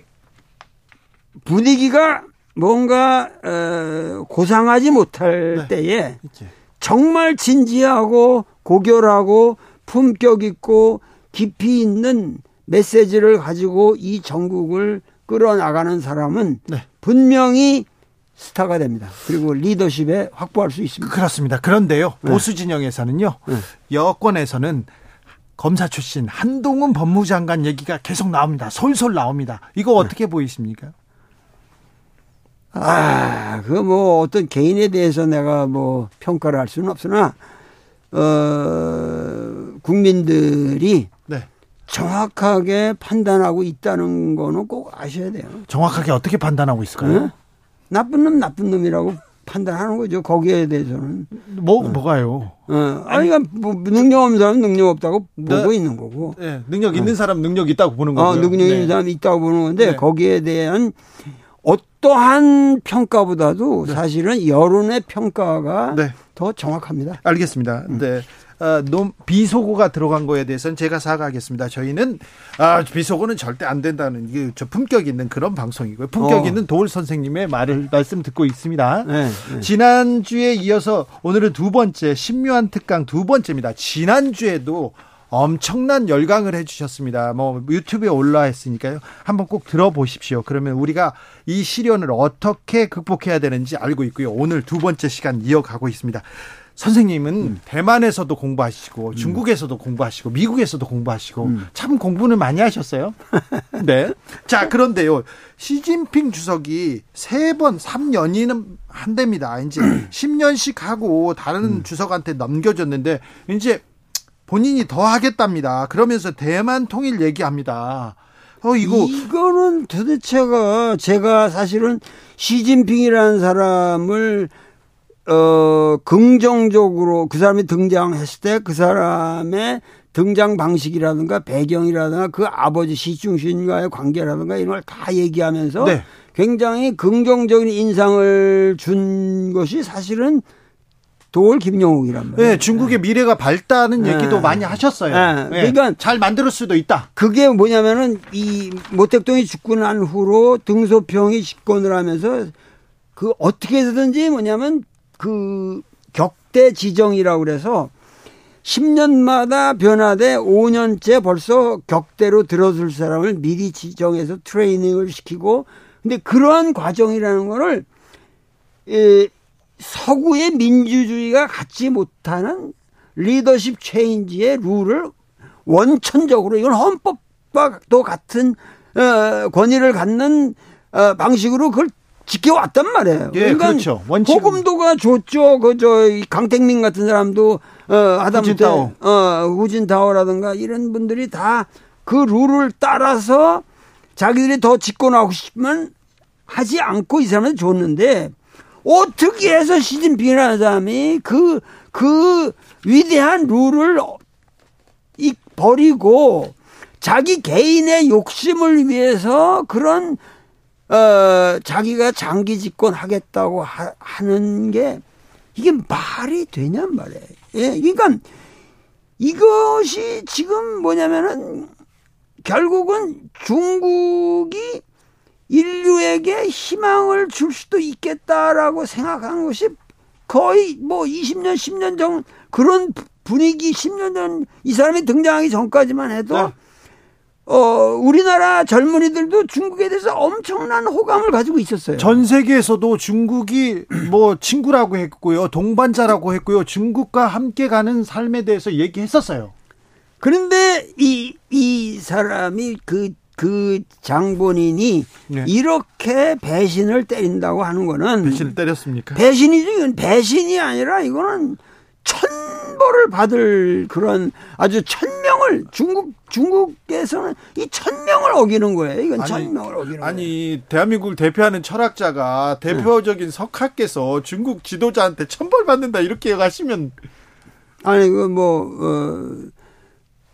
[SPEAKER 7] 분위기가 뭔가, 어, 고상하지 못할 때에,
[SPEAKER 1] 이제.
[SPEAKER 7] 정말 진지하고 고결하고 품격 있고 깊이 있는 메시지를 가지고 이 전국을 끌어나가는 사람은
[SPEAKER 1] 네.
[SPEAKER 7] 분명히 스타가 됩니다. 그리고 리더십에 확보할 수 있습니다.
[SPEAKER 1] 그렇습니다. 그런데요. 보수 진영에서는요.
[SPEAKER 7] 네.
[SPEAKER 1] 여권에서는 검사 출신 한동훈 법무장관 얘기가 계속 나옵니다. 솔솔 나옵니다. 이거 어떻게 보이십니까?
[SPEAKER 7] 아, 그 뭐 어떤 개인에 대해서 내가 뭐 평가를 할 수는 없으나 어 국민들이
[SPEAKER 1] 네.
[SPEAKER 7] 정확하게 판단하고 있다는 거는 꼭 아셔야 돼요.
[SPEAKER 1] 정확하게 어떻게 판단하고 있을까요?
[SPEAKER 7] 응? 나쁜 놈 나쁜 놈이라고 판단하는 거죠. 거기에 대해서는.
[SPEAKER 1] 뭐 뭐가요?
[SPEAKER 7] 어, 아니, 그러니까 뭐 능력 없는 사람은 능력 없다고
[SPEAKER 1] 네.
[SPEAKER 7] 보고 있는 거고.
[SPEAKER 1] 네, 능력 있는 사람 능력 있다고 보는
[SPEAKER 7] 어,
[SPEAKER 1] 거고 요.
[SPEAKER 7] 능력 있는
[SPEAKER 1] 네.
[SPEAKER 7] 사람이 있다고 보는 건데
[SPEAKER 1] 네.
[SPEAKER 7] 거기에 대한 어떠한 평가보다도 사실은 여론의 평가가
[SPEAKER 1] 네.
[SPEAKER 7] 더 정확합니다.
[SPEAKER 1] 알겠습니다. 네. 어, 논, 비속어가 들어간 거에 대해서는 제가 사과하겠습니다. 저희는 아, 비속어는 절대 안 된다는 이게 저 품격 있는 그런 방송이고요. 품격
[SPEAKER 7] 어.
[SPEAKER 1] 있는 도울 선생님의 말을 말씀 듣고 있습니다.
[SPEAKER 7] 네, 네.
[SPEAKER 1] 지난주에 이어서 오늘은 두 번째 신묘한 특강 두 번째입니다. 지난주에도 엄청난 열강을 해주셨습니다. 뭐 유튜브에 올라와 있으니까요. 한번 꼭 들어보십시오. 그러면 우리가 이 시련을 어떻게 극복해야 되는지 알고 있고요. 오늘 두 번째 시간 이어가고 있습니다. 선생님은
[SPEAKER 7] 음.
[SPEAKER 1] 대만에서도 공부하시고 중국에서도 공부하시고 미국에서도 공부하시고
[SPEAKER 7] 음.
[SPEAKER 1] 참 공부는 많이 하셨어요. <laughs> 네. 자, 그런데요. 시진핑 주석이 세 번, 3년이는 한답니다. 이제 <clears throat> 10년씩 하고 다른
[SPEAKER 7] 음.
[SPEAKER 1] 주석한테 넘겨줬는데 이제 본인이 더 하겠답니다. 그러면서 대만 통일 얘기합니다. 어, 이거
[SPEAKER 7] 이거는 도대체가 제가 사실은 시진핑이라는 사람을 어 긍정적으로 그 사람이 등장했을 때 그 사람의 등장 방식이라든가 배경이라든가 그 아버지 시중신과의 관계라든가 이런 걸 다 얘기하면서
[SPEAKER 1] 네.
[SPEAKER 7] 굉장히 긍정적인 인상을 준 것이 사실은 도올 김영욱이란 말이에요.
[SPEAKER 1] 네, 중국의 미래가 밝다는
[SPEAKER 7] 네.
[SPEAKER 1] 얘기도 많이 하셨어요.
[SPEAKER 7] 네, 그러니까
[SPEAKER 1] 잘 만들 수도 있다.
[SPEAKER 7] 그게 뭐냐면은 이 모택동이 죽고 난 후로 등소평이 집권을 하면서 그 어떻게 해서든지 뭐냐면 그 격대 지정이라고 그래서 10년마다 변화돼 5년째 벌써 격대로 들어줄 사람을 미리 지정해서 트레이닝을 시키고 근데 그러한 과정이라는 거를 에, 서구의 민주주의가 갖지 못하는 리더십 체인지의 룰을 원천적으로 이건 헌법과 또 같은 어, 권위를 갖는 어, 방식으로 그걸 지켜왔단 말이에요.
[SPEAKER 1] 예, 그렇죠. 원칙은-
[SPEAKER 7] 호금도가 좋죠. 그저 강택민 같은 사람도 어, 하다못해
[SPEAKER 1] 후진타오.
[SPEAKER 7] 어, 후진타오라든가 이런 분들이 다 그 룰을 따라서 자기들이 더 집권하고 싶으면 하지 않고 이 사람한테 줬는데 어떻게 해서 시진핑이라는 사람이 그, 그 위대한 룰을 이 버리고 자기 개인의 욕심을 위해서 그런 어 자기가 장기 집권 하겠다고 하, 하는 게 이게 말이 되냔 말이에요. 예, 그러니까 이것이 지금 뭐냐면은 결국은 중국이 인류에게 희망을 줄 수도 있겠다라고 생각한 것이 거의 뭐 20년, 10년 전 그런 분위기 10년 전 이 사람이 등장하기 전까지만 해도
[SPEAKER 1] 네.
[SPEAKER 7] 어 우리나라 젊은이들도 중국에 대해서 엄청난 호감을 가지고 있었어요.
[SPEAKER 1] 전 세계에서도 중국이 뭐 친구라고 했고요. 동반자라고 했고요. 중국과 함께 가는 삶에 대해서 얘기했었어요.
[SPEAKER 7] 그런데 이, 이 사람이 그, 그 장본인이
[SPEAKER 1] 네.
[SPEAKER 7] 이렇게 배신을 때린다고 하는 거는
[SPEAKER 1] 배신을 때렸습니까?
[SPEAKER 7] 배신이죠. 이건 배신이 아니라 이거는 천벌을 받을 그런 아주 천명을 중국 중국에서는 이 천명을 어기는 거예요. 이건
[SPEAKER 1] 아니,
[SPEAKER 7] 천명을 어기는 거예요.
[SPEAKER 1] 아니 대한민국을 대표하는 철학자가 대표적인 석학께서 중국 지도자한테 천벌 받는다 이렇게 하시면
[SPEAKER 7] 아니 그뭐 어,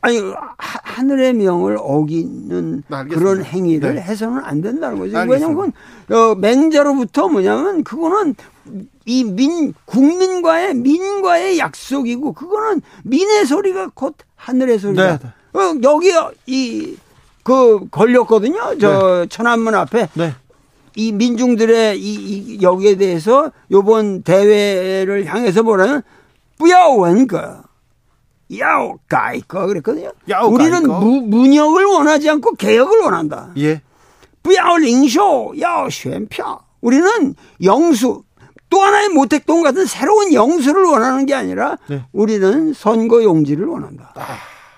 [SPEAKER 7] 아니 하- 하늘의 명을 어기는
[SPEAKER 1] 네, 알겠습니다.
[SPEAKER 7] 그런 행위를
[SPEAKER 1] 네.
[SPEAKER 7] 해서는 안 된다는 거죠.
[SPEAKER 1] 알겠습니다.
[SPEAKER 7] 왜냐하면 그건, 어, 맹자로부터 뭐냐면 그거는 이 민 국민과의 민과의 약속이고 그거는 민의 소리가 곧 하늘의 소리다.
[SPEAKER 1] 네.
[SPEAKER 7] 어, 여기 이그 걸렸거든요. 저 천안문 앞에
[SPEAKER 1] 네.
[SPEAKER 7] 이 민중들의 이, 이 여기에 대해서 요번 대회를 향해서 뭐라는 뿌야원거 야오 가이거 그랬거든요.
[SPEAKER 1] 야오
[SPEAKER 7] 우리는. 무, 문역을 원하지 않고 개혁을 원한다.
[SPEAKER 1] 예.
[SPEAKER 7] 뿌야오 링쇼 야오 쉔표 우리는 영수 또 하나의 모택동 같은 새로운 영수를 원하는 게 아니라
[SPEAKER 1] 네.
[SPEAKER 7] 우리는 선거 용지를 원한다.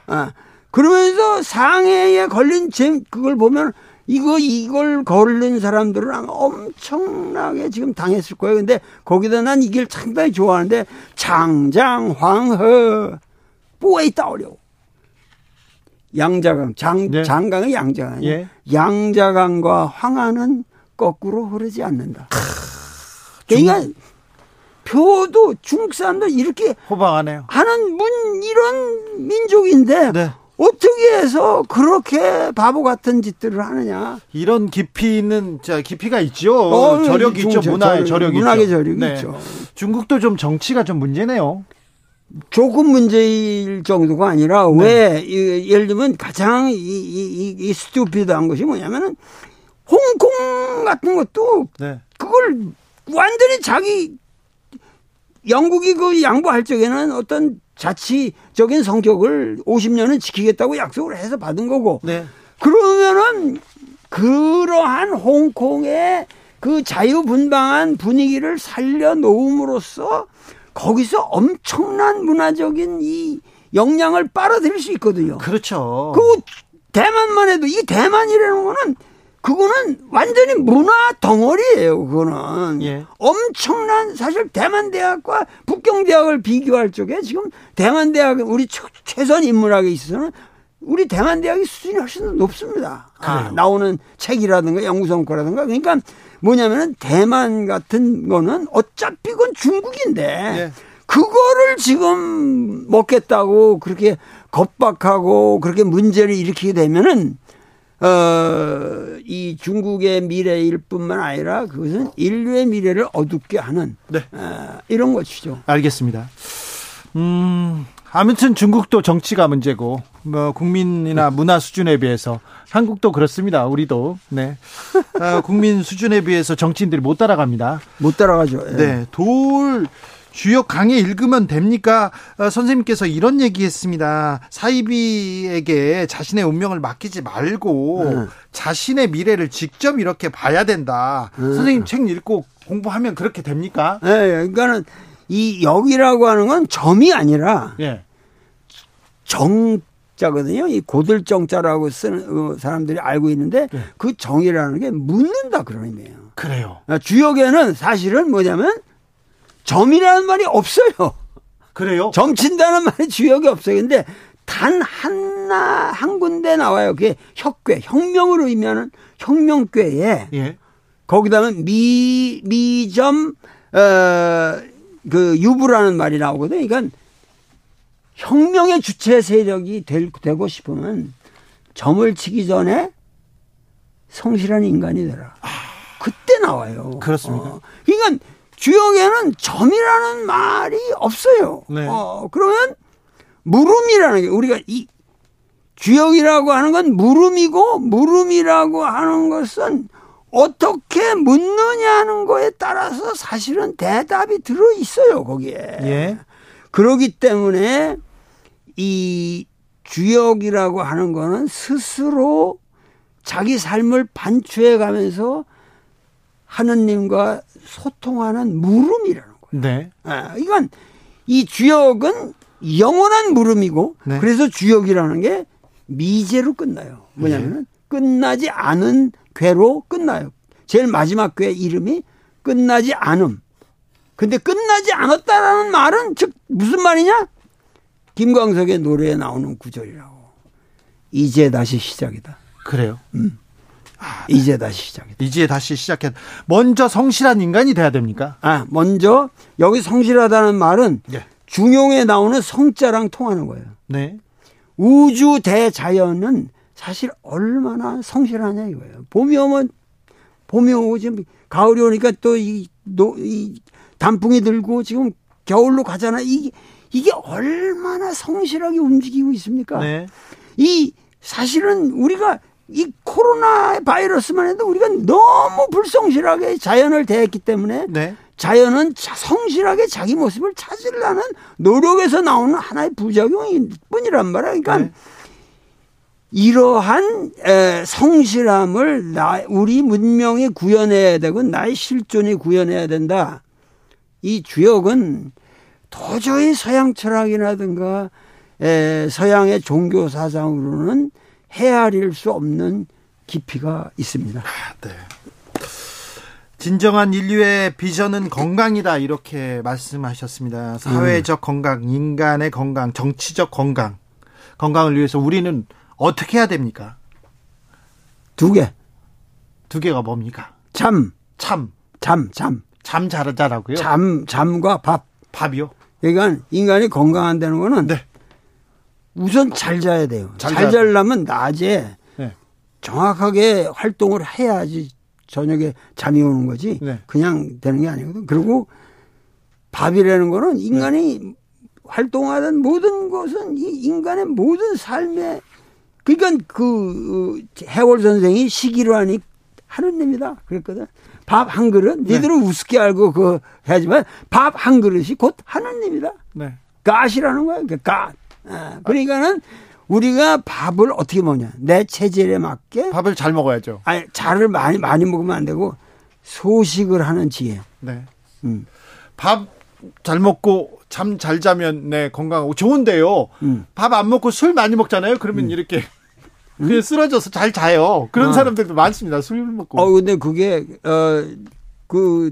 [SPEAKER 7] 아, 그러면서 상해에 걸린 잼 그걸 보면 이거 이걸 걸린 사람들은 아마 엄청나게 지금 당했을 거예요. 근데 거기다 난 이 길 상당히 좋아하는데 장장 황허 뿌에 따오려 양자강 장
[SPEAKER 1] 네.
[SPEAKER 7] 장강의 양자강
[SPEAKER 1] 예.
[SPEAKER 7] 양자강과 황하는 거꾸로 흐르지 않는다. 그러니까 표도 중국 사람들 이렇게
[SPEAKER 1] 호방하네요.
[SPEAKER 7] 하는 문 이런 민족인데
[SPEAKER 1] 네.
[SPEAKER 7] 어떻게 해서 그렇게 바보 같은 짓들을 하느냐?
[SPEAKER 1] 이런 깊이 있는 자 깊이가 있죠.
[SPEAKER 7] 어,
[SPEAKER 1] 저력이
[SPEAKER 7] 중-
[SPEAKER 1] 있죠.
[SPEAKER 7] 저-
[SPEAKER 1] 문화의
[SPEAKER 7] 저력,
[SPEAKER 1] 저력이
[SPEAKER 7] 문학의
[SPEAKER 1] 있죠.
[SPEAKER 7] 저력이
[SPEAKER 1] 네.
[SPEAKER 7] 있죠.
[SPEAKER 1] 중국도 좀 정치가 좀 문제네요.
[SPEAKER 7] 조금 문제일 정도가 아니라 네. 왜 이, 예를 들면 가장 이, 이, 이 스튜피드한 것이 뭐냐면은 홍콩 같은 것도 네. 그걸 완전히 자기 영국이 그 양보할 적에는 어떤 자치적인 성격을 50년은 지키겠다고 약속을 해서 받은 거고. 네. 그러면은 그러한 홍콩의 그 자유분방한 분위기를 살려놓음으로써 거기서 엄청난 문화적인 이 역량을 빨아들일 수 있거든요.
[SPEAKER 1] 그렇죠.
[SPEAKER 7] 그 대만만 해도 이 대만이라는 거는 그거는 완전히 문화 덩어리예요. 그거는 예. 엄청난 사실 대만 대학과 북경 대학을 비교할 적에 지금 대만 대학 우리 최선 인문학에 있어서는 우리 대만 대학의 수준이 훨씬 높습니다. 아, 나오는 책이라든가 연구 성과라든가 그러니까 뭐냐면은 대만 같은 거는 어차피 그건 중국인데 예. 그거를 지금 먹겠다고 그렇게 겁박하고 그렇게 문제를 일으키게 되면은 어, 이 중국의 미래일 뿐만 아니라 그것은 인류의 미래를 어둡게 하는 네. 어, 이런 것이죠.
[SPEAKER 1] 알겠습니다. 음, 아무튼 중국도 정치가 문제고 뭐 국민이나 문화 수준에 비해서 한국도 그렇습니다. 우리도 네 어, <laughs> 국민 수준에 비해서 정치인들이 못 따라갑니다.
[SPEAKER 7] 못 따라가죠.
[SPEAKER 1] 예. 네, 돌 주요 강의 읽으면 됩니까? 어, 선생님께서 이런 얘기했습니다. 사이비에게 자신의 운명을 맡기지 말고 네. 자신의 미래를 직접 이렇게 봐야 된다. 네. 선생님 책 읽고 공부하면 그렇게 됩니까?
[SPEAKER 7] 네, 그러니까는 이 역이라고 하는 건 점이 아니라 네. 정자거든요. 이 고들정자라고 쓰는 어, 사람들이 알고 있는데 네. 그 정이라는 게 묻는다 그런 의미예요.
[SPEAKER 1] 그래요.
[SPEAKER 7] 아, 주역에는 사실은 뭐냐면 점이라는 말이 없어요.
[SPEAKER 1] 그래요?
[SPEAKER 7] 점친다는 말이 주역이 없어요. 근데 단 하나, 한 군데 나와요. 그게 혁괴, 혁명을 의미하는 혁명괴에 예. 거기다가 미, 미점, 어, 그 유부라는 말이 나오거든요. 그러니까 혁명의 주체 세력이 될, 되고 싶으면 점을 치기 전에 성실한 인간이 되라. 그때 나와요.
[SPEAKER 1] 그렇습니다.
[SPEAKER 7] 어. 그러니까 주역에는 점이라는 말이 없어요. 네. 어, 그러면 물음이라는 게 우리가 이 주역이라고 하는 건 물음이고 물음이라고 하는 것은 어떻게 묻느냐는 거에 따라서 사실은 대답이 들어 있어요 거기에. 예. 그러기 때문에 이 주역이라고 하는 거는 스스로 자기 삶을 반추해 가면서 하느님과 소통하는 물음이라는 거예요. 네. 아, 이건 이 주역은 영원한 물음이고 네. 그래서 주역이라는 게 미제로 끝나요. 뭐냐면은 네. 끝나지 않은 괴로 끝나요. 제일 마지막 괴 이름이 끝나지 않음. 근데 끝나지 않았다라는 말은 즉 무슨 말이냐? 김광석의 노래에 나오는 구절이라고. 이제 다시 시작이다.
[SPEAKER 1] 그래요?
[SPEAKER 7] 음. 아, 이제 다시 시작이다.
[SPEAKER 1] 이제 다시 시작해. 먼저 성실한 인간이 돼야 됩니까?
[SPEAKER 7] 아, 먼저 여기 성실하다는 말은 네. 중용에 나오는 성자랑 통하는 거예요. 네. 우주 대자연은 사실 얼마나 성실하냐 이거예요. 봄이 오면 봄이 오고 지금 가을이 오니까 또이 이 단풍이 들고 지금 겨울로 가잖아. 이게 이게 얼마나 성실하게 움직이고 있습니까? 네. 이 사실은 우리가 이 코로나 바이러스만 해도 우리가 너무 불성실하게 자연을 대했기 때문에 네. 자연은 성실하게 자기 모습을 찾으려는 노력에서 나오는 하나의 부작용일 뿐이란 말이야. 그러니까 네. 이러한 성실함을 나, 우리 문명이 구현해야 되고 나의 실존이 구현해야 된다. 이 주역은 도저히 서양 철학이라든가 서양의 종교 사상으로는 헤아릴 수 없는 깊이가 있습니다. 아, 네.
[SPEAKER 1] 진정한 인류의 비전은 건강이다 이렇게 말씀하셨습니다. 사회적 음. 건강, 인간의 건강, 정치적 건강, 건강을 위해서 우리는 어떻게 해야 됩니까?
[SPEAKER 7] 두 개.
[SPEAKER 1] 두 개가 뭡니까?
[SPEAKER 7] 잠.
[SPEAKER 1] 참.
[SPEAKER 7] 잠, 잠.
[SPEAKER 1] 잠 잘하자라고요?
[SPEAKER 7] 잠, 잠과 밥.
[SPEAKER 1] 밥이요?
[SPEAKER 7] 그러니까 인간이 건강한다는 거는 네. 우선 잘 자야 돼요. 잘, 잘 자려면 낮에 네. 정확하게 활동을 해야지 저녁에 잠이 오는 거지 네. 그냥 되는 게 아니거든. 그리고 밥이라는 거는 인간이 네. 활동하는 모든 것은 이 인간의 모든 삶에 그러니까 그 해월 선생이 시기로 하니 하느님이다 그랬거든. 밥 한 그릇
[SPEAKER 1] 네.
[SPEAKER 7] 니들은 우습게 알고 그 하지만 밥 한 그릇이 곧 하느님이다.
[SPEAKER 1] 네.
[SPEAKER 7] 갓이라는 거야. 그 갓. 아, 그러니까는 우리가 밥을 어떻게 먹냐. 내 체질에 맞게
[SPEAKER 1] 밥을 잘 먹어야죠.
[SPEAKER 7] 아니 잘을 많이 많이 먹으면 안 되고 소식을 하는 지혜.
[SPEAKER 1] 네.
[SPEAKER 7] 음.
[SPEAKER 1] 밥 잘 먹고 잠 잘 자면 네 건강하고 좋은데요.
[SPEAKER 7] 음.
[SPEAKER 1] 밥안 먹고 술 많이 먹잖아요. 그러면 이렇게 그냥 쓰러져서 잘 자요. 그런
[SPEAKER 7] 어.
[SPEAKER 1] 사람들도 많습니다. 술 먹고.
[SPEAKER 7] 어 근데 그게 어그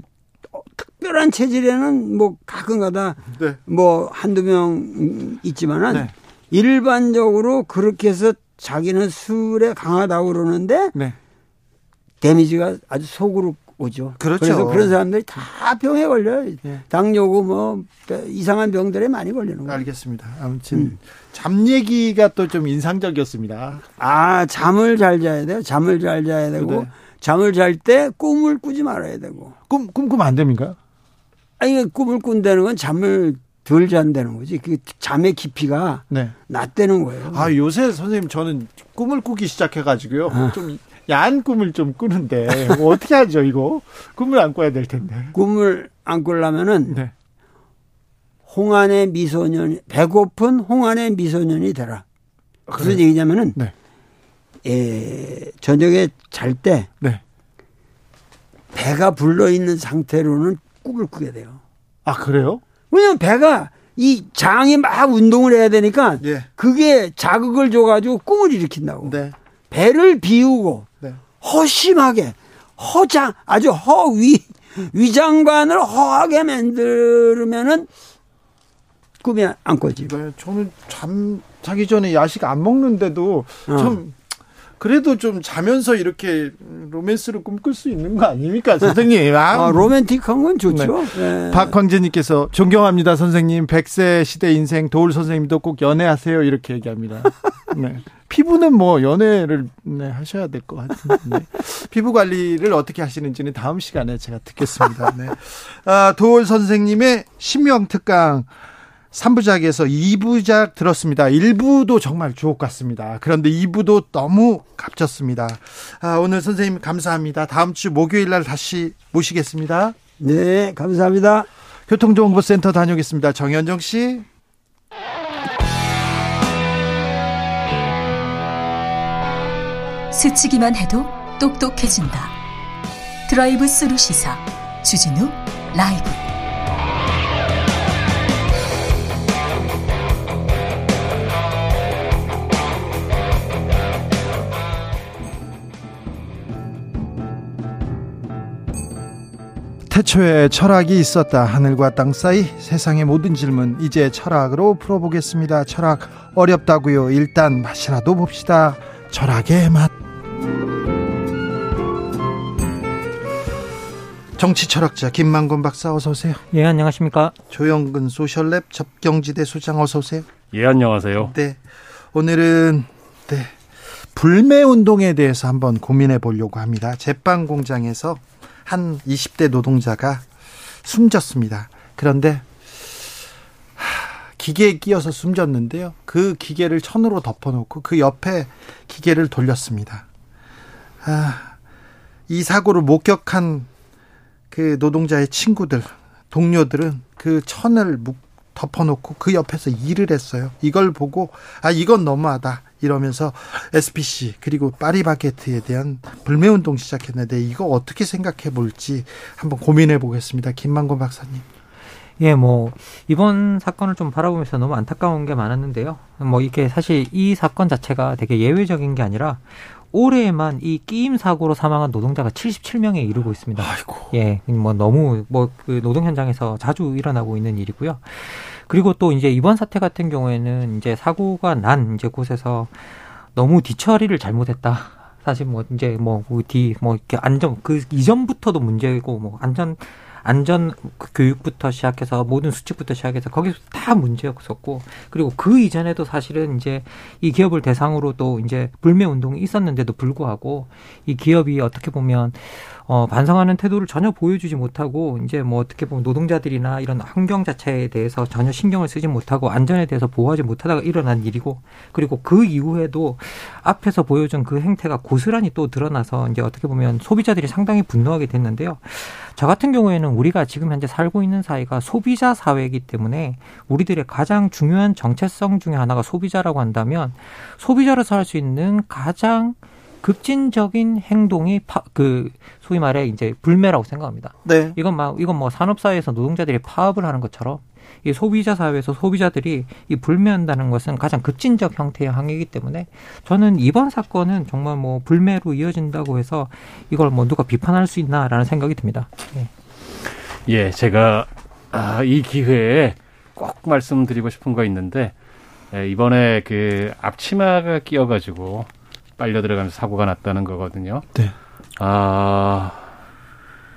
[SPEAKER 7] 특별한 체질에는 뭐 가끔가다
[SPEAKER 1] 네.
[SPEAKER 7] 뭐 한두 명 있지만은
[SPEAKER 1] 네.
[SPEAKER 7] 일반적으로 그렇게 해서 자기는 술에 강하다고 그러는데
[SPEAKER 1] 네.
[SPEAKER 7] 데미지가 아주 속으로 오죠.
[SPEAKER 1] 그렇죠.
[SPEAKER 7] 래서 그런 사람들이 다 병에 걸려요.
[SPEAKER 1] 예.
[SPEAKER 7] 당뇨고 뭐 이상한 병들에 많이 걸리는 거예요.
[SPEAKER 1] 알겠습니다. 아무튼 잠 얘기가 또 좀 인상적이었습니다.
[SPEAKER 7] 아 잠을 잘 자야 돼요. 잠을 잘 자야 되고
[SPEAKER 1] 네.
[SPEAKER 7] 잠을 잘 때 꿈을 꾸지 말아야 되고.
[SPEAKER 1] 꿈 꿈꾸면 안 됩니까?
[SPEAKER 7] 아니 꿈을 꾼다는 건 잠을 덜 잔다는 거지. 그 잠의 깊이가
[SPEAKER 1] 네.
[SPEAKER 7] 낮다는 거예요.
[SPEAKER 1] 아 요새 선생님 저는 꿈을 꾸기 시작해 가지고요.
[SPEAKER 7] 아.
[SPEAKER 1] 좀 야한 꿈을 좀 꾸는데 뭐 어떻게 하죠 이거? 꿈을 안 꿔야 될 텐데.
[SPEAKER 7] 꿈을 안 꾸려면은
[SPEAKER 1] 네.
[SPEAKER 7] 홍안의 미소년 배고픈 홍안의 미소년이 되라. 무슨
[SPEAKER 1] 그래요?
[SPEAKER 7] 얘기냐면은
[SPEAKER 1] 네.
[SPEAKER 7] 에, 저녁에 잘때
[SPEAKER 1] 네.
[SPEAKER 7] 배가 불러 있는 상태로는 꿈을 꾸게 돼요.
[SPEAKER 1] 아 그래요?
[SPEAKER 7] 왜냐면 배가 이 장이 막 운동을 해야 되니까
[SPEAKER 1] 예.
[SPEAKER 7] 그게 자극을 줘가지고 꿈을 일으킨다고.
[SPEAKER 1] 네.
[SPEAKER 7] 배를 비우고
[SPEAKER 1] 네.
[SPEAKER 7] 허심하게 허장 아주 허위 위장관을 허하게 만들면은 꿈이 안 꿔지.
[SPEAKER 1] 네, 저는 잠 자기 전에 야식 안 먹는데도
[SPEAKER 7] 어.
[SPEAKER 1] 좀 그래도 좀 자면서 이렇게 로맨스를 꿈꿀 수 있는 거 아닙니까, 선생님? <laughs> 아,
[SPEAKER 7] 아, 로맨틱한 건 좋죠. 네.
[SPEAKER 1] 박광진님께서 존경합니다, 선생님. 100세 시대 인생 도울 선생님도 꼭 연애하세요. 이렇게 얘기합니다. <laughs> 네. 피부는 뭐 연애를 네, 하셔야 될 것 같은데 네. 피부 관리를 어떻게 하시는지는 다음 시간에 제가 듣겠습니다. 네. 아, 도울 선생님의 신명 특강 3부작에서 2부작 들었습니다. 1부도 정말 주옥 같습니다. 그런데 2부도 너무 값졌습니다. 아, 오늘 선생님 감사합니다. 다음 주 목요일 날 다시 모시겠습니다.
[SPEAKER 7] 네, 감사합니다.
[SPEAKER 1] 교통정보센터 다녀오겠습니다. 정현정 씨.
[SPEAKER 2] 스치기만 해도 똑똑해진다. 드라이브 스루 시사 주진우 라이브.
[SPEAKER 1] 태초에 철학이 있었다. 하늘과 땅 사이 세상의 모든 질문 이제 철학으로 풀어보겠습니다. 철학 어렵다고요. 일단 맛이라도 봅시다. 철학의 맛. 정치 철학자 김만곤 박사 어서 오세요.
[SPEAKER 8] 예, 안녕하십니까.
[SPEAKER 1] 조영근 소셜랩 접경지대 소장 어서 오세요.
[SPEAKER 9] 예, 안녕하세요.
[SPEAKER 1] 네. 오늘은 네. 불매 운동에 대해서 한번 고민해 보려고 합니다. 제빵 공장에서 한 20대 노동자가 숨졌습니다. 그런데 하, 기계에 끼어서 숨졌는데요. 그 기계를 천으로 덮어놓고 그 옆에 기계를 돌렸습니다. 아, 이 사고를 목격한 그 노동자의 친구들, 동료들은 그 천을 묵- 덮어놓고 그 옆에서 일을 했어요. 이걸 보고 아 이건 너무하다 이러면서 SPC 그리고 파리바게트에 대한 불매 운동 시작했는데 이거 어떻게 생각해 볼지 한번 고민해 보겠습니다. 김만곤 박사님.
[SPEAKER 8] 예, 뭐, 이번 사건을 좀 바라보면서 너무 안타까운 게 많았는데요. 뭐, 이게 사실 이 사건 자체가 되게 예외적인 게 아니라 올해에만 이 끼임 사고로 사망한 노동자가 77명에 이르고 있습니다.
[SPEAKER 1] 아이고.
[SPEAKER 8] 예, 뭐 너무 뭐 그 노동 현장에서 자주 일어나고 있는 일이고요. 그리고 또 이제 이번 사태 같은 경우에는 이제 사고가 난 이제 곳에서 너무 뒤처리를 잘못했다. 사실 뭐 이제 뭐뒤뭐 이렇게 안전 그 이전부터도 문제고 뭐 안전 안전 그 교육부터 시작해서 모든 수칙부터 시작해서 거기서 다 문제였었고 그리고 그 이전에도 사실은 이제 이 기업을 대상으로 또 이제 불매 운동이 있었는데도 불구하고 이 기업이 어떻게 보면 어, 반성하는 태도를 전혀 보여주지 못하고 이제 뭐 어떻게 보면 노동자들이나 이런 환경 자체에 대해서 전혀 신경을 쓰지 못하고 안전에 대해서 보호하지 못하다가 일어난 일이고 그리고 그 이후에도 앞에서 보여준 그 행태가 고스란히 또 드러나서 이제 어떻게 보면 소비자들이 상당히 분노하게 됐는데요. 저 같은 경우에는 우리가 지금 현재 살고 있는 사회가 소비자 사회이기 때문에 우리들의 가장 중요한 정체성 중에 하나가 소비자라고 한다면 소비자로서 할 수 있는 가장 급진적인 행동이 파, 그 소위 말해 이제 불매라고 생각합니다.
[SPEAKER 1] 네.
[SPEAKER 8] 이건 막 이건 뭐 산업 사회에서 노동자들이 파업을 하는 것처럼 이 소비자 사회에서 소비자들이 이 불매한다는 것은 가장 급진적 형태의 항의이기 때문에 저는 이번 사건은 정말 뭐 불매로 이어진다고 해서 이걸 뭐 누가 비판할 수 있나라는 생각이 듭니다. 예,
[SPEAKER 9] 예 제가 아, 이 기회에 꼭 말씀드리고 싶은 거 있는데 예, 이번에 그 앞치마가 끼어가지고 빨려 들어가면서 사고가 났다는 거거든요.
[SPEAKER 1] 네.
[SPEAKER 9] 아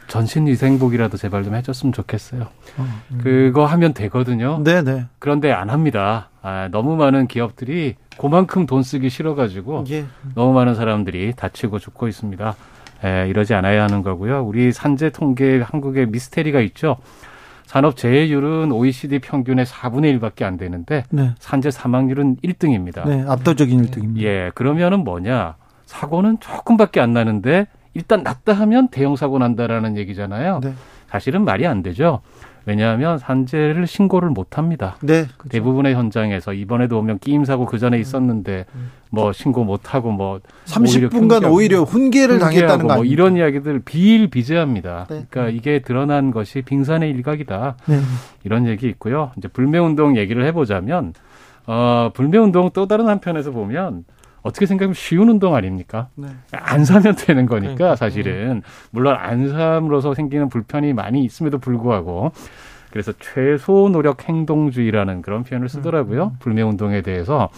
[SPEAKER 9] 전신 위생복이라도 제발 좀 해줬으면 좋겠어요.
[SPEAKER 1] 어,
[SPEAKER 9] 그거 하면 되거든요.
[SPEAKER 1] 네, 네.
[SPEAKER 9] 그런데 안 합니다. 아, 너무 많은 기업들이 그만큼 돈 쓰기 싫어가지고
[SPEAKER 1] 예.
[SPEAKER 9] 너무 많은 사람들이 다치고 죽고 있습니다. 에, 이러지 않아야 하는 거고요. 우리 산재 통계 한국의 미스테리가 있죠. 산업 재해율은 OECD 평균의 4분의 1밖에 안 되는데
[SPEAKER 1] 네.
[SPEAKER 9] 산재 사망률은 1등입니다.
[SPEAKER 1] 네, 압도적인 1등입니다.
[SPEAKER 9] 예, 그러면은 뭐냐? 사고는 조금밖에 안 나는데 일단 났다 하면 대형 사고 난다라는 얘기잖아요.
[SPEAKER 1] 네.
[SPEAKER 9] 사실은 말이 안 되죠. 왜냐하면 산재를 신고를 못 합니다.
[SPEAKER 1] 네.
[SPEAKER 9] 대부분의 현장에서 이번에도 보면 끼임 사고 그 전에 있었는데 뭐 신고 못 하고 뭐
[SPEAKER 1] 30분간
[SPEAKER 9] 훈계하고
[SPEAKER 1] 오히려 훈계를 당했다는
[SPEAKER 9] 훈계하고 거뭐
[SPEAKER 1] 아닙니까?
[SPEAKER 9] 이런 이야기들 비일비재합니다.
[SPEAKER 1] 네.
[SPEAKER 9] 그러니까 이게 드러난 것이 빙산의 일각이다.
[SPEAKER 1] 네.
[SPEAKER 9] 이런 얘기 있고요. 이제 불매 운동 얘기를 해 보자면 어 불매 운동 또 다른 한편에서 보면 어떻게 생각하면 쉬운 운동 아닙니까?
[SPEAKER 1] 네.
[SPEAKER 9] 안 사면 되는 거니까
[SPEAKER 8] 그러니까.
[SPEAKER 9] 사실은 물론 안 삼으로서 생기는 불편이 많이 있음에도 불구하고 그래서 최소 노력 행동주의라는 그런 표현을 쓰더라고요. 불매 운동에 대해서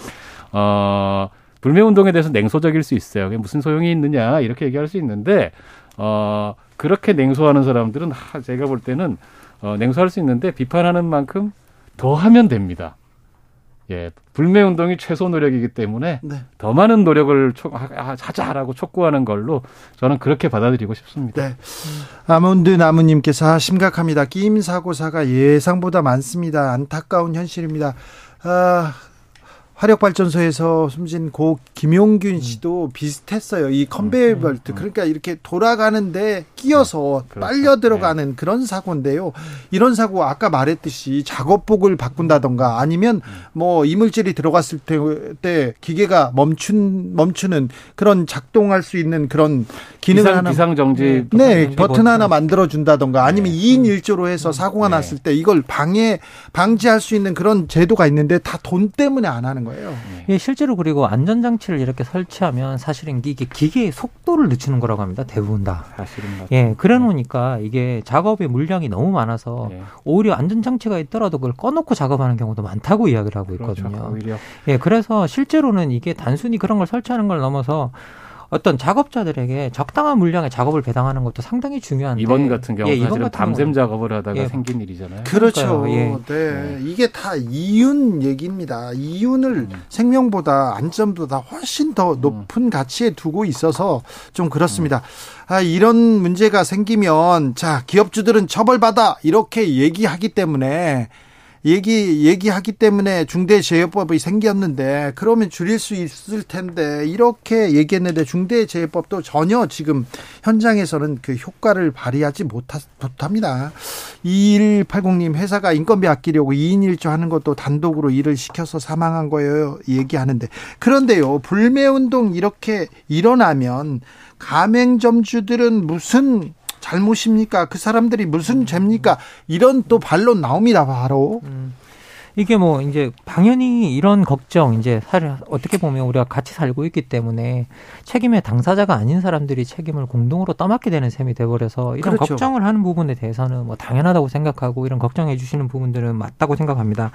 [SPEAKER 9] 어 불매 운동에 대해서 냉소적일 수 있어요. 그게 무슨 소용이 있느냐 이렇게 얘기할 수 있는데 어 그렇게 냉소하는 사람들은 하, 제가 볼 때는 어 냉소할 수 있는데 비판하는 만큼 더 하면 됩니다. 예, 불매 운동이 최소 노력이기 때문에
[SPEAKER 1] 네.
[SPEAKER 9] 더 많은 노력을 촉, 하- 하자라고 촉구하는 걸로 저는 그렇게 받아들이고 싶습니다.
[SPEAKER 1] 네. 아몬드 나무님께서 아, 심각합니다. 끼임 사고사가 예상보다 많습니다. 안타까운 현실입니다. 아, 화력발전소에서 숨진 고 김용균 씨도 비슷했어요. 이 컨베이어 벨트. 그러니까 이렇게 돌아가는데 끼어서
[SPEAKER 9] 그렇죠.
[SPEAKER 1] 빨려 들어가는 그런 사고인데요. 이런 사고 아까 말했듯이 작업복을 바꾼다던가 아니면 뭐 이물질이 들어갔을 때, 때 기계가 멈춘 멈추는 그런 작동할 수 있는 그런 기능
[SPEAKER 9] 비상,
[SPEAKER 1] 하나
[SPEAKER 9] 비상 정지
[SPEAKER 1] 네,
[SPEAKER 8] 버튼.
[SPEAKER 1] 버튼 하나 만들어 준다던가 아니면 2인 1조로 해서 사고가
[SPEAKER 9] 네.
[SPEAKER 1] 났을 때 이걸 방해 방지할 수 있는 그런 제도가 있는데 다 돈 때문에 안 하는 거예요.
[SPEAKER 8] 예, 실제로 그리고 안전장치를 이렇게 설치하면 사실은 이게 기계의 속도를 늦추는 거라고 합니다. 대부분 다.
[SPEAKER 9] 사실은 맞-
[SPEAKER 8] 예, 그래 놓으니까 이게 작업의 물량이 너무 많아서
[SPEAKER 9] 네.
[SPEAKER 8] 오히려 안전장치가 있더라도 그걸 꺼놓고 작업하는 경우도 많다고 이야기를 하고
[SPEAKER 9] 그렇죠.
[SPEAKER 8] 있거든요.
[SPEAKER 9] 오히려
[SPEAKER 8] 예, 그래서 실제로는 이게 단순히 그런 걸 설치하는 걸 넘어서 어떤 작업자들에게 적당한 물량의 작업을 배당하는 것도 상당히 중요한데
[SPEAKER 9] 이번 같은 경우
[SPEAKER 8] 예,
[SPEAKER 9] 사실은
[SPEAKER 8] 같은
[SPEAKER 9] 밤샘 작업을 하다가
[SPEAKER 8] 예.
[SPEAKER 9] 생긴 일이잖아요.
[SPEAKER 1] 그렇죠.
[SPEAKER 8] 그러니까요.
[SPEAKER 1] 네. 이게 다 이윤 얘기입니다. 이윤을
[SPEAKER 9] 음.
[SPEAKER 1] 생명보다 안전보다 훨씬 더 높은 가치에 두고 있어서 좀 그렇습니다. 아, 이런 문제가 생기면 자, 기업주들은 처벌받아 이렇게 얘기하기 때문에 얘기 얘기하기 때문에 중대재해법이 생겼는데 그러면 줄일 수 있을 텐데 이렇게 얘기했는데 중대재해법도 전혀 지금 현장에서는 그 효과를 발휘하지 못하, 못합니다. 2180님 회사가 인건비 아끼려고 2인 1조 하는 것도 단독으로 일을 시켜서 사망한 거예요. 얘기하는데 그런데요. 불매 운동 이렇게 일어나면 가맹점주들은 무슨 잘못입니까? 그 사람들이 무슨 죄입니까? 이런 또 반론 나옵니다, 바로.
[SPEAKER 8] 음. 이게 뭐 이제 당연히 이런 걱정 이제 사실 어떻게 보면 우리가 같이 살고 있기 때문에 책임의 당사자가 아닌 사람들이 책임을 공동으로 떠맡게 되는 셈이 돼버려서 이런
[SPEAKER 1] 그렇죠.
[SPEAKER 8] 걱정을 하는 부분에 대해서는 뭐 당연하다고 생각하고 이런 걱정해 주시는 부분들은 맞다고 생각합니다.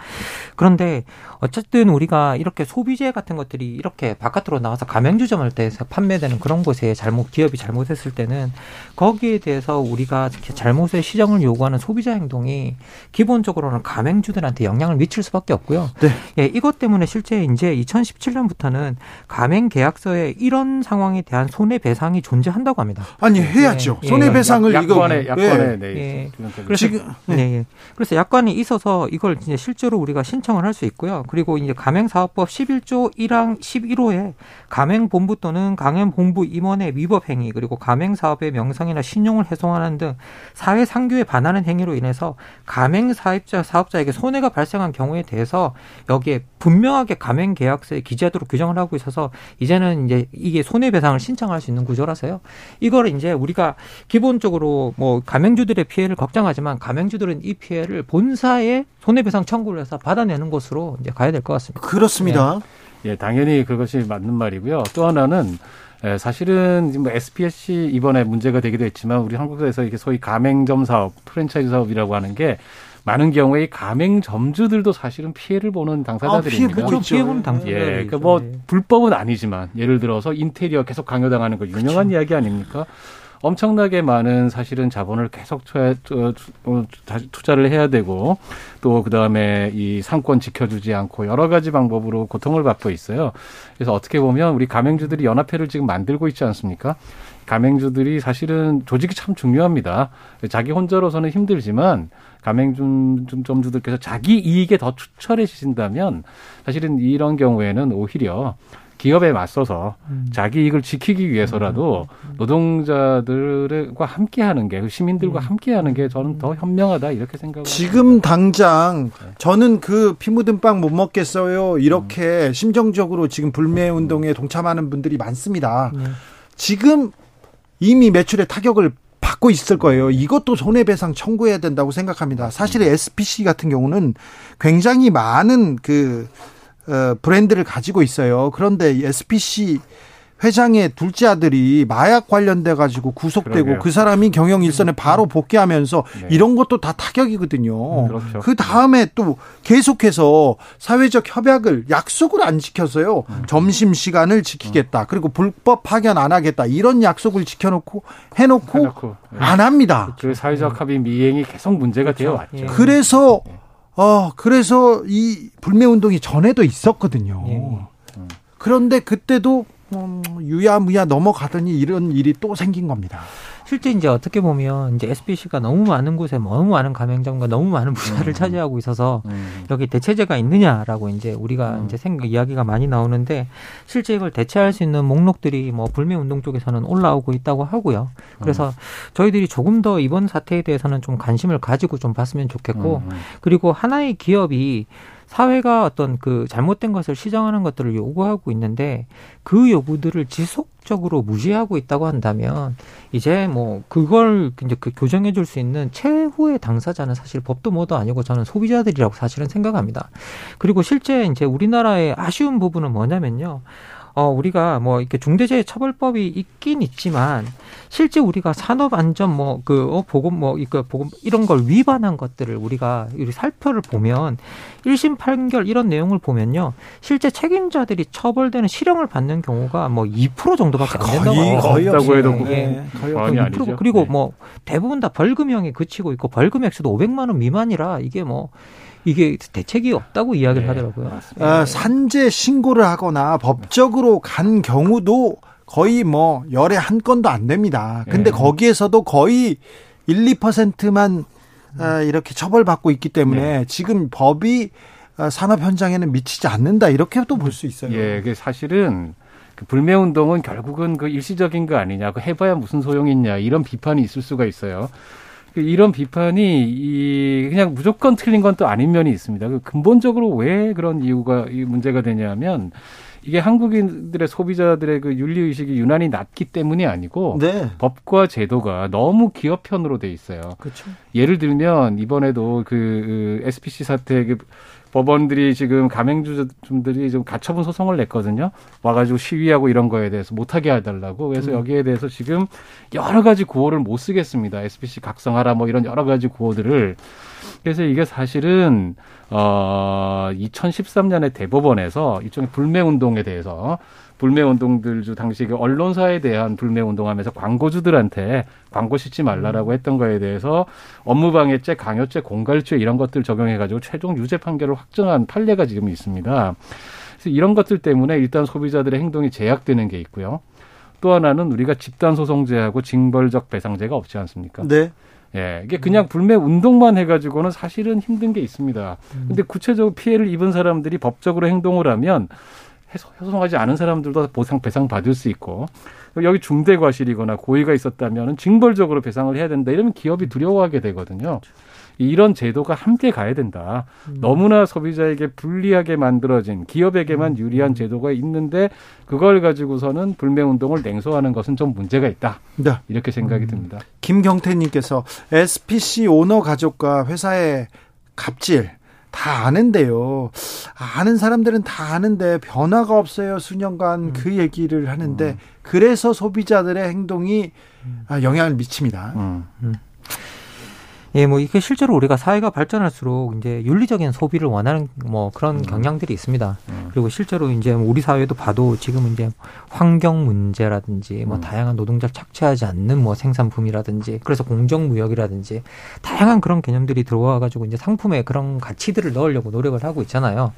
[SPEAKER 8] 그런데 어쨌든 우리가 이렇게 소비재 같은 것들이 이렇게 바깥으로 나와서 가맹주점을 때에서 판매되는 그런 곳에 잘못 기업이 잘못했을 때는 거기에 대해서 우리가 잘못의 시정을 요구하는 소비자 행동이 기본적으로는 가맹주들한테 영향을 미칠 수밖에 없고요.
[SPEAKER 1] 네.
[SPEAKER 8] 예, 이것 때문에 실제 이제 2017년부터는 가맹 계약서에 이런 상황에 대한 손해 배상이 존재한다고 합니다.
[SPEAKER 1] 아니 해야죠.
[SPEAKER 8] 예, 예.
[SPEAKER 1] 손해 배상을
[SPEAKER 9] 약-
[SPEAKER 1] 이거
[SPEAKER 9] 약관에 약관에 네.
[SPEAKER 8] 예.
[SPEAKER 9] 그래서
[SPEAKER 8] 그래서
[SPEAKER 1] 지금
[SPEAKER 8] 네. 예. 그래서 약관이 있어서 이걸 이제 실제로 우리가 신청을 할 수 있고요. 그리고 이제 가맹사업법 11조 1항 11호에 가맹본부 또는 가맹본부 임원의 위법 행위 그리고 가맹사업의 명성이나 신용을 훼손하는 등 사회 상규에 반하는 행위로 인해서 가맹 사업자 사업자에게 손해가 발생한 경우에 대해서 여기에 분명하게 가맹 계약서에 기재하도록 규정을 하고 있어서 이제는 이제 이게 손해배상을 신청할 수 있는 구조라서요. 이거를 이제 우리가 기본적으로 뭐 가맹주들의 피해를 걱정하지만 가맹주들은 이 피해를 본사에 손해배상 청구를 해서 받아내는 곳으로 이제 가야 될 것 같습니다.
[SPEAKER 1] 그렇습니다.
[SPEAKER 9] 예, 당연히 그것이 맞는 말이고요. 또 하나는 예, 사실은 지금 뭐 SPSC 이번에 문제가 되기도 했지만 우리 한국에서 이게 소위 가맹점 사업, 프랜차이즈 사업이라고 하는 게 많은 경우에 이 가맹점주들도 사실은 피해를 보는 당사자들입니다.
[SPEAKER 1] 피해 보고
[SPEAKER 8] 그렇죠.
[SPEAKER 1] 있죠.
[SPEAKER 8] 피해 보는 당사자.
[SPEAKER 9] 예, 그러니까 뭐 불법은 아니지만 예를 들어서 인테리어 계속 강요당하는 거
[SPEAKER 1] 그렇죠.
[SPEAKER 9] 유명한 이야기 아닙니까? 엄청나게 많은 사실은 자본을 계속 어, 투자를 해야 되고 또 그다음에 이 상권 지켜주지 않고 여러 가지 방법으로 고통을 받고 있어요. 그래서 어떻게 보면 우리 가맹주들이 연합회를 지금 만들고 있지 않습니까? 가맹주들이 사실은 조직이 참 중요합니다. 자기 혼자로서는 힘들지만 가맹점주들께서 자기 이익에 더 추천해 주신다면 사실은 이런 경우에는 오히려 기업에 맞서서 자기 이익을 지키기 위해서라도 노동자들과 함께하는 게 시민들과 함께하는 게 저는 더 현명하다 이렇게 생각을
[SPEAKER 1] 지금 당장 저는 그 피 묻은 빵 못 먹겠어요. 이렇게 심정적으로 지금 불매 운동에 동참하는 분들이 많습니다. 지금 이미 매출에 타격을 받고 있을 거예요. 이것도 손해배상 청구해야 된다고 생각합니다. 사실 SPC 같은 경우는 굉장히 많은 그 어, 브랜드를 가지고 있어요. 그런데 이 SPC 회장의 둘째 아들이 마약 관련돼 가지고 구속되고
[SPEAKER 9] 그러게요.
[SPEAKER 1] 그 사람이 경영 일선에 바로 복귀하면서
[SPEAKER 9] 네.
[SPEAKER 1] 이런 것도 다 타격이거든요.
[SPEAKER 9] 음, 그렇죠.
[SPEAKER 1] 그 다음에 또 계속해서 사회적 협약을 약속을 안 지켰어요.
[SPEAKER 9] 음.
[SPEAKER 1] 점심 시간을 지키겠다. 그리고 불법 파견 안 하겠다. 이런 약속을 지켜놓고 해놓고
[SPEAKER 9] 해놓고, 네.
[SPEAKER 1] 안 합니다.
[SPEAKER 9] 그 사회적 합의 미행이 계속 문제가 되어 왔죠.
[SPEAKER 8] 예.
[SPEAKER 1] 그래서 어 그래서 이 불매 운동이 전에도 있었거든요.
[SPEAKER 8] 예.
[SPEAKER 1] 그런데 그때도 음, 유야무야 넘어가더니 이런 일이 또 생긴 겁니다.
[SPEAKER 8] 실제 이제 어떻게 보면 이제 SBC가 너무 많은 곳에 너무 많은 가맹점과 너무 많은 부자를 차지하고 있어서
[SPEAKER 9] 음.
[SPEAKER 8] 여기 대체제가 있느냐라고 이제 우리가 이제 생각 이야기가 많이 나오는데 실제 이걸 대체할 수 있는 목록들이 뭐 불매 운동 쪽에서는 올라오고 있다고 하고요. 그래서 저희들이 조금 더 이번 사태에 대해서는 좀 관심을 가지고 좀 봤으면 좋겠고
[SPEAKER 9] 음, 음.
[SPEAKER 8] 그리고 하나의 기업이 사회가 어떤 그 잘못된 것을 시정하는 것들을 요구하고 있는데 그 요구들을 지속적으로 무시하고 있다고 한다면 이제 뭐 그걸 이제 그 교정해 줄 수 있는 최후의 당사자는 사실 법도 뭐도 아니고 저는 소비자들이라고 사실은 생각합니다. 그리고 실제 이제 우리나라의 아쉬운 부분은 뭐냐면요. 어, 우리가 뭐 이렇게 중대재해처벌법이 있긴 있지만 실제 우리가 산업안전 뭐그 어, 보건 뭐 이거 보건 이런 걸 위반한 것들을 우리가 우리 살펴를 보면 1심 판결 이런 내용을 보면요. 실제 책임자들이 처벌되는 실형을 받는 경우가 뭐 2% 정도밖에 안 된다고
[SPEAKER 1] 거의. 거의
[SPEAKER 9] 없다고. 해도
[SPEAKER 8] 예.
[SPEAKER 1] 거의 없어요.
[SPEAKER 9] 아니죠.
[SPEAKER 8] 그리고
[SPEAKER 9] 네.
[SPEAKER 8] 뭐 대부분 다 벌금형에 그치고 있고 벌금 액수도 500만 원 미만이라 이게 뭐 이게 대책이 없다고 이야기를
[SPEAKER 9] 네,
[SPEAKER 8] 하더라고요.
[SPEAKER 1] 아, 산재 신고를 하거나 법적으로 간 경우도 거의 뭐 열에 한 건도 안 됩니다. 근데
[SPEAKER 9] 네.
[SPEAKER 1] 거기에서도 거의 1, 2%만 아, 이렇게 처벌받고 있기 때문에 지금 법이 아, 산업 현장에는 미치지 않는다 이렇게도 볼수 있어요.
[SPEAKER 9] 예, 그 사실은 그 불매 운동은 결국은 그 일시적인 거 아니냐, 그 해봐야 무슨 소용이 있냐 이런 비판이 있을 수가 있어요. 그 이런 비판이 이 그냥 무조건 틀린 건 또 아닌 면이 있습니다. 그 근본적으로 왜 그런 이유가 이 문제가 되냐면 이게 한국인들의 소비자들의 그 윤리 의식이 유난히 낮기 때문이 아니고
[SPEAKER 1] 네.
[SPEAKER 9] 법과 제도가 너무 기업 편으로 돼 있어요.
[SPEAKER 1] 그렇죠.
[SPEAKER 9] 예를 들면 이번에도 그, 그 SPC 사태 그 법원들이 지금 가맹주점들이 좀 가처분 소송을 냈거든요. 와가지고 시위하고 이런 거에 대해서 못하게 해달라고. 그래서
[SPEAKER 1] 음.
[SPEAKER 9] 여기에 대해서 지금 여러 가지 구호를 못 쓰겠습니다. SPC 각성하라 뭐 이런 여러 가지 구호들을. 그래서 이게 사실은 어 2013년에 대법원에서 일종의 불매 운동에 대해서 불매 운동들 주 당시 그 언론사에 대한 불매 운동하면서 광고주들한테 광고 싣지 말라라고 했던 거에 대해서 업무방해죄, 강요죄, 공갈죄 이런 것들 적용해 가지고 최종 유죄 판결을 확정한 판례가 지금 있습니다. 그래서 이런 것들 때문에 일단 소비자들의 행동이 제약되는 게 있고요. 또 하나는 우리가 집단 소송제하고 징벌적 배상제가 없지 않습니까?
[SPEAKER 1] 네.
[SPEAKER 9] 예, 이게 그냥 불매 운동만 해가지고는 사실은 힘든 게 있습니다. 근데 구체적으로 피해를 입은 사람들이 법적으로 행동을 하면 해소- 소송하지 않은 사람들도 보상 배상 받을 수 있고 여기 중대 과실이거나 고의가 있었다면 징벌적으로 배상을 해야 된다 이러면 기업이 두려워하게 되거든요. 이런 제도가 함께 가야 된다. 너무나 소비자에게 불리하게 만들어진 기업에게만 유리한 제도가 있는데 그걸 가지고서는 불매 운동을 냉소하는 것은 좀 문제가 있다.
[SPEAKER 1] 네.
[SPEAKER 9] 이렇게 생각이 듭니다.
[SPEAKER 1] 김경태 님께서 SPC 오너 가족과 회사의 갑질 다 아는데요. 아는 사람들은 다 아는데 변화가 없어요. 수년간 그 얘기를 하는데 그래서 소비자들의 행동이 아, 영향을 미칩니다.
[SPEAKER 9] 음.
[SPEAKER 8] 예, 뭐 이게 실제로 우리가 사회가 발전할수록 이제 윤리적인 소비를 원하는 뭐 그런 경향들이 있습니다. 그리고 실제로 이제 뭐 우리 사회도 봐도 지금 이제 환경 문제라든지 뭐 다양한 노동자를 착취하지 않는 뭐 생산품이라든지 그래서 공정 무역이라든지 다양한 그런 개념들이 들어와 가지고 이제 상품에 그런 가치들을 넣으려고 노력을 하고 있잖아요.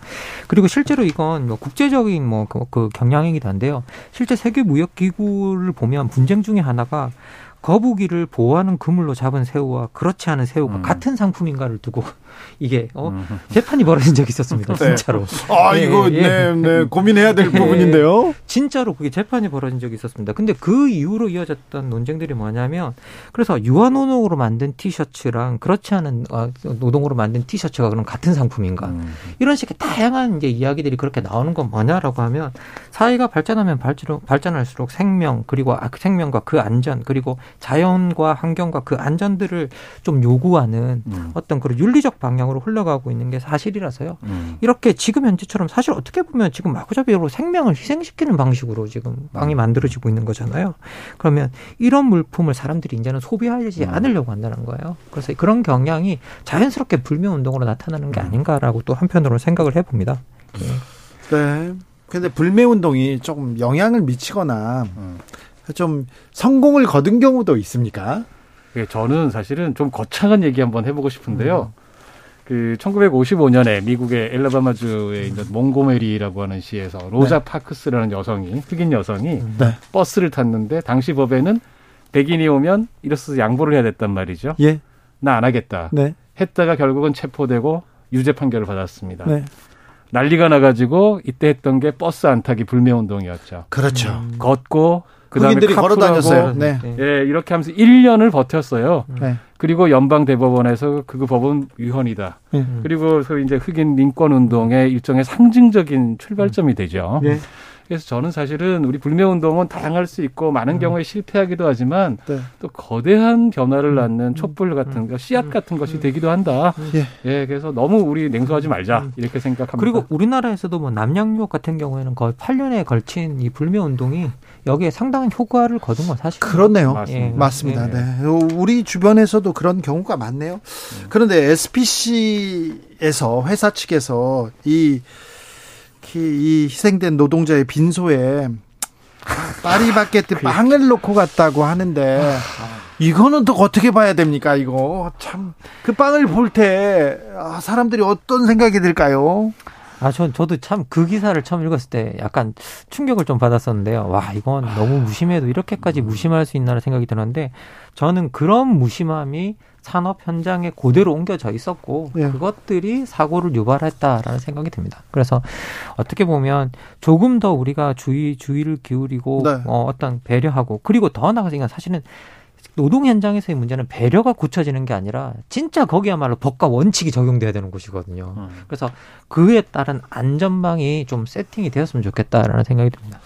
[SPEAKER 8] 그리고 실제로 이건 뭐 국제적인 뭐그 경향이기도 한데요. 실제 세계 무역 기구를 보면 분쟁 중에 하나가 거북이를 보호하는 그물로 잡은 새우와 그렇지 않은 새우가
[SPEAKER 9] 음.
[SPEAKER 8] 같은 상품인가를 두고 이게 어 재판이 벌어진 적이 있었습니다. <laughs>
[SPEAKER 1] 네.
[SPEAKER 8] 진짜로.
[SPEAKER 1] 아,
[SPEAKER 8] 예,
[SPEAKER 1] 이거
[SPEAKER 8] 예.
[SPEAKER 1] 네, 네, 고민해야 될
[SPEAKER 8] 예.
[SPEAKER 1] 부분인데요.
[SPEAKER 8] 진짜로 그게 재판이 벌어진 적이 있었습니다. 근데 그 이후로 이어졌던 논쟁들이 뭐냐면 그래서 유아 노동으로 만든 티셔츠랑 그렇지 않은 어, 노동으로 만든 티셔츠가 그럼 같은 상품인가?
[SPEAKER 9] 음.
[SPEAKER 8] 이런 식의 다양한 이제 이야기들이 그렇게 나오는 건 뭐냐라고 하면 사회가 발전하면 발전, 발전할수록 생명 그리고 아, 그 생명과 그 안전 그리고 자연과 환경과 그 안전들을 좀 요구하는
[SPEAKER 9] 음.
[SPEAKER 8] 어떤 그런 윤리적 방향으로 흘러가고 있는 게 사실이라서요.
[SPEAKER 9] 음.
[SPEAKER 8] 이렇게 지금 현재처럼 사실 어떻게 보면 지금 마구잡이로 생명을 희생시키는 방식으로 지금 빵이 만들어지고 있는 거잖아요. 그러면 이런 물품을 사람들이 이제는 소비하지
[SPEAKER 9] 음.
[SPEAKER 8] 않으려고 한다는 거예요. 그래서 그런 경향이 자연스럽게 불매 운동으로 나타나는 게 아닌가라고 또 한편으로 생각을 해봅니다.
[SPEAKER 1] 네. 근데 불매 운동이 조금 영향을 미치거나 좀 성공을 거둔 경우도 있습니까?
[SPEAKER 9] 예, 저는 사실은 좀 거창한 얘기 한번 해보고 싶은데요. 그 1955년에 미국의 엘라바마주에 있는 몽고메리라고 하는 시에서 로자 파크스라는 여성이 흑인 여성이
[SPEAKER 1] 네.
[SPEAKER 9] 버스를 탔는데 당시 법에는 백인이 오면 이로써 양보를 해야 됐단 말이죠.
[SPEAKER 1] 예.
[SPEAKER 9] 나 안 하겠다.
[SPEAKER 1] 네.
[SPEAKER 9] 했다가 결국은 체포되고 유죄 판결을 받았습니다.
[SPEAKER 1] 네.
[SPEAKER 9] 난리가 나가지고 이때 했던 게 버스 안 타기 불매 운동이었죠.
[SPEAKER 1] 그렇죠.
[SPEAKER 9] 걷고 그다음에
[SPEAKER 1] 흑인들이 걸어 다녔어요. 네.
[SPEAKER 9] 예, 이렇게 하면서 1년을 버텼어요.
[SPEAKER 1] 네.
[SPEAKER 9] 그리고 연방 대법원에서 그 법은 위헌이다.
[SPEAKER 1] 네.
[SPEAKER 9] 그리고 소위 이제 흑인 민권 운동의 일종의 상징적인 출발점이 되죠.
[SPEAKER 1] 네.
[SPEAKER 9] 그래서 저는 사실은 우리 불매 운동은 다양할 수 있고 많은 경우에 실패하기도 하지만
[SPEAKER 1] 네.
[SPEAKER 9] 또 거대한 변화를 낳는 촛불 같은 거, 씨앗 같은 것이 되기도 한다.
[SPEAKER 1] 예.
[SPEAKER 9] 예, 그래서 너무 우리 냉소하지 말자 이렇게 생각합니다.
[SPEAKER 8] 그리고 우리나라에서도 뭐 남양유업 같은 경우에는 거의 8년에 걸친 이 불매 운동이 여기에 상당한 효과를 거둔 건 사실.
[SPEAKER 1] 그렇네요.
[SPEAKER 9] 맞습니다.
[SPEAKER 8] 예.
[SPEAKER 1] 맞습니다.
[SPEAKER 8] 예.
[SPEAKER 1] 네. 우리 주변에서도 그런 경우가 많네요. 그런데 SPC에서 회사 측에서 이, 이 희생된 노동자의 빈소에 파리바게트 빵을 놓고 갔다고 하는데 이거는 또 어떻게 봐야 됩니까? 이거 참 그 빵을 볼 때 사람들이 어떤 생각이 들까요?
[SPEAKER 8] 아, 전, 저도 참 그 기사를 처음 읽었을 때 약간 충격을 좀 받았었는데요. 와, 이건 너무 무심해도 이렇게까지 무심할 수 있나라는 생각이 드는데 저는 그런 무심함이 산업 현장에 그대로 옮겨져 있었고
[SPEAKER 1] 예.
[SPEAKER 8] 그것들이 사고를 유발했다라는 생각이 듭니다. 그래서 어떻게 보면 조금 더 우리가 주의 주의를 기울이고
[SPEAKER 1] 네.
[SPEAKER 8] 어, 어떤 배려하고 그리고 더 나아가서 이건 사실은 노동 현장에서의 문제는 배려가 고쳐지는 게 아니라 진짜 거기야말로 법과 원칙이 적용돼야 되는 곳이거든요.
[SPEAKER 3] 음.
[SPEAKER 8] 그래서 그에 따른 안전망이 좀 세팅이 되었으면 좋겠다라는 생각이 듭니다.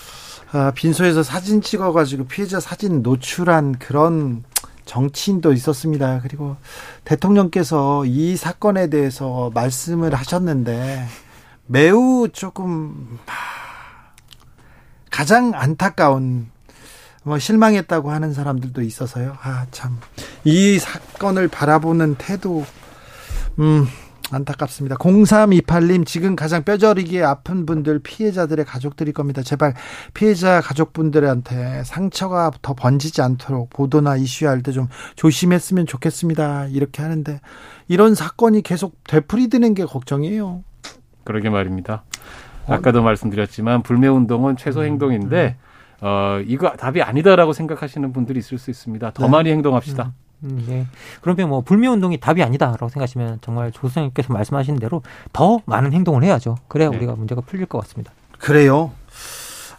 [SPEAKER 1] 아, 빈소에서 사진 찍어가지고 피해자 사진 노출한 그런 정치인도 있었습니다. 그리고 대통령께서 이 사건에 대해서 말씀을 하셨는데 매우 조금 하, 가장 안타까운 뭐 실망했다고 하는 사람들도 있어서요. 아 참 이 사건을 바라보는 태도 음 안타깝습니다. 0328님 지금 가장 뼈저리게 아픈 분들 피해자들의 가족들일 겁니다. 제발 피해자 가족분들한테 상처가 더 번지지 않도록 보도나 이슈할 때 좀 조심했으면 좋겠습니다. 이렇게 하는데 이런 사건이 계속 되풀이되는 게 걱정이에요.
[SPEAKER 9] 그러게 말입니다. 아까도 말씀드렸지만 불매운동은 최소 행동인데 어, 이거 답이 아니다라고 생각하시는 분들이 있을 수 있습니다. 더
[SPEAKER 1] 네.
[SPEAKER 9] 많이 행동합시다.
[SPEAKER 8] 음, 네. 그러면 뭐 불매 운동이 답이 아니다라고 생각하시면 정말 조수장님께서 말씀하신 대로 더 많은 행동을 해야죠. 그래야
[SPEAKER 9] 네.
[SPEAKER 8] 우리가 문제가 풀릴 것 같습니다.
[SPEAKER 1] 그래요.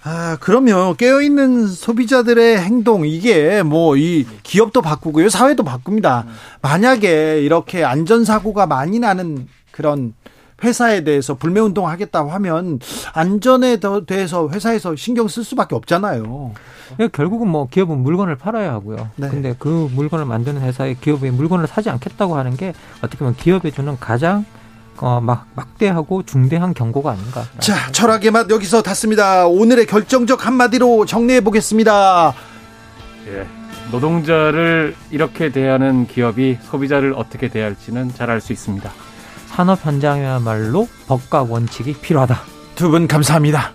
[SPEAKER 1] 아, 그러면 깨어있는 소비자들의 행동, 이게 뭐 이 기업도 바꾸고요, 사회도 바꿉니다. 만약에 이렇게 안전사고가 많이 나는 그런 회사에 대해서 불매운동 하겠다고 하면 안전에 더- 대해서 회사에서 신경 쓸 수밖에 없잖아요.
[SPEAKER 8] 그러니까 결국은 뭐 기업은 물건을 팔아야 하고요.
[SPEAKER 1] 네.
[SPEAKER 8] 근데 그 물건을 만드는 회사에 기업의 물건을 사지 않겠다고 하는 게 어떻게 보면 기업에 주는 가장 어, 막, 막대하고 중대한 경고가 아닌가.
[SPEAKER 1] 자, 철학의 맛 여기서 닿습니다. 오늘의 결정적 한마디로 정리해 보겠습니다.
[SPEAKER 9] 예. 노동자를 이렇게 대하는 기업이 소비자를 어떻게 대할지는 잘 알 수 있습니다.
[SPEAKER 8] 산업 현장이야말로 법과 원칙이 필요하다.
[SPEAKER 1] 두 분 감사합니다.